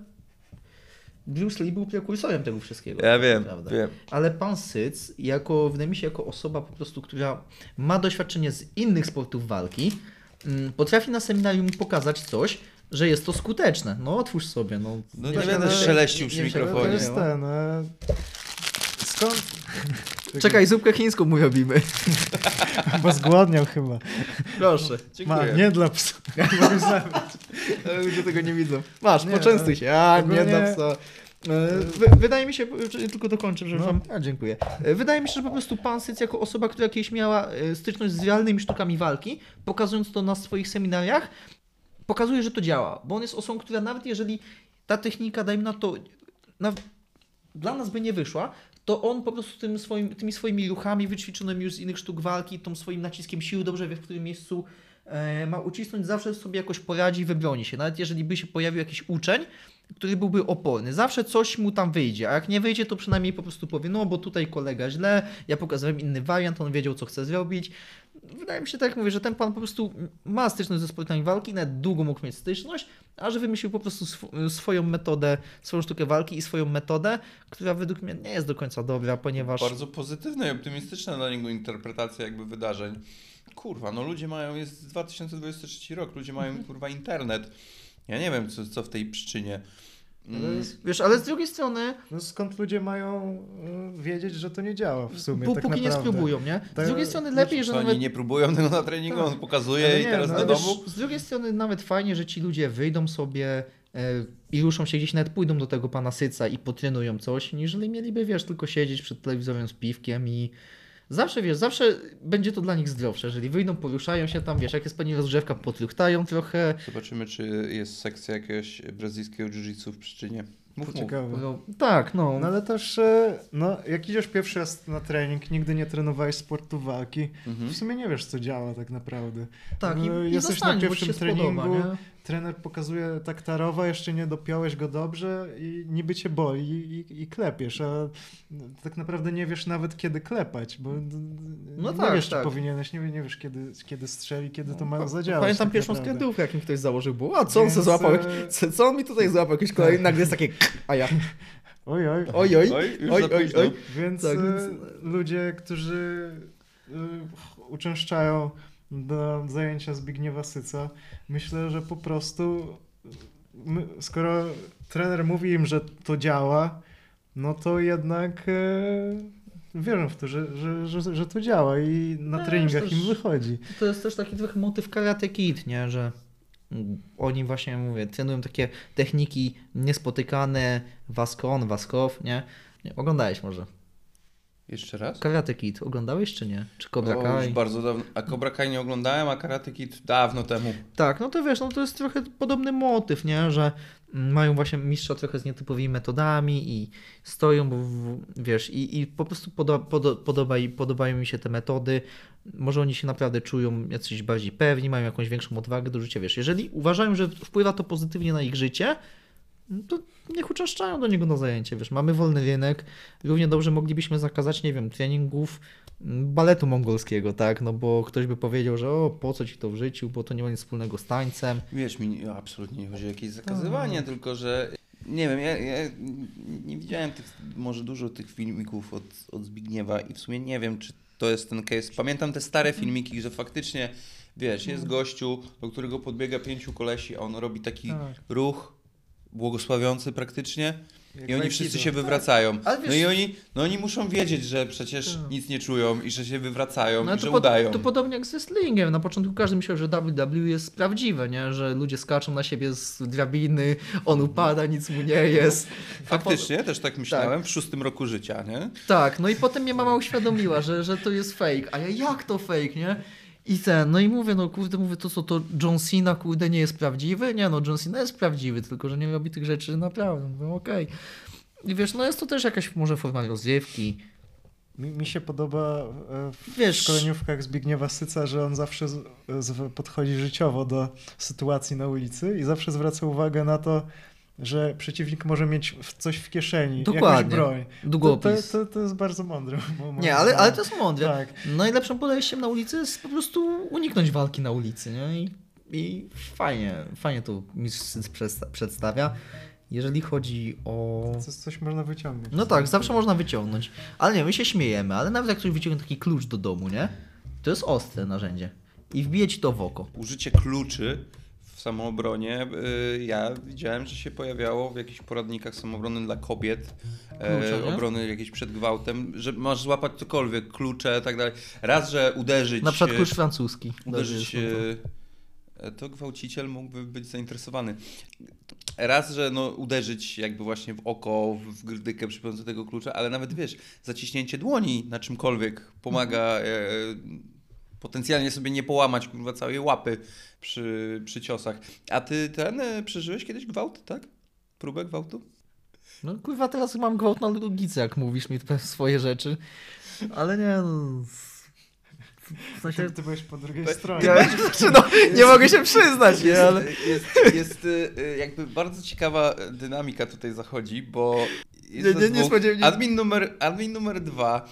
Bruce Lee był prekursorem tego wszystkiego. Ja wiem, naprawdę. wiem. Ale pan Syc, jako, wydaje mi się, jako osoba po prostu, która ma doświadczenie z innych sportów walki, mm, potrafi na seminarium pokazać coś, że jest to skuteczne. No otwórz sobie. No, No nie będę szeleścił przy nie- nie- To mikrofonie. jest ten. Skąd? (laughs) Czekaj, zupkę chińską mu robimy. (laughs) Bo zgłodniał chyba. Proszę. Ma, Dziękuję. nie dla psa. (laughs) Mogę zabrać. Ale ludzie tego nie widzą. Masz, Nie, poczęstuj się. A, ogólnie- nie dla psa. E, Wy, wydaje mi się, że tylko dokończę, że No. wam... A, dziękuję. E, Wydaje mi się, że po prostu pan Syc jako osoba, która kiedyś miała e, styczność z realnymi sztukami walki, pokazując to na swoich seminariach, pokazuje, że to działa. Bo on jest osobą, która nawet jeżeli ta technika, dajmy na to, na, dla nas by nie wyszła, to on po prostu tym swoim, tymi swoimi ruchami wyćwiczonymi już z innych sztuk walki, tą swoim naciskiem siły, dobrze wie w którym miejscu e, ma ucisnąć, zawsze sobie jakoś poradzi i wybroni się. Nawet jeżeli by się pojawił jakiś uczeń, który byłby oporny, zawsze coś mu tam wyjdzie, a jak nie wyjdzie, to przynajmniej po prostu powie, no bo tutaj kolega źle, ja pokazałem inny wariant, on wiedział, co chce zrobić. Wydaje mi się, tak jak mówię, że ten pan po prostu ma styczność ze sportami walki, nawet długo mógł mieć styczność, a że wymyślił po prostu sw- swoją metodę, swoją sztukę walki i swoją metodę, która według mnie nie jest do końca dobra, ponieważ... Bardzo pozytywna i optymistyczna dla niego interpretacja jakby wydarzeń. Kurwa, no ludzie mają, jest 2023 rok, ludzie mają kurwa internet. Ja nie wiem, co, co w tej przyczynie. Mm, Ale jest- Wiesz, ale z drugiej strony, No skąd ludzie mają e, wiedzieć, że to nie działa w sumie? tak póki nie naprawdę. spróbują, nie? Tak, Z drugiej strony lepiej, że co, nawet... oni nie próbują tego na treningu, Tak. on pokazuje Ale i nie, teraz no do domu. wiesz, z drugiej strony nawet fajnie, że ci ludzie wyjdą sobie e, i ruszą się gdzieś, nawet pójdą do tego pana Syca i potrenują coś, niżeli mieliby, wiesz, tylko siedzieć przed telewizorem z piwkiem i zawsze, wiesz, zawsze będzie to dla nich zdrowsze, jeżeli wyjdą, poruszają się tam, wiesz, jak jest pani rozgrzewka, potruchtają trochę, Zobaczymy, czy jest sekcja jakiegoś brazylijskiego jiu-jitsu w przyczynie. Mów, mów. Ciekawe. no, tak, no, No ale też, e, no, jak idziesz pierwszy raz na trening, nigdy nie trenowałeś sportu walki, Mhm. w sumie nie wiesz, co działa tak naprawdę. tak, i, no, i jesteś na zostań, bo ci pierwszym spodoba, treningu, nie? Trener pokazuje tak tarowa, jeszcze nie dopiąłeś go dobrze i niby cię boli i, i klepiesz, a tak naprawdę nie wiesz nawet kiedy klepać, bo No nie tak, wiesz, tak. czy powinieneś, nie, nie wiesz kiedy, kiedy strzeli, kiedy to Pa- ma zadziałać. Pamiętam tak pierwszą naprawdę. skrętówkę, jakim ktoś założył, było, a co on Więc, złapał, e, co, co on mi tutaj złapał, jakiś kolejny, nagle jest takie, a ja, (laughs) Oj, oj. oj, oj, Oj, oj, oj. Więc, Tak, e, więc- ludzie, którzy e, uczęszczają do zajęcia Zbigniewa Syca, myślę, że po prostu my, skoro trener mówi im, że to działa, no to jednak e, wierzę w to, że, że, że, że to działa i na Też, treningach też- im wychodzi. To jest też taki trochę motyw Karate Kid, nie? Że oni właśnie, mówię, trenują takie techniki niespotykane, wask on, wask off, nie? nie? Oglądałeś może. Jeszcze raz? Karate Kid, oglądałeś czy nie? Czy Cobra O, Kai? już bardzo dawno. A Cobra Kai nie oglądałem, a Karate Kid dawno temu. Tak, no to wiesz, no to jest trochę podobny motyw, nie? Że mają właśnie mistrza trochę z nietypowymi metodami i stoją, bo w, wiesz, i, i po prostu podo, podo, podoba, podobają mi się te metody. Może oni się naprawdę czują jacyś bardziej pewni, mają jakąś większą odwagę do życia, wiesz. Jeżeli uważają, że wpływa to pozytywnie na ich życie, to niech uczęszczają do niego na zajęcie, wiesz. Mamy wolny rynek, równie dobrze moglibyśmy zakazać, nie wiem, treningów mm, baletu mongolskiego, tak? No bo ktoś by powiedział, że o, po co ci to w życiu, bo to nie ma nic wspólnego z tańcem. Wiesz, mi nie- absolutnie nie chodzi o jakieś zakazywanie, tylko że nie wiem, ja, ja nie widziałem tych, może dużo tych filmików od, od Zbigniewa i w sumie nie wiem, czy to jest ten case. Pamiętam te stare filmiki, że faktycznie, wiesz, jest gościu, do którego podbiega pięciu kolesi, a on robi taki Tak. ruch błogosławiący praktycznie Jak i oni wszyscy się wywracają. Ale wiesz- No i oni, no oni muszą wiedzieć, że przecież Tak. nic nie czują i że się wywracają No i to, że po, udają. to podobnie jak z wrestlingiem. Na początku każdy myślał, że WWE jest prawdziwe, nie? Że ludzie skaczą na siebie z drabiny, on upada, nic mu nie jest. Faktycznie, też tak myślałem, w szóstym roku życia, nie? Po, tak, no i potem mnie mama uświadomiła, że, że to jest fake. A ja jak to fake, nie? I ten, no i mówię, no kurde, mówię, to co, to John Cena, kurde, nie jest prawdziwy? Nie, no John Cena jest prawdziwy, tylko że nie robi tych rzeczy naprawdę. Mówię, okej. I wiesz, no jest to też jakaś może forma rozrywki. Mi, mi się podoba e, w Wiesz- szkoleniówkach Zbigniewa Syca, że on zawsze z, z, podchodzi życiowo do sytuacji na ulicy i zawsze zwraca uwagę na to, że przeciwnik może mieć coś w kieszeni, Dokładnie. jakąś broń. To, to, Długopis. to, to jest bardzo mądre. Nie, ale, ale to jest mądre. Tak. Najlepszym podejściem na ulicy jest po prostu uniknąć walki na ulicy, nie? I, i fajnie, fajnie to mistrz przedstawia. Jeżeli chodzi o... Coś, coś można wyciągnąć. No tak, zawsze można wyciągnąć. Ale nie, my się śmiejemy, ale nawet jak ktoś wyciągnie taki klucz do domu, nie? To jest ostre narzędzie. I wbije ci to w oko. Użycie kluczy w samoobronie, y, ja widziałem, że się pojawiało w jakichś poradnikach samoobrony dla kobiet, e, Klucze, obrony jakieś przed gwałtem, że masz złapać cokolwiek, klucze i tak dalej. Raz, że uderzyć... Na przykład klucz francuski. uderzyć, to gwałciciel mógłby być zainteresowany. Raz, że no, uderzyć jakby właśnie w oko, w grdykę przy pomocy tego klucza, ale nawet wiesz, zaciśnięcie dłoni na czymkolwiek pomaga e, potencjalnie sobie nie połamać kurwa całej łapy przy, przy ciosach. A ty ten e, przeżyłeś kiedyś gwałt, tak? Próbę gwałtu? No kurwa, teraz mam gwałt na logice, jak mówisz mi te swoje rzeczy. Ale nie, no... W sensie... Ty, ty byłeś po drugiej Ty- stronie. Ja, no, nie mogę się przyznać, nie, ale... Jest, jest y, y, jakby bardzo ciekawa dynamika tutaj zachodzi, bo jest Nie, nie, nie spodziewałem- admin, numer, admin numer dwa,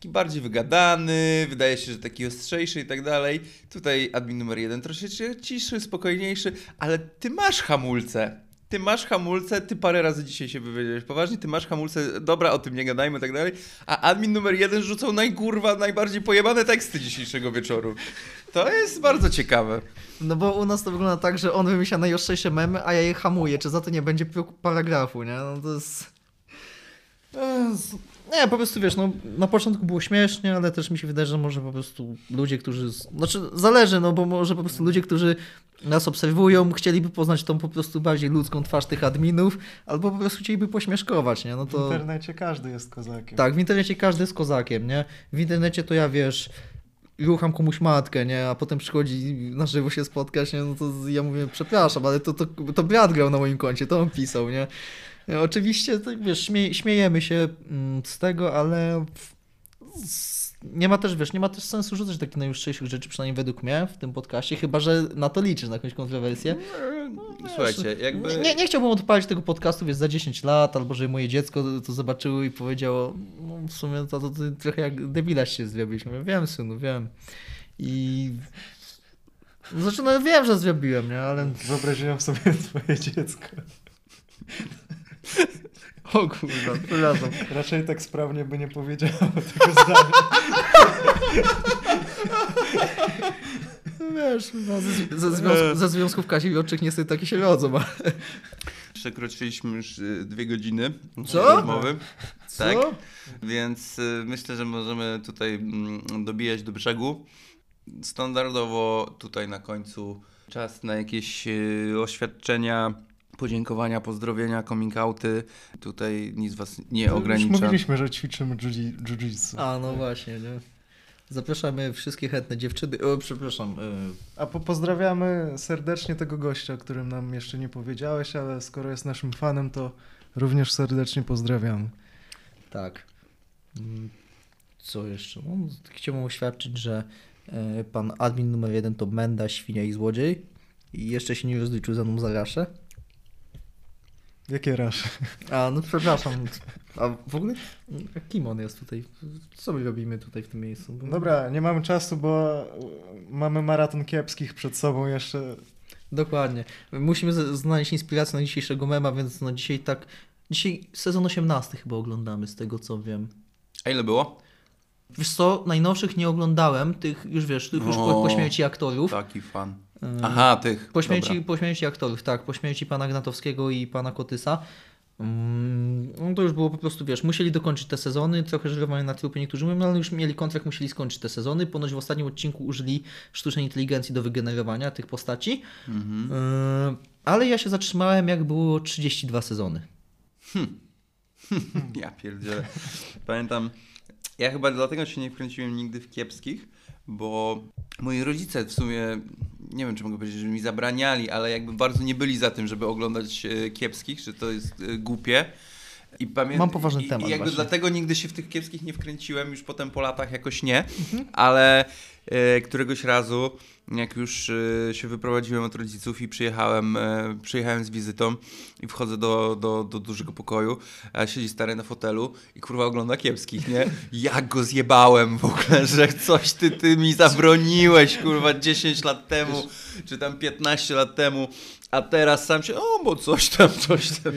taki bardziej wygadany, wydaje się, że taki ostrzejszy i tak dalej. Tutaj admin numer jeden troszeczkę ciszy, spokojniejszy, ale ty masz hamulce. Ty masz hamulce, ty parę razy dzisiaj się wywiedziałeś poważnie, ty masz hamulce, dobra, o tym nie gadajmy i tak dalej, a admin numer jeden rzucał najgurwa, najbardziej pojebane teksty dzisiejszego wieczoru. To jest bardzo ciekawe. No bo u nas to wygląda tak, że on wymyśla najostrzejsze memy, a ja je hamuję. Czy za to nie będzie paragrafu, nie? No to jest... Nie, po prostu wiesz, no na początku było śmiesznie, ale też mi się wydaje, że może po prostu ludzie, którzy... Znaczy zależy, no bo może po prostu ludzie, którzy nas obserwują, chcieliby poznać tą po prostu bardziej ludzką twarz tych adminów, albo po prostu chcieliby pośmieszkować, nie? No W to... internecie każdy jest kozakiem. Tak, w internecie każdy jest kozakiem, nie? W internecie to ja, wiesz, rucham komuś matkę, nie? A potem przychodzi na żywo się spotkać, nie? No to ja mówię, przepraszam, ale to, to, to brat grał na moim koncie, to on pisał, nie? E, Oczywiście, to, wiesz, śmie, śmiejemy się mm, z tego, ale nie ma też, wiesz, nie ma też sensu rzucać takich najjuższych rzeczy, przynajmniej według mnie w tym podcaście, chyba, że na to liczysz, na jakąś kontrowersję. Słuchajcie, jakby... Nie, nie chciałbym odpalić tego podcastu, wiesz, za 10 lat, albo że moje dziecko to zobaczyło i powiedziało, no w sumie to, to, ty trochę jak debilaś się zrobiłeś. Mówię, wiem synu, wiem. I... Znaczy, no wiem, że zrobiłem, nie, ale... Wyobraziłem sobie (laughs) twoje dziecko. (laughs) O kurwa, przepraszam. Raczej tak sprawnie by nie powiedziało tego zdania. Wiesz, no, ze, ze, związku, ze związków Kasiewioczych niestety takie się rodzą, ale... Przekroczyliśmy już y, dwie godziny Co? rozmowy. Tak. Co? Więc y, myślę, że możemy tutaj mm, dobijać do brzegu. Standardowo tutaj na końcu czas na jakieś oświadczenia, podziękowania, pozdrowienia, coming outy. Tutaj nic was nie Już ogranicza. mówiliśmy, że ćwiczymy jiu- jiu-jitsu. A, no właśnie, nie. Zapraszamy wszystkie chętne dziewczyny, o, przepraszam, y, A po pozdrawiamy serdecznie tego gościa, o którym nam jeszcze nie powiedziałeś, ale skoro jest naszym fanem, to również serdecznie pozdrawiamy. Tak. Mm, Co jeszcze? No, chciałbym oświadczyć, że e, pan admin numer jeden to Menda, świnia i złodziej. I jeszcze się nie rozliczył za mną za raszę. Jakie rasz? A, no przepraszam. A w ogóle kim on jest tutaj? Co my robimy tutaj w tym miejscu? Bo- Dobra, nie mamy czasu, bo mamy maraton kiepskich przed sobą jeszcze. Dokładnie. Musimy znaleźć inspirację na dzisiejszego mema, więc no dzisiaj tak... Dzisiaj sezon 18 chyba oglądamy, z tego co wiem. A ile było? Wiesz co, najnowszych nie oglądałem, tych już wiesz, tych już po, O. po śmierci aktorów. Taki fan. Aha, tych. Po śmierci, Dobra. po śmierci aktorów, tak, po śmierci pana Gnatowskiego i pana Kotysa. No to już było po prostu, wiesz, musieli dokończyć te sezony, trochę żerowanie na trupy niektórzy mówią, ale już mieli kontrakt, musieli skończyć te sezony. Ponoć w ostatnim odcinku użyli sztucznej inteligencji do wygenerowania tych postaci. Mhm. Yy, Ale ja się zatrzymałem, jak było 32 sezony. (laughs) Ja pierdzielę. Pamiętam, ja chyba dlatego się nie wkręciłem nigdy w kiepskich, bo moi rodzice w sumie, nie wiem czy mogę powiedzieć, że mi zabraniali, ale jakby bardzo nie byli za tym, żeby oglądać e, kiepskich, że to jest e, głupie. I pamię... Mam poważny i, temat I jakby właśnie. dlatego nigdy się w tych kiepskich nie wkręciłem, już potem po latach jakoś nie, Mhm. ale e, któregoś razu, jak już e, się wyprowadziłem od rodziców i przyjechałem, e, przyjechałem z wizytą i wchodzę do, do, do dużego pokoju, a siedzi stary na fotelu i kurwa ogląda kiepskich, nie? (laughs) Jak go zjebałem w ogóle, (laughs) że coś ty, ty mi zabroniłeś, kurwa, 10 lat temu, czy tam 15 lat temu, a teraz sam się, o, bo coś tam, coś tam.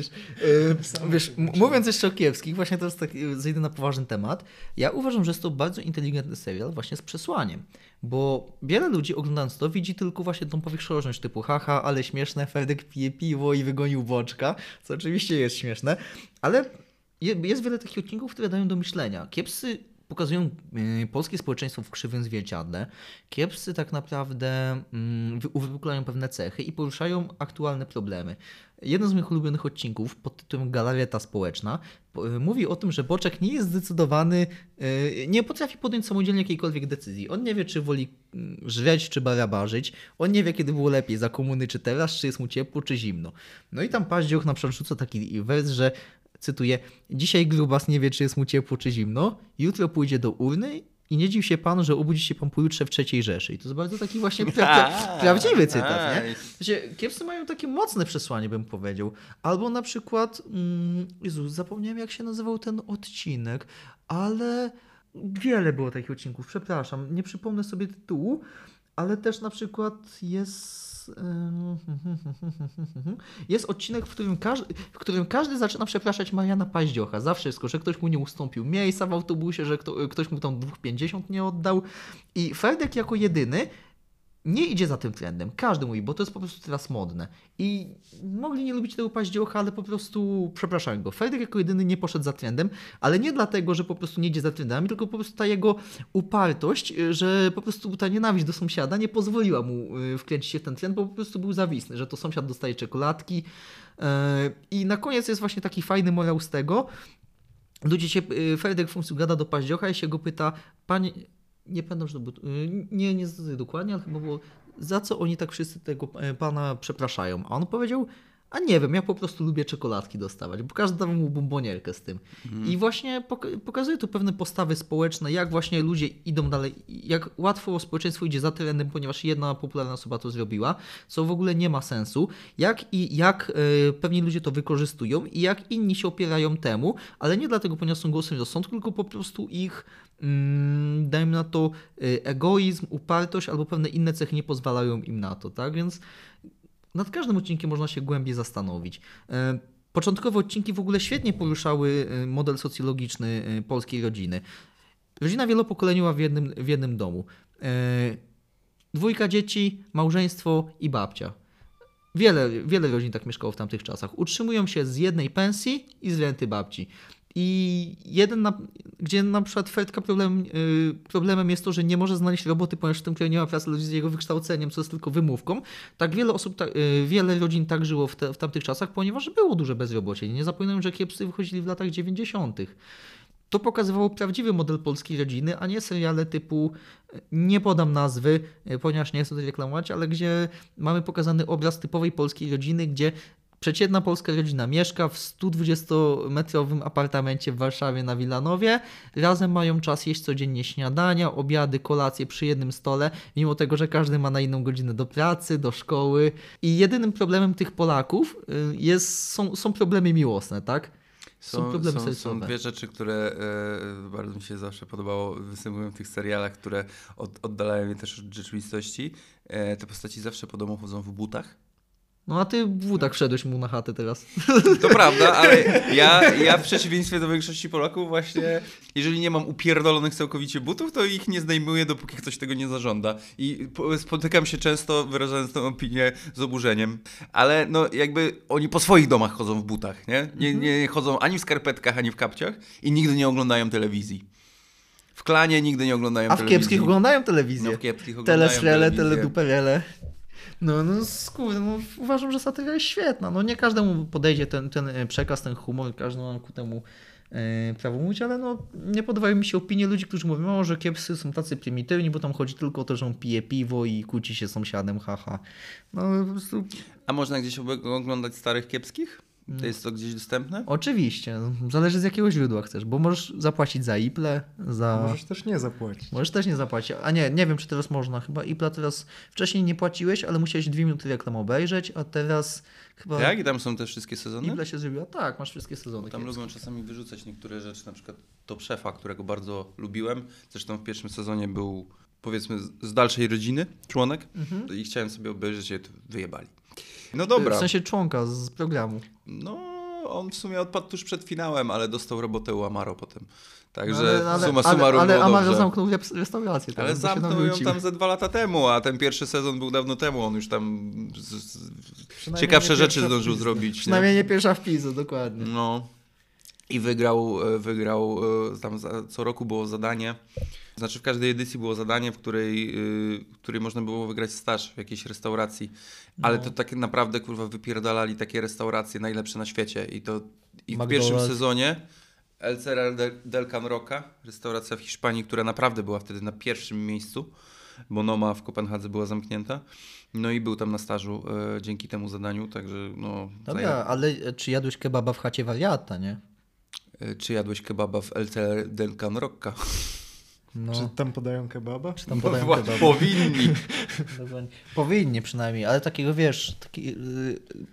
Wiesz, m- mówiąc jeszcze o kiepskich, właśnie teraz tak yy, zejdę na poważny temat. Ja uważam, że jest to bardzo inteligentny serial właśnie z przesłaniem, bo wiele ludzi oglądając to widzi tylko właśnie tą powierzchowność typu haha, ale śmieszne, Fredek pije piwo i wygonił boczka, co oczywiście jest śmieszne, ale je- jest wiele takich odcinków, które dają do myślenia. Kiepscy pokazują yy, polskie społeczeństwo w krzywym zwierciadle. Kiepscy tak naprawdę mm, wy- uwypuklają pewne cechy i poruszają aktualne problemy. Jeden z moich ulubionych odcinków pod tytułem Galareta Społeczna po- y, mówi o tym, że Boczek nie jest zdecydowany, y, nie potrafi podjąć samodzielnie jakiejkolwiek decyzji. On nie wie, czy woli mm, żreć, czy barabarzyć. On nie wie, kiedy było lepiej, za komuny, czy teraz, czy jest mu ciepło, czy zimno. No i tam Paździoch na przykład rzuca taki wers, że cytuję, dzisiaj grubas nie wie, czy jest mu ciepło, czy zimno, jutro pójdzie do urny i nie dziw się pan, że obudzi się pan pojutrze w trzeciej Rzeszy. I to jest bardzo taki właśnie pra pra (laughs) prawdziwy cytat, nie? Wiecie, kiepscy mają takie mocne przesłanie, bym powiedział. Albo na przykład, mm, Jezu, zapomniałem jak się nazywał ten odcinek, ale wiele było takich odcinków, przepraszam, nie przypomnę sobie tytułu, ale też na przykład jest... (laughs) Jest odcinek, w którym, każdy, w którym każdy zaczyna przepraszać Mariana Paździocha za wszystko, że ktoś mu nie ustąpił miejsca w autobusie, że kto, ktoś mu tam 2,50 nie oddał. I Ferdek jako jedyny nie idzie za tym trendem. Każdy mówi, bo to jest po prostu teraz modne. I mogli nie lubić tego paździocha, ale po prostu przepraszam go. Fredek jako jedyny nie poszedł za trendem, ale nie dlatego, że po prostu nie idzie za trendami, tylko po prostu ta jego upartość, y, że po prostu ta nienawiść do sąsiada nie pozwoliła mu y, wkręcić się w ten trend, bo po prostu był zawisny, że to sąsiad dostaje czekoladki. Y, I na koniec jest właśnie taki fajny morał z tego. Ludzie się, Fredek końcu gada do paździocha i się go pyta, panie, nie pamiętam, że to było, y, nie, nie dokładnie, ale chyba było, za co oni tak wszyscy tego e, pana przepraszają? A on powiedział, a nie wiem, ja po prostu lubię czekoladki dostawać, bo każdy dawał mu bombonierkę z tym. I właśnie pok- pokazuje tu pewne postawy społeczne, jak właśnie ludzie idą dalej, jak łatwo społeczeństwo idzie za trendem, ponieważ jedna popularna osoba to zrobiła, co w ogóle nie ma sensu, jak i jak e, pewni ludzie to wykorzystują i jak inni się opierają temu, ale nie dlatego, ponieważ są głosem rozsądku, tylko po prostu ich dajmy na to y, egoizm, upartość albo pewne inne cechy nie pozwalają im na to, tak? Więc nad każdym odcinkiem można się głębiej zastanowić. E, Początkowe odcinki w ogóle świetnie poruszały e, model socjologiczny e, polskiej rodziny. Rodzina wielopokoleniowa w jednym, w jednym domu. E, Dwójka dzieci, małżeństwo i babcia. Wiele, wiele rodzin tak mieszkało w tamtych czasach. Utrzymują się z jednej pensji i z renty babci. I jeden, na, gdzie na przykład Fredka problem, yy, problemem jest to, że nie może znaleźć roboty, ponieważ w tym kraju nie ma pracy z jego wykształceniem, co jest tylko wymówką. Tak wiele osób, ta, yy, wiele rodzin tak żyło w, te, w tamtych czasach, ponieważ było duże bezrobocie. Nie zapominajmy, że kiepscy wychodzili w latach 90. To pokazywało prawdziwy model polskiej rodziny, a nie seriale typu, e, nie podam nazwy, ponieważ nie chcę tutaj reklamować, ale gdzie mamy pokazany obraz typowej polskiej rodziny, gdzie przeciętna polska rodzina mieszka w 120-metrowym apartamencie w Warszawie na Wilanowie. Razem mają czas jeść codziennie śniadania, obiady, kolacje przy jednym stole, mimo tego, że każdy ma na inną godzinę do pracy, do szkoły. I jedynym problemem tych Polaków y, jest, są, są problemy miłosne, tak? Są, problemy są, są dwie rzeczy, które e, bardzo mi się zawsze podobało, występują w tych serialach, które od, oddalają mnie też od rzeczywistości. E, te postaci zawsze po domu chodzą w butach. No a ty w wódach wszedłeś mu na chatę teraz. To prawda, ale (laughs) ja, ja w przeciwieństwie do większości Polaków właśnie, jeżeli nie mam upierdolonych całkowicie butów, to ich nie zdejmuję, dopóki ktoś tego nie zażąda. I po- spotykam się często, wyrażając tę opinię z oburzeniem, ale no jakby oni po swoich domach chodzą w butach, nie? Nie, nie chodzą ani w skarpetkach, ani w kapciach i nigdy nie oglądają telewizji. W klanie nigdy nie oglądają A w telewizji. kiepskich oglądają telewizję. No w kiepskich oglądają Telesrele, teleduperele. No, no, skurde, no, uważam, że satyra jest świetna. No, nie każdemu podejdzie ten, ten e, przekaz, ten humor, każdy ma ku temu e, prawo mówić, ale no, nie podobają mi się opinie ludzi, którzy mówią, o, że kiepscy są tacy prymitywni, bo tam chodzi tylko o to, że on pije piwo i kłóci się z sąsiadem, haha. No, po prostu A można gdzieś oglądać starych kiepskich? To jest to gdzieś dostępne? Oczywiście, zależy z jakiego źródła chcesz, bo możesz zapłacić za Iple, za... Możesz też nie zapłacić. Możesz też nie zapłacić. A nie, nie wiem, czy teraz można. Chyba Ipla teraz. Wcześniej nie płaciłeś, ale musiałeś dwie minuty reklam obejrzeć, a teraz chyba. Jak? I tam są te wszystkie sezony? Ipla się zrobiła. Tak, masz wszystkie sezony. Tam kiepskie. lubią czasami wyrzucać niektóre rzeczy, na przykład Top Szefa, którego bardzo lubiłem. Zresztą w pierwszym sezonie był, powiedzmy, z- z dalszej rodziny członek Mhm. i chciałem sobie obejrzeć, je to wyjebali. No dobra. W sensie członka z programu. No, on w sumie odpadł tuż przed finałem, ale dostał robotę u Amaro potem. Także ale, ale, suma ale, summarum ale było Amaro dobrze. zamknął restaurację. Ale zamknął ją tam ze dwa lata temu, a ten pierwszy sezon był dawno temu. On już tam z, z, ciekawsze nie rzeczy zdążył zrobić. nie? Przynajmniej nie pierwsza w Pizze, dokładnie. No. I wygrał, e, wygrał e, tam co roku było zadanie. Znaczy w każdej edycji było zadanie, w której, e, w której można było wygrać staż w jakiejś restauracji. Ale No. to tak naprawdę kurwa wypierdalali takie restauracje najlepsze na świecie. I to i w pierwszym sezonie El Cerral del, del Can Roca, restauracja w Hiszpanii, która naprawdę była wtedy na pierwszym miejscu, bo Noma w Kopenhadze była zamknięta. No i był tam na stażu e, dzięki temu zadaniu, także no... Dobra, ale e, czy jadłeś kebaba w chacie wariata, nie? E, Czy jadłeś kebaba w El del Can Roca? No, Czy tam podają kebaba? czy tam podają Wła- kebaba. Powinni. (laughs) Powinni przynajmniej, ale takiego wiesz, taki, yy,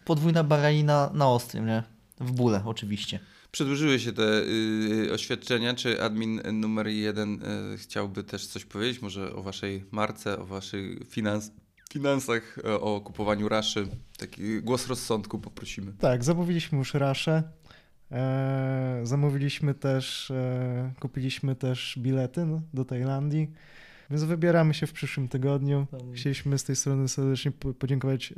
podwójna baranina na ostrym, nie? W bóle oczywiście. Przedłużyły się te y, oświadczenia. Czy admin numer jeden y, chciałby też coś powiedzieć? Może o waszej marce, o waszych finans, finansach, e, o kupowaniu raszy? Taki głos rozsądku poprosimy. Tak, zamówiliśmy już raszę. E, zamówiliśmy też, e, kupiliśmy też bilety no, do Tajlandii. Więc wybieramy się w przyszłym tygodniu. Chcieliśmy z tej strony serdecznie po- podziękować e,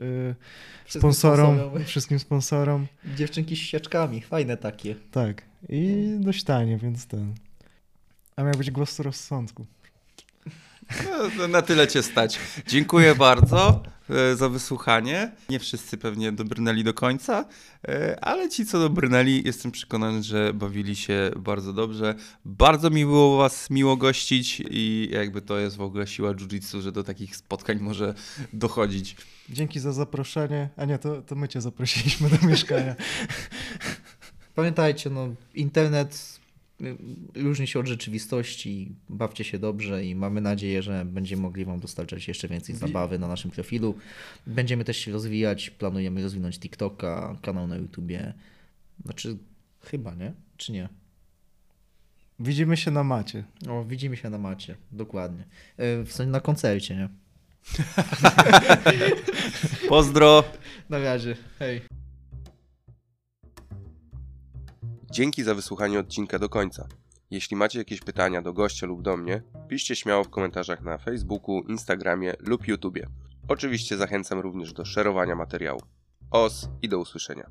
Wszystkim sponsorom, sponsorom. wszystkim sponsorom. Dziewczynki z sieczkami, fajne takie. Tak. I dość tanie, więc ten. A miał być głos rozsądku. No, na tyle cię stać. Dziękuję bardzo e, za wysłuchanie. Nie wszyscy pewnie dobrnęli do końca, e, ale ci, co dobrnęli, jestem przekonany, że bawili się bardzo dobrze. Bardzo mi było was miło gościć i jakby to jest w ogóle siła jiu-jitsu, że do takich spotkań może dochodzić. Dzięki za zaproszenie. A nie, to, to my cię zaprosiliśmy do mieszkania. (laughs) (laughs) Pamiętajcie, no internet różni się od rzeczywistości, bawcie się dobrze i mamy nadzieję, że będziemy mogli Wam dostarczać jeszcze więcej zabawy na naszym profilu. Będziemy też się rozwijać, planujemy rozwinąć TikToka, kanał na YouTubie. Znaczy, chyba, nie? Czy nie? Widzimy się na macie. O, widzimy się na macie, dokładnie. Y, W sensie na koncercie, nie? (laughs) Pozdro! Na razie, hej. Dzięki za wysłuchanie odcinka do końca. Jeśli macie jakieś pytania do gościa lub do mnie, piszcie śmiało w komentarzach na Facebooku, Instagramie lub YouTubie. Oczywiście zachęcam również do szerowania materiału. Os i do usłyszenia.